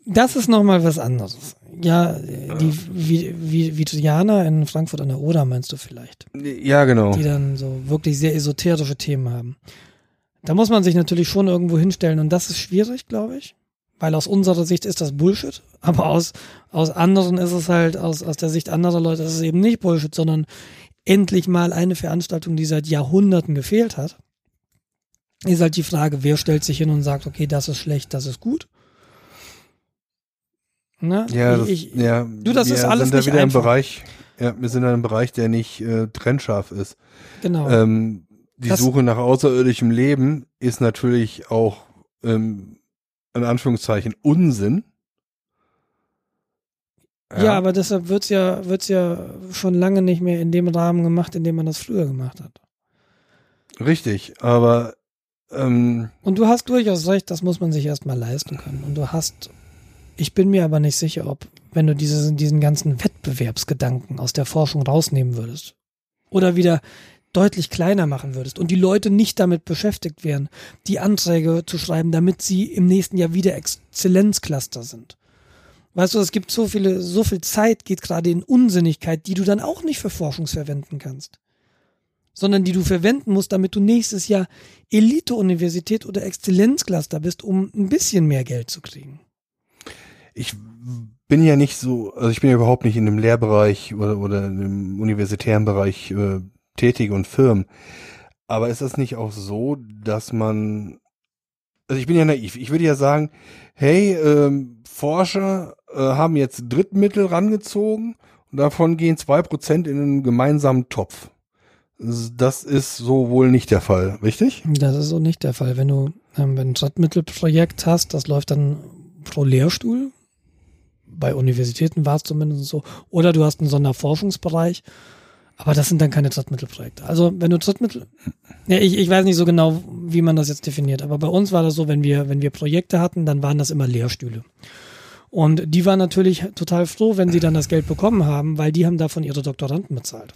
Das ist nochmal was anderes. Ja, die Vi- Vitrianer in Frankfurt an der Oder meinst du vielleicht, ja genau. die dann so wirklich sehr esoterische Themen haben. Da muss man sich natürlich schon irgendwo hinstellen und das ist schwierig, glaube ich, weil aus unserer Sicht ist das Bullshit, aber aus, aus anderen ist es halt, aus, aus der Sicht anderer Leute ist es eben nicht Bullshit, sondern endlich mal eine Veranstaltung, die seit Jahrhunderten gefehlt hat. Ist halt die Frage, wer stellt sich hin und sagt, okay, das ist schlecht, das ist gut. Ne? Ja, das, ich, ja, du, das wir ist alles sind da nicht wieder einfach. im Bereich Ja, wir sind in einem Bereich, der nicht äh, trennscharf ist. Genau. Ähm, die Das- Suche nach außerirdischem Leben ist natürlich auch ähm, in Anführungszeichen Unsinn. ja. aber deshalb wird's ja, wird's ja schon lange nicht mehr in dem Rahmen gemacht, in dem man das früher gemacht hat. richtig, aber ähm, Und du hast durchaus recht, das muss man sich erstmal leisten können. Und du hast, ich bin mir aber nicht sicher, ob, wenn du diese, diesen ganzen Wettbewerbsgedanken aus der Forschung rausnehmen würdest oder wieder deutlich kleiner machen würdest und die Leute nicht damit beschäftigt wären, die Anträge zu schreiben, damit sie im nächsten Jahr wieder Exzellenzcluster sind. Weißt du, es gibt so viele, so viel Zeit geht gerade in Unsinnigkeit, die du dann auch nicht für Forschung verwenden kannst. Sondern die du verwenden musst, damit du nächstes Jahr Elite-Universität oder Exzellenzcluster bist, um ein bisschen mehr Geld zu kriegen. ich bin ja nicht so, also ich bin ja überhaupt nicht in dem Lehrbereich oder, oder im universitären Bereich äh, tätig und Firmen. Aber ist das nicht auch so, dass man, also ich bin ja naiv, ich würde ja sagen, hey, ähm, Forscher äh, haben jetzt Drittmittel rangezogen und davon gehen zwei Prozent in einen gemeinsamen Topf. Das ist so wohl nicht der Fall, richtig? Das ist so nicht der Fall. Wenn du ähm, ein Drittmittelprojekt hast, das läuft dann pro Lehrstuhl. Bei Universitäten war es zumindest so. Oder du hast einen Sonderforschungsbereich. Aber das sind dann keine Drittmittelprojekte. Also wenn du Drittmittel, ja, ich, ich weiß nicht so genau, wie man das jetzt definiert, aber bei uns war das so, wenn wir, wenn wir Projekte hatten, dann waren das immer Lehrstühle. Und die waren natürlich total froh, wenn sie dann das Geld bekommen haben, weil die haben davon ihre Doktoranden bezahlt.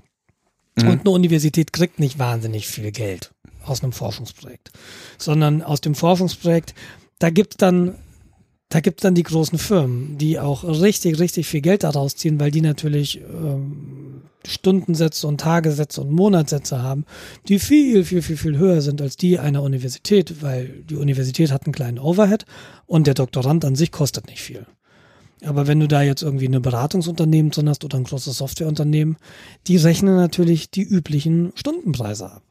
Mhm. Und eine Universität kriegt nicht wahnsinnig viel Geld aus einem Forschungsprojekt, sondern aus dem Forschungsprojekt, da gibt's dann, da gibt's dann die großen Firmen, die auch richtig, richtig viel Geld daraus ziehen, weil die natürlich ähm, Stundensätze und Tagessätze und Monatssätze haben, die viel, viel, viel, viel höher sind als die einer Universität, weil die Universität hat einen kleinen Overhead und der Doktorand an sich kostet nicht viel. Aber wenn du da jetzt irgendwie eine Beratungsunternehmen drin hast oder ein großes Softwareunternehmen, die rechnen natürlich die üblichen Stundenpreise ab.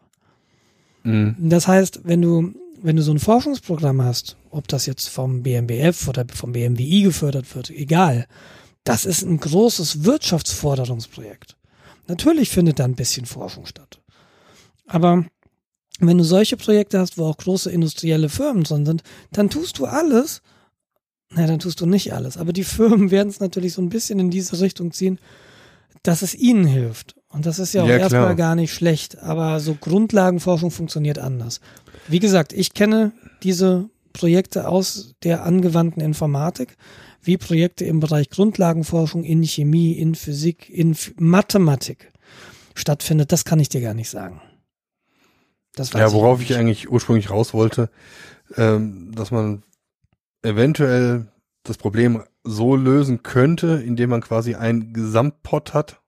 Mhm. Das heißt, wenn du, wenn du so ein Forschungsprogramm hast, ob das jetzt vom BMBF oder vom BMWI gefördert wird, egal, das ist ein großes Wirtschaftsforderungsprojekt. Natürlich findet da ein bisschen Forschung statt. Aber wenn du solche Projekte hast, wo auch große industrielle Firmen drin sind, dann tust du alles, na, dann tust du nicht alles. Aber die Firmen werden es natürlich so ein bisschen in diese Richtung ziehen, dass es ihnen hilft. Und das ist ja auch Ja, erstmal gar nicht schlecht. Aber so Grundlagenforschung funktioniert anders. Wie gesagt, ich kenne diese Projekte aus der angewandten Informatik, wie Projekte im Bereich Grundlagenforschung in Chemie, in Physik, in Mathematik stattfindet. Das kann ich dir gar nicht sagen. Ja, worauf nicht. ich eigentlich ursprünglich raus wollte, ähm, dass man eventuell das Problem so lösen könnte, indem man quasi einen Gesamtpot hat,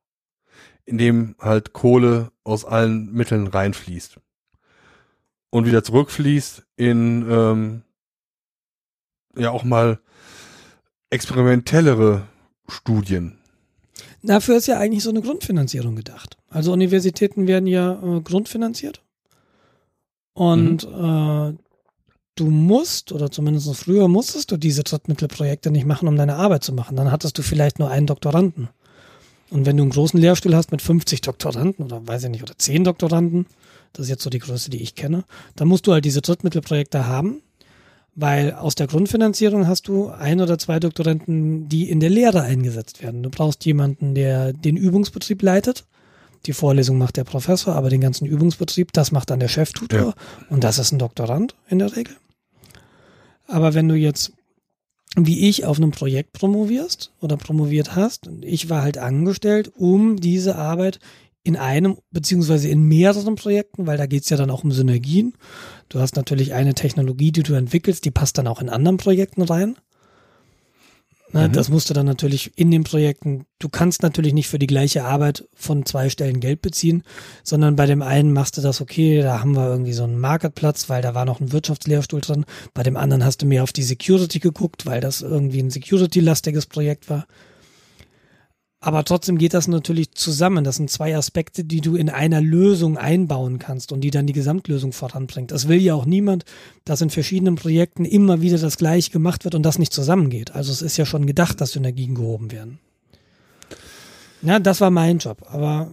in dem halt Kohle aus allen Mitteln reinfließt und wieder zurückfließt in ähm, ja auch mal experimentellere Studien. Dafür ist ja eigentlich so eine Grundfinanzierung gedacht. Also Universitäten werden ja äh, grundfinanziert. Und äh, du musst, oder zumindest früher musstest du diese Drittmittelprojekte nicht machen, um deine Arbeit zu machen. Dann hattest du vielleicht nur einen Doktoranden. Und wenn du einen großen Lehrstuhl hast mit 50 Doktoranden oder weiß ich nicht, oder 10 Doktoranden, das ist jetzt so die Größe, die ich kenne, dann musst du halt diese Drittmittelprojekte haben, weil aus der Grundfinanzierung hast du ein oder zwei Doktoranden, die in der Lehre eingesetzt werden. Du brauchst jemanden, der den Übungsbetrieb leitet. Die Vorlesung macht der Professor, aber den ganzen Übungsbetrieb, das macht dann der Cheftutor. Und das ist ein Doktorand in der Regel. Aber wenn du jetzt, wie ich, auf einem Projekt promovierst oder promoviert hast, ich war halt angestellt, um diese Arbeit in einem beziehungsweise in mehreren Projekten, weil da geht's ja dann auch um Synergien. Du hast natürlich eine Technologie, die du entwickelst, die passt dann auch in anderen Projekten rein. Na, Mhm. Das musst du dann natürlich in den Projekten, du kannst natürlich nicht für die gleiche Arbeit von zwei Stellen Geld beziehen, sondern bei dem einen machst du das, okay, da haben wir irgendwie so einen Marketplatz, weil da war noch ein Wirtschaftslehrstuhl drin. Bei dem anderen hast du mehr auf die Security geguckt, weil das irgendwie ein Security-lastiges Projekt war. Aber trotzdem geht das natürlich zusammen. Das sind zwei Aspekte, die du in einer Lösung einbauen kannst und die dann die Gesamtlösung voranbringt. Das will ja auch niemand, dass in verschiedenen Projekten immer wieder das Gleiche gemacht wird und das nicht zusammengeht. Also es ist ja schon gedacht, dass Synergien gehoben werden. Ja, das war mein Job. Aber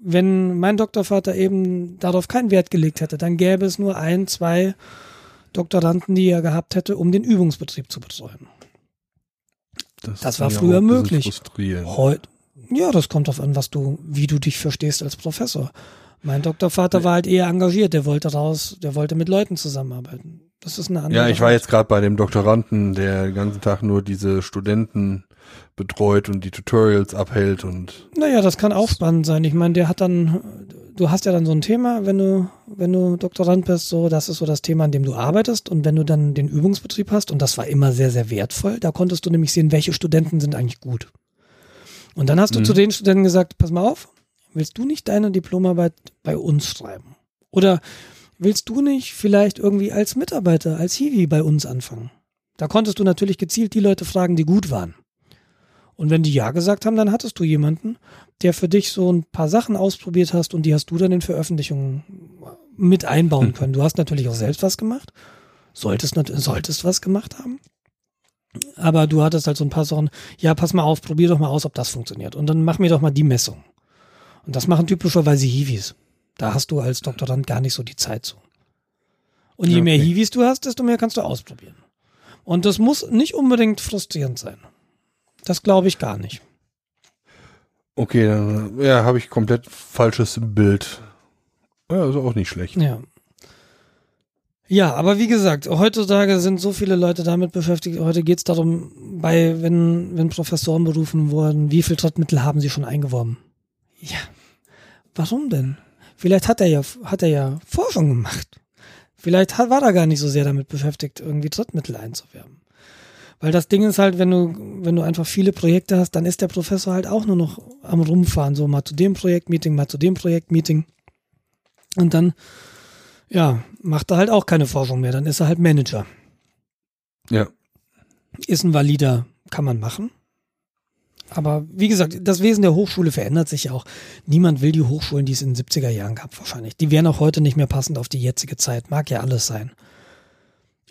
wenn mein Doktorvater eben darauf keinen Wert gelegt hätte, dann gäbe es nur ein, zwei Doktoranden, die er gehabt hätte, um den Übungsbetrieb zu betreuen. Das, Das war früher möglich. frustrierend. Ja, das kommt darauf an, was du, wie du dich verstehst als Professor. Mein Doktorvater war halt eher engagiert, der wollte raus, der wollte mit Leuten zusammenarbeiten. Das ist eine andere Ja, ich war jetzt gerade bei dem Doktoranden, der den ganzen Tag nur diese Studenten betreut und die Tutorials abhält und Naja, das kann auch spannend sein. Ich meine, der hat dann, du hast ja dann so ein Thema, wenn du, wenn du Doktorand bist, so, das ist so das Thema, an dem du arbeitest. Und wenn du dann den Übungsbetrieb hast, und das war immer sehr, sehr wertvoll, da konntest du nämlich sehen, welche Studenten sind eigentlich gut. Und dann hast du Mhm. zu den Studenten gesagt, pass mal auf, willst du nicht deine Diplomarbeit bei uns schreiben? Oder willst du nicht vielleicht irgendwie als Mitarbeiter, als Hiwi bei uns anfangen? Da konntest du natürlich gezielt die Leute fragen, die gut waren. Und wenn die Ja gesagt haben, dann hattest du jemanden, der für dich so ein paar Sachen ausprobiert hast und die hast du dann in Veröffentlichungen mit einbauen können. Du hast natürlich auch selbst was gemacht, solltest, solltest was gemacht haben. Aber du hattest halt so ein paar Sachen, ja, pass mal auf, probier doch mal aus, ob das funktioniert. Und dann mach mir doch mal die Messung. Und das machen typischerweise Hiwis. Da hast du als Doktorand gar nicht so die Zeit zu. Und je Ja, mehr okay. Hiwis du hast, desto mehr kannst du ausprobieren. Und das muss nicht unbedingt frustrierend sein. Das glaube ich gar nicht. okay, dann ja, habe ich komplett falsches Bild. Ja, ist auch nicht schlecht. Ja. Ja, aber wie gesagt, heutzutage sind so viele Leute damit beschäftigt. Heute geht's darum, bei, wenn, wenn Professoren berufen wurden, wie viel Drittmittel haben sie schon eingeworben? Ja. Warum denn? Vielleicht hat er ja, hat er ja Forschung gemacht. Vielleicht hat, war er gar nicht so sehr damit beschäftigt, irgendwie Drittmittel einzuwerben. Weil das Ding ist halt, wenn du, wenn du einfach viele Projekte hast, dann ist der Professor halt auch nur noch am Rumfahren, so mal zu dem Projektmeeting, mal zu dem Projektmeeting. Und dann, ja, macht er halt auch keine Forschung mehr, dann ist er halt Manager. Ja. Ist ein valider, kann man machen. Aber wie gesagt, das Wesen der Hochschule verändert sich ja auch. Niemand will die Hochschulen, die es in den 70er Jahren gab, wahrscheinlich. Die wären auch heute nicht mehr passend auf die jetzige Zeit. Mag ja alles sein.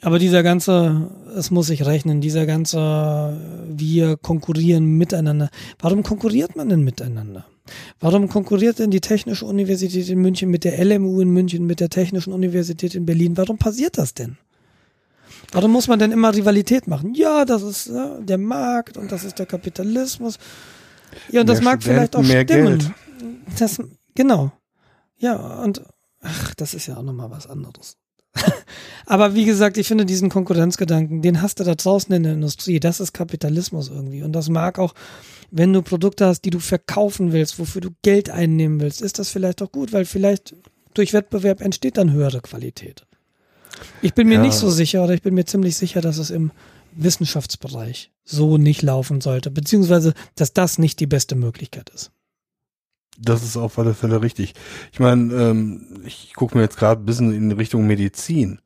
Aber dieser ganze, es muss sich rechnen, dieser ganze, wir konkurrieren miteinander. Warum konkurriert man denn miteinander? Warum konkurriert denn die Technische Universität in München mit der LMU in München, mit der Technischen Universität in Berlin? Warum passiert das denn? Warum muss man denn immer Rivalität machen? Ja, das ist ja, der Markt und das ist der Kapitalismus. Ja, und das Mehr mag vielleicht auch Studenten, stimmen. Geld. Das, genau. Ja, und ach, das ist ja auch nochmal was anderes. Aber wie gesagt, ich finde diesen Konkurrenzgedanken, den hast du da draußen in der Industrie. Das ist Kapitalismus irgendwie. Und das mag auch, wenn du Produkte hast, die du verkaufen willst, wofür du Geld einnehmen willst, ist das vielleicht auch gut, weil vielleicht durch Wettbewerb entsteht dann höhere Qualität. Ich bin mir Ja. nicht so sicher oder ich bin mir ziemlich sicher, dass es im Wissenschaftsbereich so nicht laufen sollte, beziehungsweise, dass das nicht die beste Möglichkeit ist. Das ist auf alle Fälle richtig. Ich meine, ähm, ich gucke mir jetzt gerade ein bisschen in Richtung Medizin.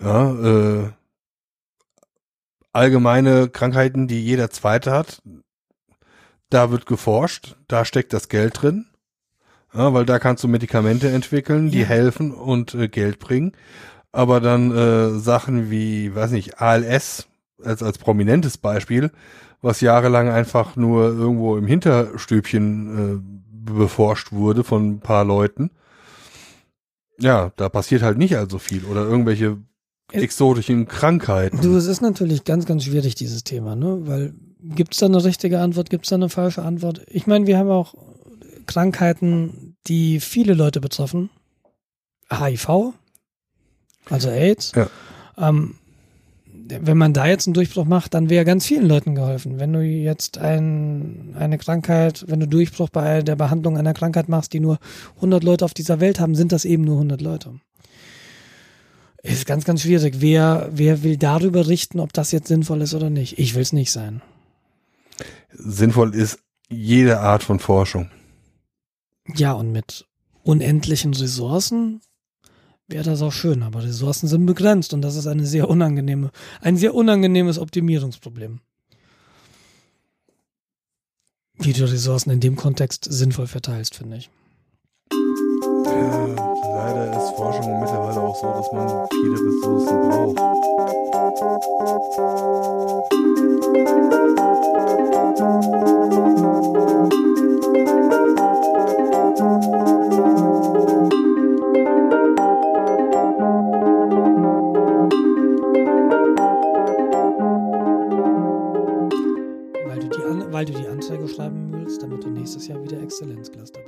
Ja, äh, allgemeine Krankheiten, die jeder Zweite hat, da wird geforscht, da steckt das Geld drin. Ja, weil da kannst du Medikamente entwickeln, die Ja. helfen und äh, Geld bringen. Aber dann äh, Sachen wie, weiß nicht, ALS als, als prominentes Beispiel, was jahrelang einfach nur irgendwo im Hinterstübchen äh, beforscht wurde von ein paar Leuten. Ja, da passiert halt nicht allzu viel oder irgendwelche Äh, exotischen Krankheiten. Du, es ist natürlich ganz, ganz schwierig, dieses Thema, ne? Weil gibt es da eine richtige Antwort, gibt es da eine falsche Antwort? Ich meine, wir haben auch Krankheiten, die viele Leute betreffen. HIV, also AIDS. Ja. Ähm, wenn man da jetzt einen Durchbruch macht, dann wäre ganz vielen Leuten geholfen. Wenn du jetzt ein, eine Krankheit, wenn du Durchbruch bei der Behandlung einer Krankheit machst, die nur 100 Leute auf dieser Welt haben, sind das eben nur 100 Leute. Ist ganz, ganz schwierig. Wer, wer will darüber richten, ob das jetzt sinnvoll ist oder nicht? Ich will es nicht sein. Sinnvoll ist jede Art von Forschung. Ja, und mit unendlichen Ressourcen wäre das auch schön, aber Ressourcen sind begrenzt und das ist eine sehr unangenehme, ein sehr unangenehmes Optimierungsproblem. Wie du Ressourcen in dem Kontext sinnvoll verteilst, finde ich. Ja, leider ist Forschung mittlerweile auch so, dass man viele Ressourcen braucht. Weil du die Anzeige schreiben willst, damit du nächstes Jahr wieder Exzellenzglas dabei